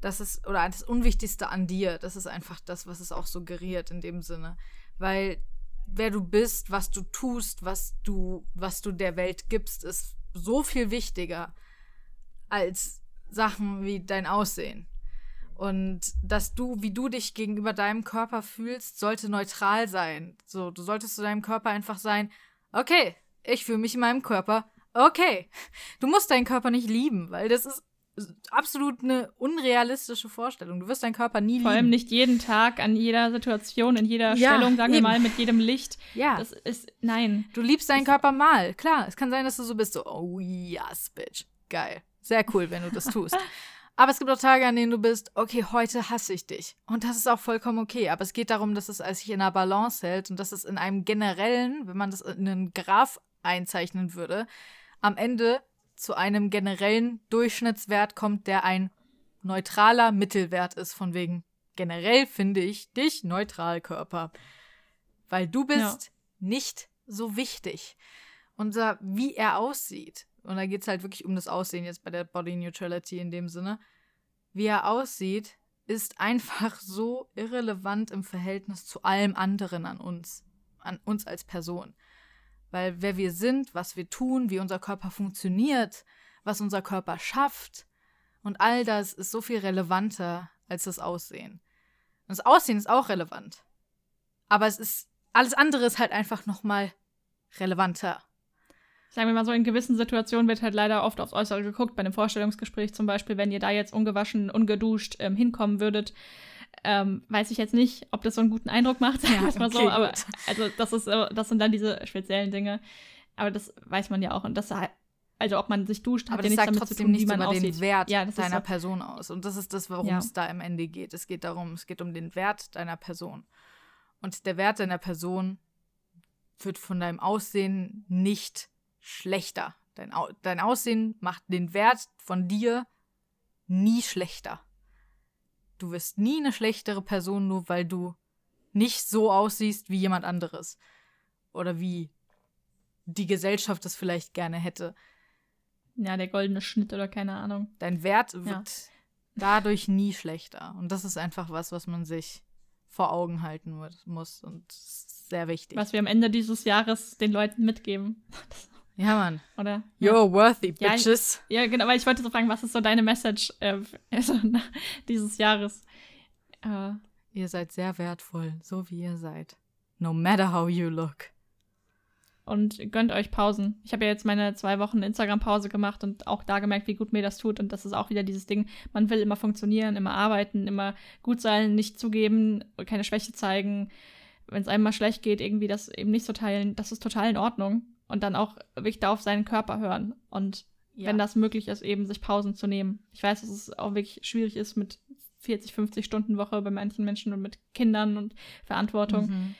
Das ist, oder das Unwichtigste an dir. Das ist einfach das, was es auch suggeriert in dem Sinne. Weil wer du bist, was du tust, was du, was du der Welt gibst, ist so viel wichtiger als Sachen wie dein Aussehen. Und dass du, wie du dich gegenüber deinem Körper fühlst, sollte neutral sein. So, du solltest zu deinem Körper einfach sein, okay, ich fühle mich in meinem Körper, okay. Du musst deinen Körper nicht lieben, weil das ist absolut eine unrealistische Vorstellung. Du wirst deinen Körper nie Vor lieben. allem nicht jeden Tag, an jeder Situation, in jeder Ja, Stellung, sagen wir eben. mal, mit jedem Licht. Ja. Das ist, nein. Du liebst deinen Körper mal. Klar, es kann sein, dass du so bist, so, oh yes, bitch. Geil. Sehr cool, wenn du das tust. Aber es gibt auch Tage, an denen du bist, okay, heute hasse ich dich. Und das ist auch vollkommen okay. Aber es geht darum, dass es sich in einer Balance hält und dass es in einem generellen, wenn man das in einen Graph einzeichnen würde, am Ende zu einem generellen Durchschnittswert kommt, der ein neutraler Mittelwert ist, von wegen generell finde ich dich neutral, Körper. Weil du bist Ja. nicht so wichtig. Unser, wie er aussieht, und da geht es halt wirklich um das Aussehen jetzt bei der Body Neutrality in dem Sinne, wie er aussieht, ist einfach so irrelevant im Verhältnis zu allem anderen an uns, an uns als Person. Weil wer wir sind, was wir tun, wie unser Körper funktioniert, was unser Körper schafft und all das ist so viel relevanter als das Aussehen. Und das Aussehen ist auch relevant. Aber es ist, alles andere ist halt einfach nochmal relevanter. Sagen wir mal so, in gewissen Situationen wird halt leider oft aufs Äußere geguckt. Bei einem Vorstellungsgespräch zum Beispiel, wenn ihr da jetzt ungewaschen, ungeduscht ähm, hinkommen würdet, ähm, weiß ich jetzt nicht, ob das so einen guten Eindruck macht, sagen wir es mal so. Aber gut. also das ist, das sind dann diese speziellen Dinge. Aber das weiß man ja auch. Und das also ob man sich duscht, hat Aber ja nichts sagt damit zu trotzdem tun, wie nichts man über aussieht. den Wert ja, deiner so. Person aus. Und das ist das, worum Ja. es da am Ende geht. Es geht darum, es geht um den Wert deiner Person. Und der Wert deiner Person wird von deinem Aussehen nicht schlechter. Dein, Au dein Aussehen macht den Wert von dir nie schlechter. Du wirst nie eine schlechtere Person, nur weil du nicht so aussiehst wie jemand anderes. Oder wie die Gesellschaft es vielleicht gerne hätte. Ja, der goldene Schnitt oder keine Ahnung. Dein Wert wird Ja. dadurch nie schlechter. Und das ist einfach was, was man sich vor Augen halten mu- muss und sehr wichtig. Was wir am Ende dieses Jahres den Leuten mitgeben. Ja, Mann. Oder? You're worthy, Ja, bitches. Ja, genau, weil ich wollte so fragen, was ist so deine Message äh, also, dieses Jahres? Äh, Ihr seid sehr wertvoll, so wie ihr seid. No matter how you look. und gönnt euch Pausen. Ich habe ja jetzt meine zwei Wochen Instagram-Pause gemacht und auch da gemerkt, wie gut mir das tut. Und das ist auch wieder dieses Ding, man will immer funktionieren, immer arbeiten, immer gut sein, nicht zugeben, keine Schwäche zeigen. Wenn es einem mal schlecht geht, irgendwie das eben nicht so teilen, das ist total in Ordnung. Und dann auch wirklich da auf seinen Körper hören. Und Ja. wenn das möglich ist, eben sich Pausen zu nehmen. Ich weiß, dass es auch wirklich schwierig ist mit 40, 50 Stunden Woche bei manchen Menschen und mit Kindern und Verantwortung. Mhm.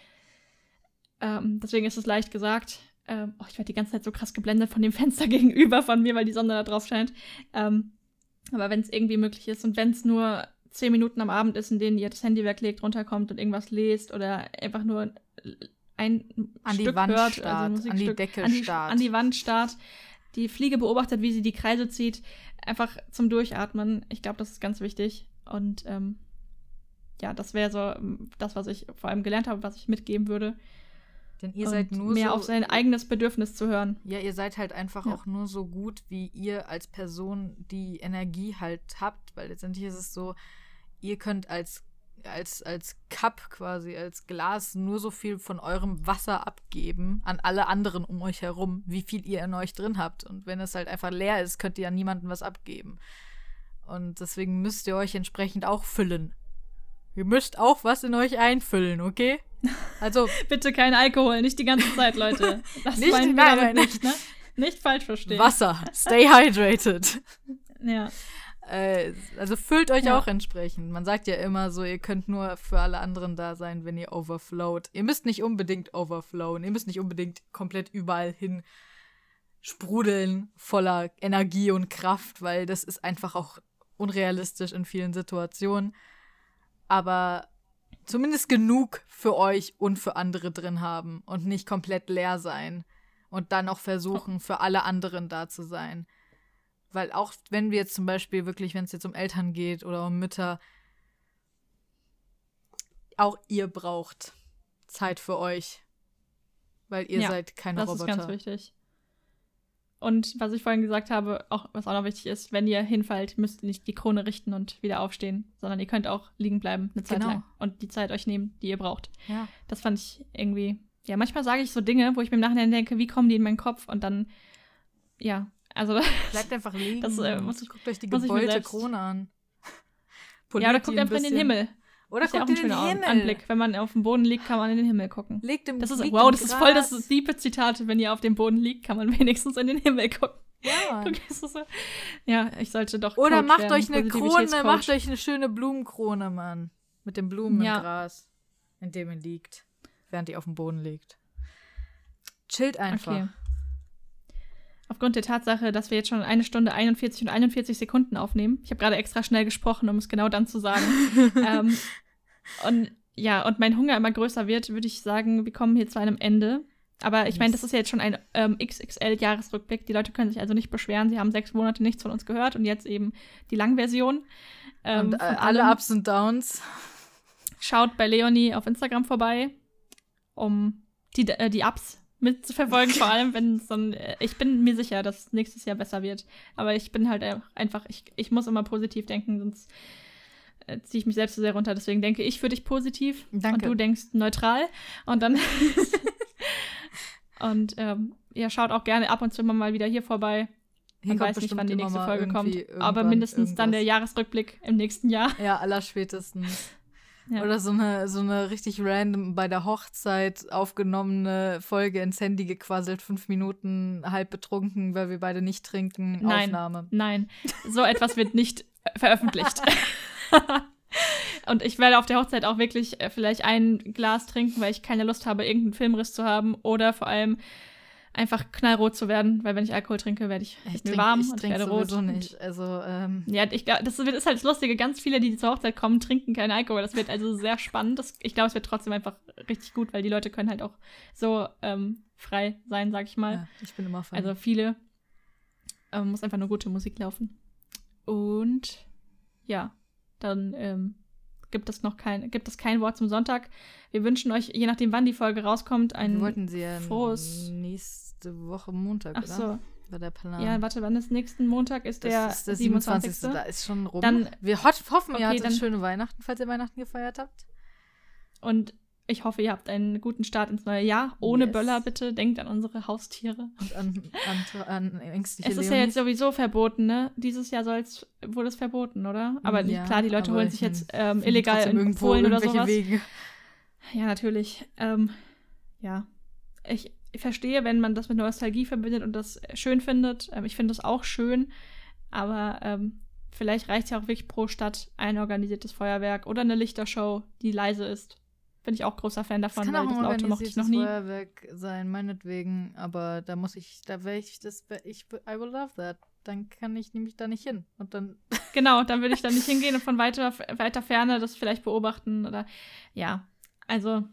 Ähm, deswegen ist es leicht gesagt. Ähm, oh, ich werde die ganze Zeit so krass geblendet von dem Fenster gegenüber von mir, weil die Sonne da drauf scheint. Ähm, aber wenn es irgendwie möglich ist und wenn es nur zehn Minuten am Abend ist, in denen ihr das Handy weglegt, runterkommt und irgendwas lest oder einfach nur ein An die Stück Wand hört, also starrt, an die Decke an die, starrt. an die Wand starrt, die Fliege beobachtet, wie sie die Kreise zieht, einfach zum Durchatmen. Ich glaube, das ist ganz wichtig. Und ähm, ja, das wäre so ähm, das, was ich vor allem gelernt habe, was ich mitgeben würde. Denn ihr und seid nur mehr so, auf sein eigenes Bedürfnis zu hören. Ja, ihr seid halt einfach Ja. auch nur so gut, wie ihr als Person die Energie halt habt, weil letztendlich ist es so, ihr könnt als als als Cup quasi als Glas nur so viel von eurem Wasser abgeben an alle anderen um euch herum, wie viel ihr in euch drin habt und wenn es halt einfach leer ist, könnt ihr an niemandem was abgeben. Und deswegen müsst ihr euch entsprechend auch füllen. Ihr müsst auch was in euch einfüllen, okay? Also Bitte kein Alkohol, nicht die ganze Zeit, Leute. Das Nicht- nein, nein, nicht, ne? Nicht falsch verstehen. Wasser, stay hydrated. Ja. Äh, also füllt euch Ja. auch entsprechend. Man sagt ja immer so, ihr könnt nur für alle anderen da sein, wenn ihr overflowt. Ihr müsst nicht unbedingt overflowen. Ihr müsst nicht unbedingt komplett überall hin sprudeln voller Energie und Kraft, weil das ist einfach auch unrealistisch in vielen Situationen. Aber zumindest genug für euch und für andere drin haben und nicht komplett leer sein. Und dann auch versuchen, für alle anderen da zu sein. Weil auch wenn wir jetzt zum Beispiel wirklich, wenn es jetzt um Eltern geht oder um Mütter, auch ihr braucht Zeit für euch. Weil ihr Ja, seid keine Das Roboter. ist ganz wichtig. Und was ich vorhin gesagt habe, auch was auch noch wichtig ist, wenn ihr hinfallt, müsst ihr nicht die Krone richten und wieder aufstehen, sondern ihr könnt auch liegen bleiben eine Zeit Genau. lang und die Zeit euch nehmen, die ihr braucht. Ja. Das fand ich irgendwie. Ja, manchmal sage ich so Dinge, wo ich mir im Nachhinein denke, wie kommen die in meinen Kopf? Und dann, ja, also Bleibt einfach liegen. Das, äh, muss Guckt euch die selbst- Krone an. ja, Poliert oder die guckt ein einfach in den. Himmel. Oder ja auch guckt ein in den schöner Himmel. Anblick. Wenn man auf dem Boden liegt, kann man in den Himmel gucken. Legt im, Das ist, liegt wow, das ist voll das liebe Zitat. Wenn ihr auf dem Boden liegt, kann man wenigstens in den Himmel gucken. Ja. Ja, ich sollte doch. Oder Coach macht werden, euch eine Krone, macht euch eine schöne Blumenkrone, Mann. Mit den Blumen Ja. im Gras, in dem ihr liegt, während ihr auf dem Boden liegt. Chillt einfach. Okay. Aufgrund der Tatsache, dass wir jetzt schon eine Stunde 41 und 41 Sekunden aufnehmen. Ich habe gerade extra schnell gesprochen, um es genau dann zu sagen. ähm, und ja, und mein Hunger immer größer wird, würde ich sagen, wir kommen hier zu einem Ende. Aber ich meine, das ist ja jetzt schon ein ähm, XXL-Jahresrückblick. Die Leute können sich also nicht beschweren. Sie haben sechs Monate nichts von uns gehört und jetzt eben die Langversion. Ähm, Und äh, alle. Ups und Downs. Schaut bei Leonie auf Instagram vorbei, um die, äh, die Ups mitzuverfolgen, vor allem wenn es dann, äh, ich bin mir sicher, dass nächstes Jahr besser wird. Aber ich bin halt einfach, ich, ich muss immer positiv denken, sonst äh, ziehe ich mich selbst so sehr runter. Deswegen denke ich für dich positiv Danke. und du denkst neutral. Und dann und ähm, ja, schaut auch gerne ab und zu immer mal wieder hier vorbei. Man weiß nicht, wann die nächste Folge kommt. Aber mindestens dann der irgendwas. Jahresrückblick im nächsten Jahr. Ja, allerspätestens. Ja. Oder so eine, so eine richtig random bei der Hochzeit aufgenommene Folge ins Handy gequasselt, fünf Minuten halb betrunken, weil wir beide nicht trinken. Nein. Aufnahme. Nein, so etwas wird nicht veröffentlicht. Und ich werde auf der Hochzeit auch wirklich äh, vielleicht ein Glas trinken, weil ich keine Lust habe, irgendeinen Filmriss zu haben oder vor allem einfach knallrot zu werden, weil wenn ich Alkohol trinke, werde ich, Ich mir warm ich und ich werde rot. nicht. Also, ähm, Ja, ich glaube, das wird- ist halt das Lustige. Ganz viele, die zur Hochzeit kommen, trinken keinen Alkohol. Das wird also sehr spannend. Das, ich glaube, es wird trotzdem einfach richtig gut, weil die Leute können halt auch so ähm, frei sein, sag ich mal. ja, ich bin immer Fan. Also viele. Ähm, muss einfach nur gute Musik laufen. Und ja, dann ähm, gibt es noch kein, gibt es kein Wort zum Sonntag. Wir wünschen euch, je nachdem, wann die Folge rauskommt, ein wollten sie ja frohes. nächste Woche Montag, Ach oder? so. War der Plan. Ja, warte, wann ist nächsten Montag? Ist das der, ist der 27. 27. Da ist schon rum. Dann- wir ho hoffen, ihr Okay, hattet dann- schöne Weihnachten, falls ihr Weihnachten gefeiert habt. Und ich hoffe, ihr habt einen guten Start ins neue Jahr. Ohne Yes. Böller bitte. Denkt an unsere Haustiere. Und an, an, an ängstliche Es ist ja Leonis. jetzt sowieso verboten, ne? Dieses Jahr soll's, wurde es verboten, oder? Aber Ja, klar, die Leute holen ich sich jetzt ähm, illegal in Polen oder sowas. Wege. Ja, natürlich. Ähm, ja. Ich, ich verstehe, wenn man das mit Nostalgie verbindet und das schön findet. Ähm, ich finde das auch schön. Aber ähm, vielleicht reicht ja auch wirklich pro Stadt ein organisiertes Feuerwerk oder eine Lichtershow, die leise ist. Bin ich auch großer Fan Das davon, kann weil auch das Laute mochte ich noch nie. Feuerwerk sein, meinetwegen. Aber da muss ich, da wäre ich, das wär, ich, I will love that. Dann kann ich nämlich da nicht hin. Und dann, Genau, dann würde ich da nicht hingehen und von weiter, weiter Ferne das vielleicht beobachten oder ja. Also,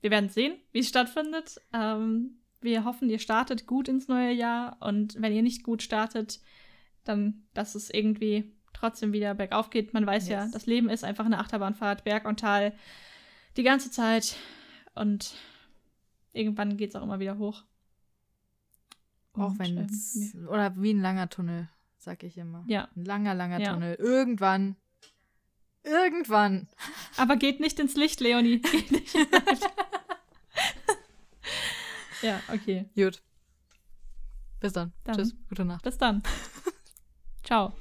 wir werden sehen, wie es stattfindet. Ähm, wir hoffen, ihr startet gut ins neue Jahr und wenn ihr nicht gut startet, dann, dass es irgendwie trotzdem wieder bergauf geht. Man weiß ja, Yes. das Leben ist einfach eine Achterbahnfahrt, Berg und Tal, die ganze Zeit und irgendwann geht es auch immer wieder hoch. auch Und, wenn ähm, es, oder wie ein langer Tunnel, sag ich immer. ja, Ein langer, langer Ja. Tunnel. Irgendwann, irgendwann. Aber geht nicht ins Licht, Leonie. Geht nicht ins Licht. ja, okay. Gut. Bis dann. Dann. Tschüss. Gute Nacht. Bis dann. Ciao.